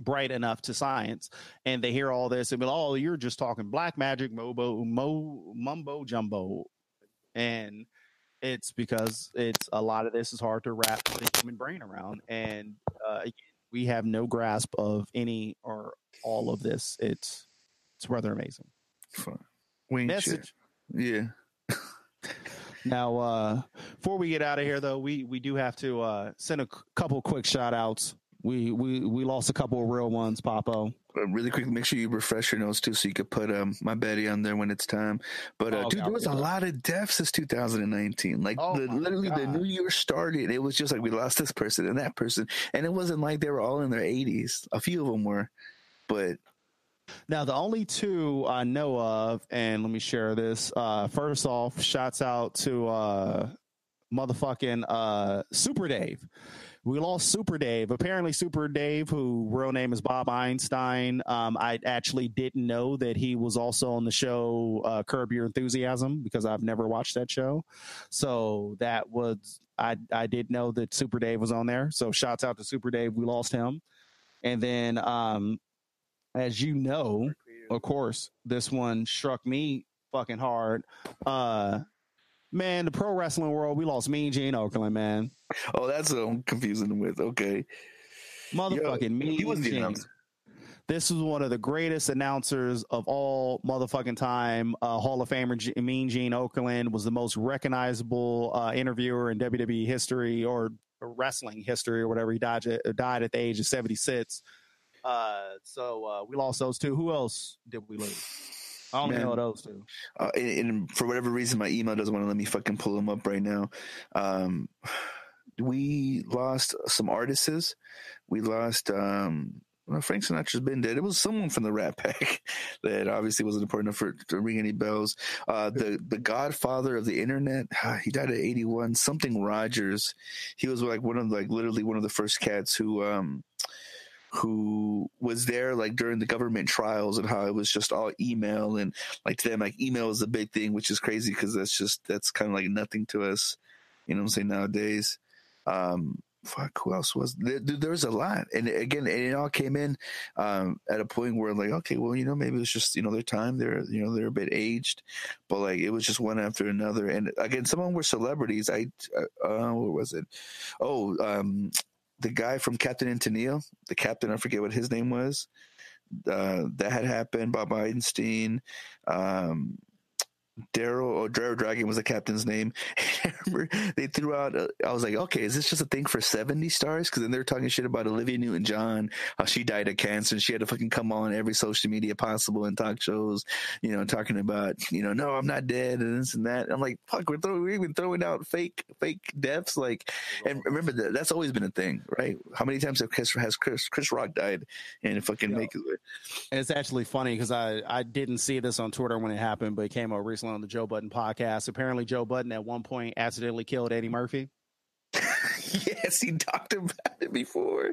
bright enough to science and they hear all this and be like oh you're just talking black magic mobo mo mumbo jumbo and it's because it's a lot of this is hard to wrap the human brain around and uh, we have no grasp of any or all of this. It's it's rather amazing. Fun. Wing message. Yeah. now uh before we get out of here though we we do have to uh send a c- couple quick shout outs we we we lost a couple of real ones papo really quick, make sure you refresh your notes too, so you could put um my Betty on there when it's time. But uh, Oh, dude, okay, there was a lot of deaths since 2019. Like Oh, the, literally, the new year started. It was just like we lost this person and that person, and it wasn't like they were all in their 80s. A few of them were, but Now, the only two I know of, and let me share this. Uh, first off, shouts out to uh, motherfucking uh, Super Dave. We lost Super Dave. Apparently, Super Dave, who real name is Bob Einstein, um, I actually didn't know that he was also on the show uh, Curb Your Enthusiasm because I've never watched that show. So that was I I did know that Super Dave was on there. So shouts out to Super Dave. We lost him, and then um, as you know, of course, this one struck me fucking hard. Uh man, the pro wrestling world, we lost Mean Gene Okerlund, man. oh, that's what I'm confusing them with. Okay, Motherfucking Mean he was the Gene. announcer. This is one of the greatest announcers of all motherfucking time. Uh, Hall of Famer G- Mean Gene Okerlund was the most recognizable uh, interviewer in WWE history or wrestling history or whatever. He died at, died at the age of 76. Uh, so uh, we lost those two. Who else did we lose? I only Man. know those two. uh, and, and for whatever reason, my email doesn't want to let me fucking pull them up right now. Um, we lost some artists. We lost. Um, well, Frank Sinatra's been dead. It was someone from the Rat Pack that obviously wasn't important enough for to ring any bells. Uh, the the Godfather of the Internet. He died at eighty one. Something Rogers. He was like one of like literally one of the first cats who um who was there like during the government trials and how it was just all email and like to them like email is a big thing which is crazy because that's just that's kind of like nothing to us you know what i'm saying nowadays. Um fuck who else was there, there was a lot. And again and it all came in um at a point where like okay well you know maybe it's just you know their time they're you know they're a bit aged but like it was just one after another. And again some of them were celebrities. I uh, uh what was it? Oh um the guy from Captain Tennille, the captain, I forget what his name was. Uh, that had happened. Bob Einstein, um, Daryl or Daryl Dragon was the captain's name. They threw out. uh, I was like, okay, is this just a thing for seventy stars? Because then they're talking shit about Olivia Newton-John, how she died of cancer, and she had to fucking come on every social media possible and talk shows, you know, talking about, you know, no, I'm not dead and this and that. I'm like, fuck, we're throwing, we're even throwing out fake, fake deaths, like. And remember that that's always been a thing, right? How many times have Chris, has Chris, Chris Rock died and fucking make it? And it's actually funny because I, I didn't see this on Twitter when it happened, but it came out recently on the Joe Budden podcast. Apparently, Joe Budden at one point accidentally killed Eddie Murphy. yes, he talked about it before.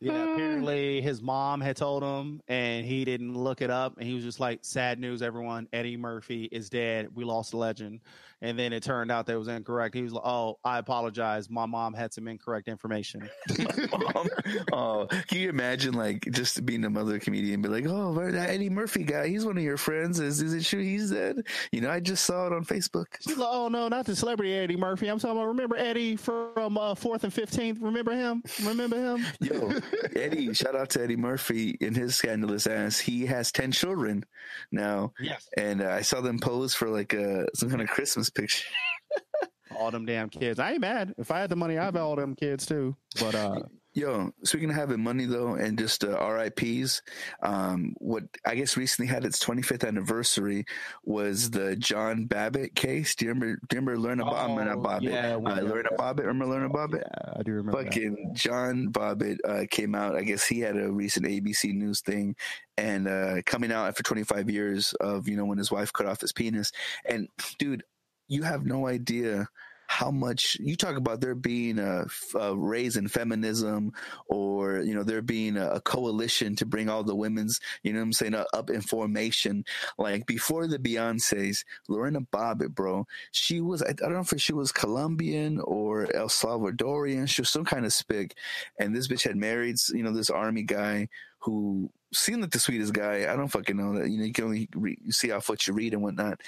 Yeah, ah. apparently his mom had told him and he didn't look it up and he was just like, sad news, everyone. Eddie Murphy is dead. We lost a legend. And then it turned out that it was incorrect. He was like, oh, I apologize. My mom had some incorrect information. Mom, oh, can you imagine like just being a mother comedian, be like, oh, that Eddie Murphy guy? He's one of your friends. Is is it true he's dead? You know, I just saw it on Facebook. She's like, oh, no, not the celebrity Eddie Murphy. I'm talking about, remember Eddie from uh, 4th and 15th? Remember him? Remember him? Yo, Eddie, shout out to Eddie Murphy in his scandalous ass. He has ten children now, Yes. and uh, I saw them pose for like uh, some kind of Christmas picture. All them damn kids. I ain't mad. If I had the money, I'd have all them kids too. But uh, Yo, speaking of having money though, and just uh, RIPS, um, what I guess recently had its 25th anniversary was the John Bobbitt case. Do you remember? Do you remember Learn About Oh, not Bobbitt? yeah, uh, we- Lorena Bobbitt. Remember Lorena Bobbitt? yeah, I do remember. that. Fucking John Bobbitt uh, came out. I guess he had a recent ABC News thing, and uh, coming out after 25 years of you know when his wife cut off his penis. And dude, you have no idea how much you talk about there being a raise in feminism, or you know there being a, a coalition to bring all the women's, you know I'm saying, uh, up in formation. Like before the Beyonces, Lorena Bobbitt, bro, she was I, don't know if she was Colombian or El Salvadorian. She was some kind of spick, and this bitch had married, you know, this army guy who seemed like the sweetest guy. I don't fucking know that. You know, you can only re- see how what you read and whatnot.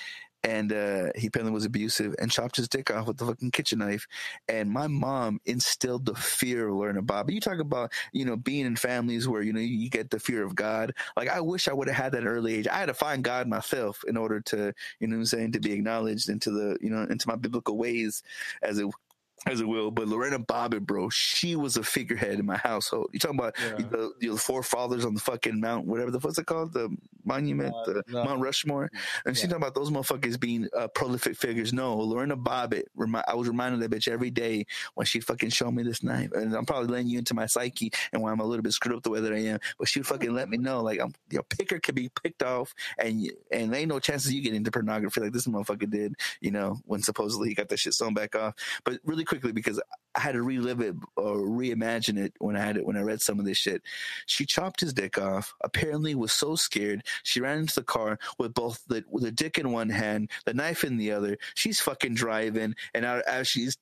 And uh, he apparently was abusive and chopped his dick off with the fucking kitchen knife. And my mom instilled the fear of learning Bob. You talk about, you know, being in families where, you know, you get the fear of God. Like, I wish I would have had that early age. I had to find God myself in order to, you know I'm saying, to be acknowledged into the, you know, into my biblical ways as it as it will. But Lorena Bobbitt, bro, she was a figurehead in my household. You talking about Yeah. the, the forefathers on the fucking Mount, whatever the fuck's it called, the monument, Uh, the no. Mount Rushmore, and she Yeah. talking about those motherfuckers being uh, prolific figures. No, Lorena Bobbitt, remi- I was reminded of that bitch every day when she'd fucking showed me this knife, and I'm probably letting you into my psyche and why I'm a little bit screwed up the way that I am. But she'd fucking let me know, like I'm, your picker could be picked off, and and there ain't no chances you get into pornography like this motherfucker did, you know, when supposedly he got that shit sewn back off. But really quickly because I had to relive it or reimagine it when I had it when I read some of this shit. She chopped his dick off. Apparently, was so scared she ran into the car with both the with the dick in one hand, the knife in the other. She's fucking driving, and as she's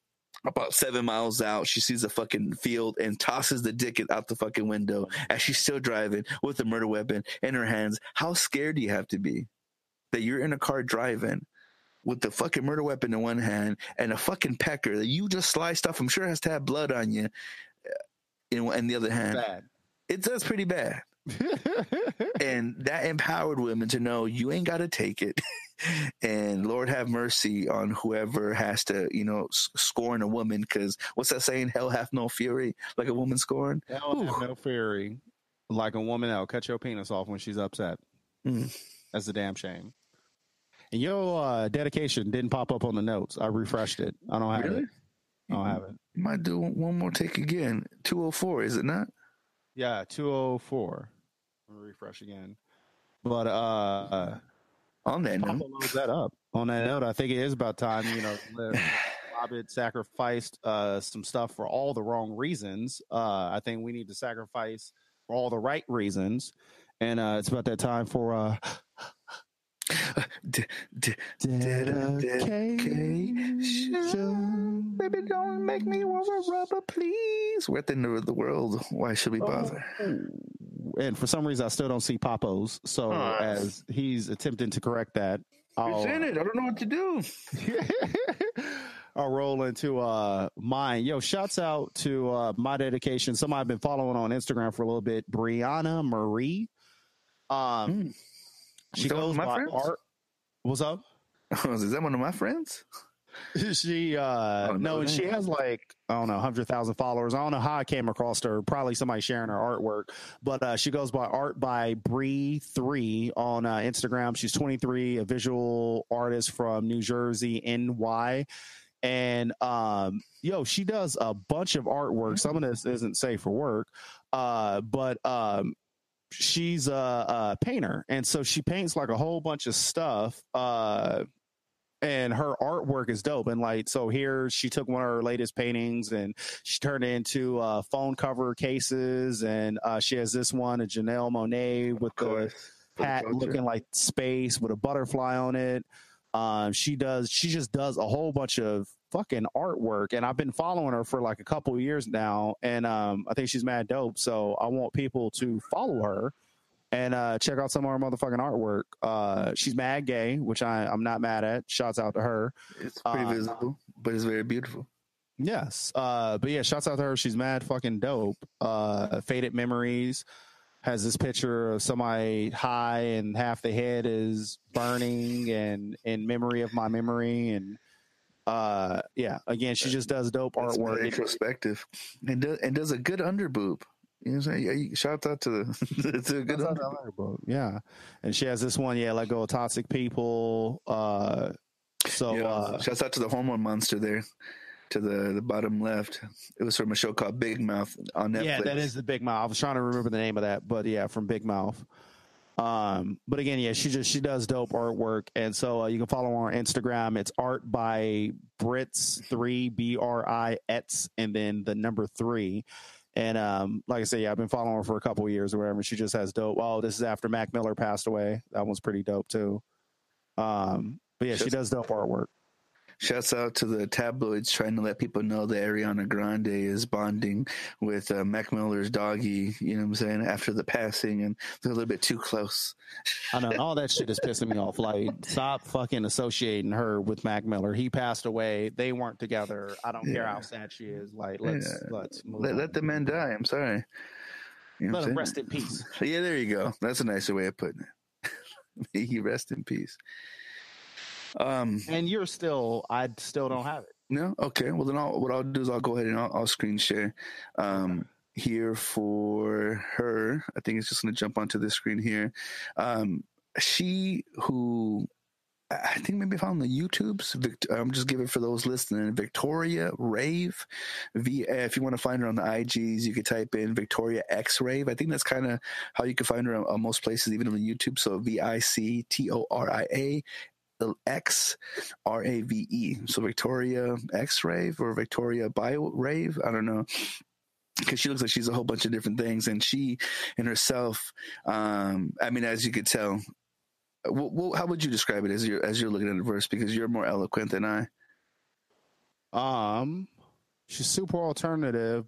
about seven miles out, she sees a fucking field and tosses the dick out the fucking window as she's still driving with the murder weapon in her hands. How scared do you have to be that you're in a car driving? With the fucking murder weapon in one hand and a fucking pecker that you just sliced off. I'm sure it has to have blood on you. In, in the other hand, Bad. it does pretty bad. and that empowered women to know you ain't got to take it. and Lord have mercy on whoever has to, you know, s- scorn a woman. Because what's that saying? Hell hath no fury like a woman scorned. Hell have Ooh. no fury like a woman that'll cut your penis off when she's upset. Mm. That's a damn shame. And your uh, dedication didn't pop up on the notes. I refreshed it. I don't have Really? it. I don't have it. Might do one more take again. 204, is it not? Yeah, 204. Let me refresh again. But uh On that Papa note. loads that up. On that note, I think it is about time, you know, Bobbitt sacrificed uh some stuff for all the wrong reasons. Uh I think we need to sacrifice for all the right reasons. And uh it's about that time for uh D- d- dedication. Baby, don't make me want a rubber, please. We're at the end of the world. Why should we bother? And for some reason I still don't see Papos. So Aw. as he's attempting to correct that, I'll, It's in it. I don't know what to do. I'll roll into uh mine. Yo, shouts out to uh my dedication. Somebody I've been following on Instagram for a little bit, Brianna Marie. Um Mm. She Is that one of goes my by friends? art. What's up? Is that one of my friends? she uh Oh, no, and she has like I don't know, hundred thousand followers. I don't know how I came across her. Probably somebody sharing her artwork, but uh, she goes by Art by Bree Three on uh, Instagram. She's twenty three, a visual artist from New Jersey, NY. And um, yo, she does a bunch of artwork. Some of this isn't safe for work, uh, but um, she's a, a painter, and so she paints like a whole bunch of stuff. Uh, and her artwork is dope. And like, so here she took one of her latest paintings and she turned it into uh, phone cover cases. And uh, she has this one, a Janelle Monáe with the hat looking like space with a butterfly on it. Um, she does, she just does a whole bunch of fucking artwork. And I've been following her for like a couple of years now. And um, I think she's mad dope. So I want people to follow her and uh, check out some of her motherfucking artwork. Uh, she's mad gay, which I, I'm not mad at. Shouts out to her. It's pretty uh, visible, but it's very beautiful. Yes. Uh, but yeah, shouts out to her. She's mad fucking dope. Uh, Faded Memories has this picture of somebody high and half the head is burning and in memory of my memory. And uh, yeah, again, she just does dope It's artwork. introspective, and does, and does a good underboob. You know what I'm saying? Shout out to the to a good Shouts out to underboob. Yeah. And she has this one, yeah, let go of toxic people. Uh, so, Yeah, uh, shouts out to the hormone monster there, to the the bottom left. It was from a show called Big Mouth on Netflix. Yeah, that is the Big Mouth. I was trying to remember the name of that, but yeah, from Big Mouth. Um, but again, yeah, she just she does dope artwork, and so uh, you can follow her on Instagram. It's art by Brix three B R I X and then the number three. And um, like I said, yeah, I've been following her for a couple of years or whatever. She just has dope. Oh, this is after Mac Miller passed away. That one's pretty dope too. Um, but yeah, she does dope artwork. Shouts out to the tabloids trying to let people know that Ariana Grande is bonding with uh, Mac Miller's doggy. You know what I'm saying? After the passing, and they're a little bit too close. I know all that shit is pissing me off. Like, stop fucking associating her with Mac Miller. He passed away. They weren't together. I don't care how sad she is. Like, let's Yeah. let's move Let, on. let the man die. I'm sorry. You know Let him rest in peace. Yeah, there you go. That's a nicer way of putting it. May he rest in peace. Um, And you're still, I still don't have it. no, okay. Well, then I'll, what I'll do is I'll go ahead and I'll, I'll screen share um, here for her. I think it's just going to jump onto this screen here. Um, she who I think maybe found the YouTubes. I'm just giving for those listening. Victoria Rave. V. If you want to find her on the IGs, you could type in Victoria X Rave. I think that's kind of how you can find her on, on most places, even on the YouTube. So V I C T O R I A. X R A V E. So Victoria X Rave or Victoria Bio Rave. I don't know. Because she looks like she's a whole bunch of different things, and she and herself. Um, I mean, as you could tell, wh- wh- how would you describe it as you're as you're looking at the verse? Because you're more eloquent than I. Um, she's super alternative.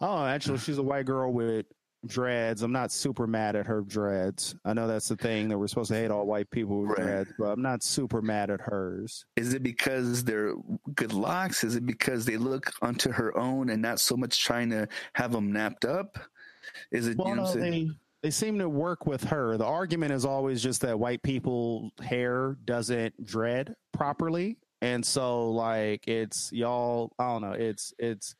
Oh, actually, she's a white girl with dreads. I'm not super mad at her dreads. I know that's the thing that we're supposed to hate all white people with Right. dreads, but I'm not super mad at hers. Is it because they're good locks? Is it because they look unto her own and not so much trying to have them napped up? Is it? Well, you know what no, I'm saying? they they seem to work with her. The argument is always just that white people hair doesn't dread properly, and so like it's y'all. I don't know. It's it's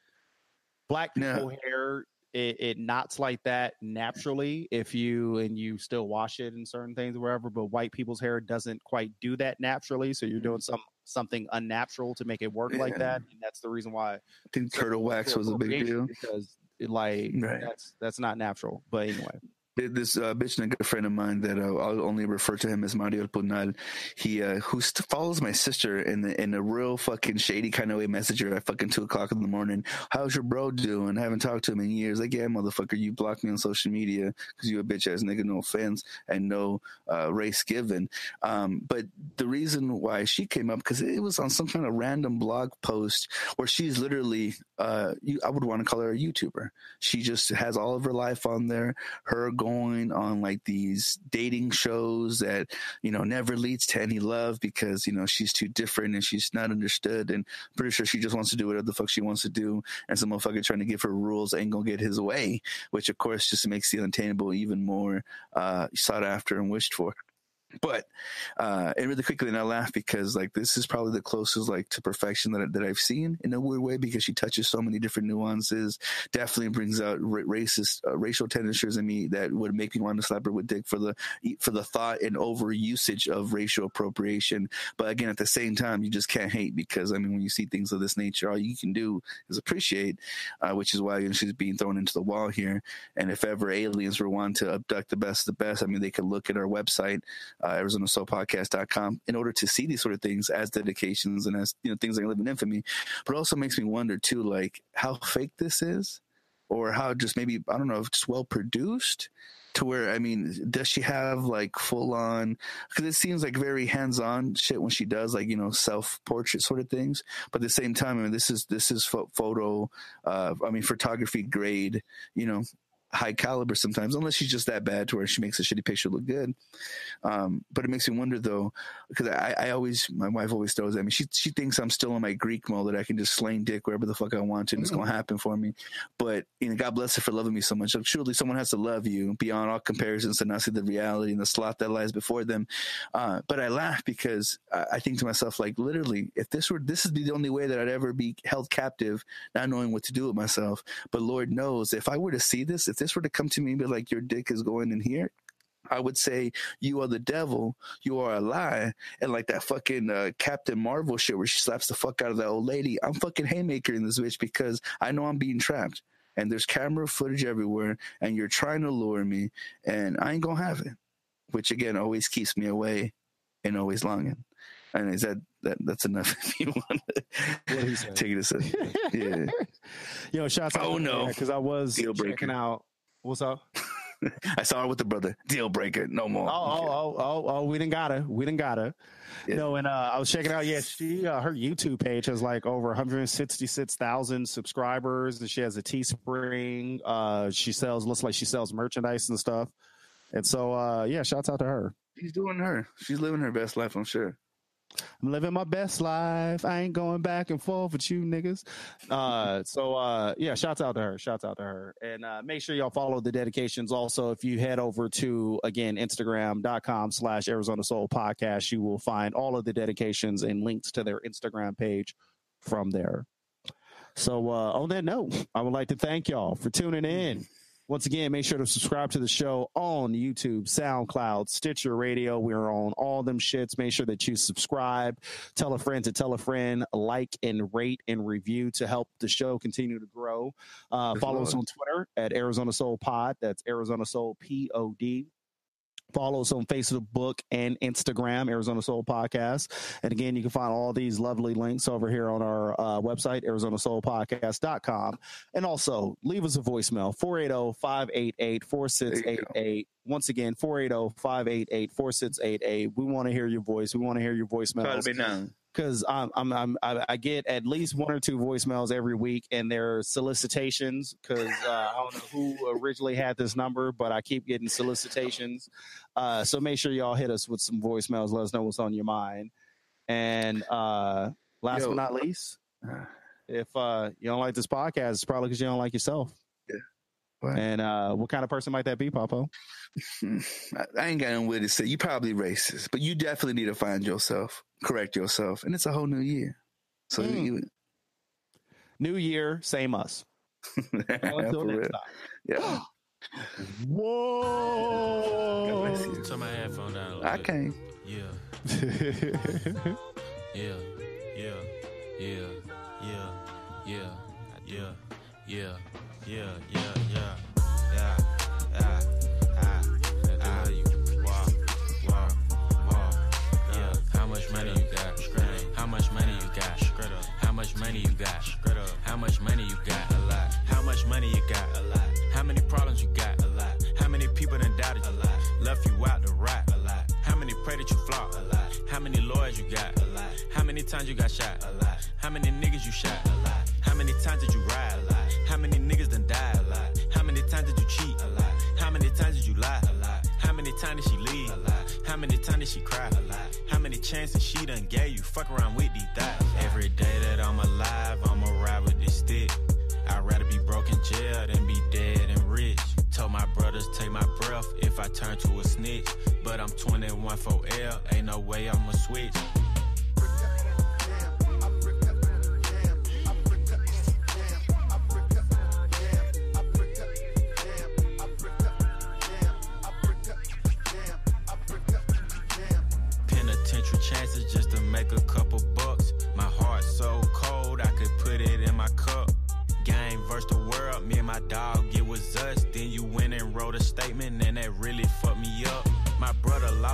black people hair. It, it knots like that naturally if you and you still wash it and certain things or whatever. But white people's hair doesn't quite do that naturally, so you're doing mm-hmm. some something unnatural to make it work like that, and that's the reason why I think turtle wax was a big deal. because it, like Right. that's that's not natural. But anyway. This uh, bitch and a good friend of mine that uh, I'll only refer to him as Mario Punal. He uh, who st- follows my sister in the, in a real fucking shady kind of way. Messenger at fucking two o'clock in the morning. How's your bro doing? I haven't talked to him in years. Like, yeah, motherfucker, you blocked me on social media because you a bitch ass nigga. No offense and no uh, race given. Um, but the reason why she came up because it was on some kind of random blog post where she's literally, uh, you, I would want to call her a YouTuber. She just has all of her life on there. Her going on like these dating shows that you know never leads to any love because you know she's too different and she's not understood. And pretty sure she just wants to do whatever the fuck she wants to do. And some motherfucker trying to give her rules ain't gonna get his way which of course just makes the unattainable even more uh sought after and wished for but uh and really quickly and i laugh because like this is probably the closest like to perfection that, that i've seen in a weird way because she touches so many different nuances definitely brings out ra- racist uh, racial tendencies in me that would make me want to slap her with dick for the for the thought and over usage of racial appropriation. But again at the same time you just can't hate because i mean when you see things of this nature all you can do is appreciate uh, which is why you know, she's being thrown into the wall here. And if ever aliens were wanting to abduct the best of the best i mean they could look at our website uh, ArizonaSoulPodcast.com in order to see these sort of things as dedications and as you know things are living infamy. But also makes me wonder too, like how fake this is, or how just maybe I don't know, just well produced to where I mean, does she have like full on? Because it seems like very hands on shit when she does like you know self portrait sort of things. But at the same time, I mean, this is this is pho- photo, uh, I mean, photography grade, you know, high caliber sometimes, unless she's just that bad to where she makes a shitty picture look good. Um, but it makes me wonder though, because I, I always, my wife always throws at me. She she thinks I'm still in my Greek mode that I can just slang dick wherever the fuck I want to, and it's gonna happen for me. But you know, God bless her for loving me so much. Like, surely someone has to love you beyond all comparisons and not see the reality and the sloth that lies before them. Uh, but I laugh because I, I think to myself, like, literally, if this were this would be the only way that I'd ever be held captive, not knowing what to do with myself. But Lord knows, if I were to see this, if this were to come to me and be like, your dick is going in here, I would say you are the devil, you are a lie, and like that fucking uh, Captain Marvel shit where she slaps the fuck out of that old lady. I'm fucking haymaker in this bitch because I know I'm being trapped, and there's camera footage everywhere, and you're trying to lure me, and I ain't gonna have it. Which again always keeps me away, and always longing. And is that, that that's enough if you want to take it a second? Yeah. Yo, shouts out. Oh, no. because I was Deal breaker. checking out. What's up? I saw her with the brother. Deal breaker. No more. Oh, oh, oh, oh, oh, we didn't got her. We didn't got her. Yeah. No, and uh, I was checking out. Yeah, she uh, her YouTube page has like over 166,000 subscribers, and she has a Teespring. Uh, she sells looks like she sells merchandise and stuff. And so, uh, yeah, shouts out to her. She's doing her. She's living her best life, I'm sure. I'm living my best life. I ain't going back and forth with you niggas. Uh, so uh, yeah, shouts out to her. Shouts out to her. And uh, make sure y'all follow the dedications. Also, if you head over to again Instagram.com slash Arizona Soul Podcast, you will find all of the dedications and links to their Instagram page from there. So uh, on that note, I would like to thank y'all for tuning in. Once again, make sure to subscribe to the show on YouTube, SoundCloud, Stitcher Radio. We're on all them shits. Make sure that you subscribe, tell a friend to tell a friend, like and rate and review to help the show continue to grow. Uh, follow us on Twitter at Arizona Soul Pod. That's Arizona Soul P O D. Follow us on Facebook and Instagram, Arizona Soul Podcast. And again, you can find all these lovely links over here on our uh, website, ArizonaSoulPodcast.com. And also, leave us a voicemail, 480 588 4688. Once again, oh, 480 588 4688. We want to hear your voice. We want to hear your voicemails now. Because I'm, I'm, I'm I, I get at least one or two voicemails every week, and they're solicitations. Because uh, I don't know who originally had this number, but I keep getting solicitations. Uh, so make sure y'all hit us with some voicemails. Let us know what's on your mind. And uh, last Yo. but not least, if uh, you don't like this podcast, it's probably because you don't like yourself. What? And uh, what kind of person might that be, Papo? I, I ain't got no way to say. You probably racist, but you definitely need to find yourself, correct yourself, and it's a whole new year. So Mm. you, New year, same us. Until next time. Yeah, Whoa! God bless you. Turn my headphone down a I bit. can't. Yeah, yeah, yeah, yeah, yeah, yeah, yeah, yeah, yeah, yeah, yeah, yeah, money you got? How much money you got? A lot. How much money you got? A lot. How many problems you got? A lot. How many people done doubted you? A lot. Left you out to rot? A lot. How many pray that you flop? A lot. How many lawyers you got? A lot. How many times you got shot? A lot. How many niggas you shot? A lot. How many times did you ride? A lot. How many niggas done died? A lot. How many times did you cheat? A lot. How many times did you lie? A lot. How many times did she leave? A lot. How many times did she cry? A lot. How many chances she done gave you? Fuck around with these thighs. Every day that I'm alive, I'ma ride with this stick. I'd rather be broke in jail than be dead and rich. Told my brothers take my breath if I turn to a snitch. But I'm 21 for L, ain't no way I'ma switch.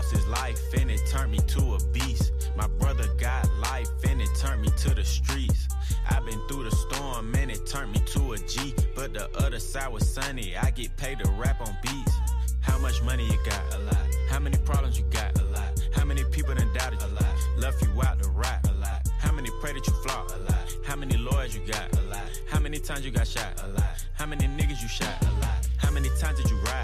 lost his life and it turned me to a beast. My brother got life and it turned me to the streets. I've been through the storm and it turned me to a G. But the other side was sunny, I get paid to rap on beats. How much money you got? A lot. How many problems you got? A lot. How many people done doubted you? A lot. Left you out to rot? A lot. How many pray that you flop? A lot. How many lawyers you got? A lot. How many times you got shot? A lot. How many niggas you shot? A lot. How many times did you ride?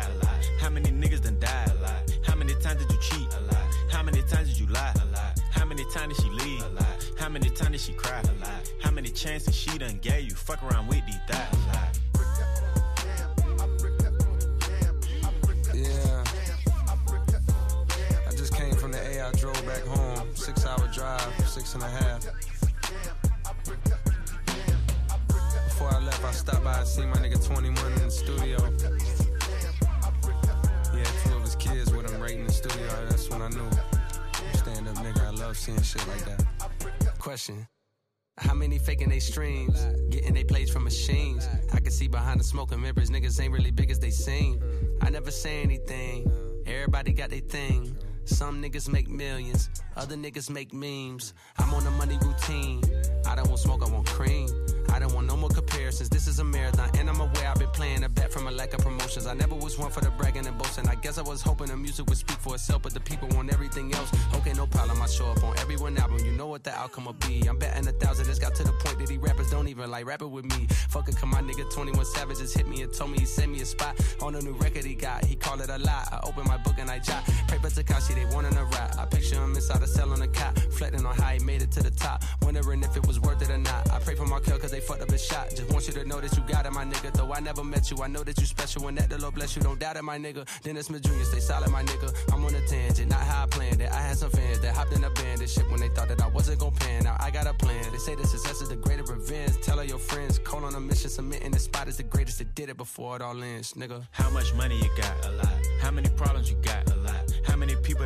Times did she leave? A lot. How many times did she cry? A lot. How many chances she done gave you? Fuck around with these thighs. A lot. Yeah. I just came from the A. I drove back home. Six hour drive, six and a half. Before I left, I stopped by and see my nigga 21 in the studio. He had two of his kids with him right in the studio. That's when I knew. Nigga, I love seeing shit like that. Question. How many faking they streams? Getting they plays from machines. I can see behind the smoking mirrors, niggas ain't really big as they seem. I never say anything. Everybody got their thing. Some niggas make millions, other niggas make memes. I'm on a money routine. I don't want smoke, I want cream. I don't want no more comparisons. This is a marathon, and I'm aware I've been playing a bet from a lack of promotions. I never was one for the bragging and boasting. I guess I was hoping the music would speak for itself, but the people want everything else. Okay, no problem. I show up on every one album. You know what the outcome will be. I'm betting a thousand. It's got to the point that these rappers don't even like rapping with me. Fuck it, come my nigga 21 Savage just hit me and told me he sent me a spot on a new record he got. He called it a lie. I open my book and I jot. Paper Tekashi, they wanting a rap. I picture him inside a cell on a cot, reflecting on how he made it to the top. Wondering if it was worth it or not. I pray for my kill cause they fucked up his shot. Just want you to know that you got it, my nigga. Though I never met you, I know that you special and that the Lord bless you. Don't doubt it, my nigga. Dennis Smith Jr., stay solid, my nigga. I'm on a tangent, not how I planned it. I had some fans that hopped in a band and shit when they thought that I wasn't gonna pan. Now I got a plan. They say the success is the greater revenge. Tell all your friends, call on a mission, submitting the spot is the greatest that did it before it all ends, nigga. How much money you got? A lot. How many problems you got? A lot. How many people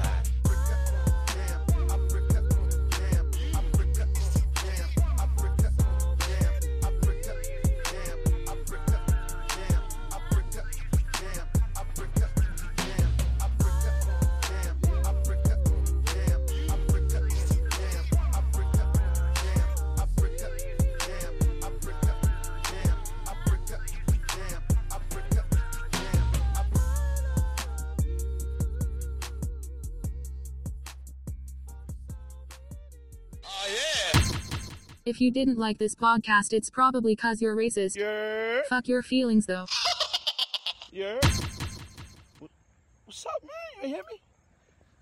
If you didn't like this podcast, it's probably cause you're racist. Yeah, Fuck your feelings though. yeah. What's up, man? You hear me?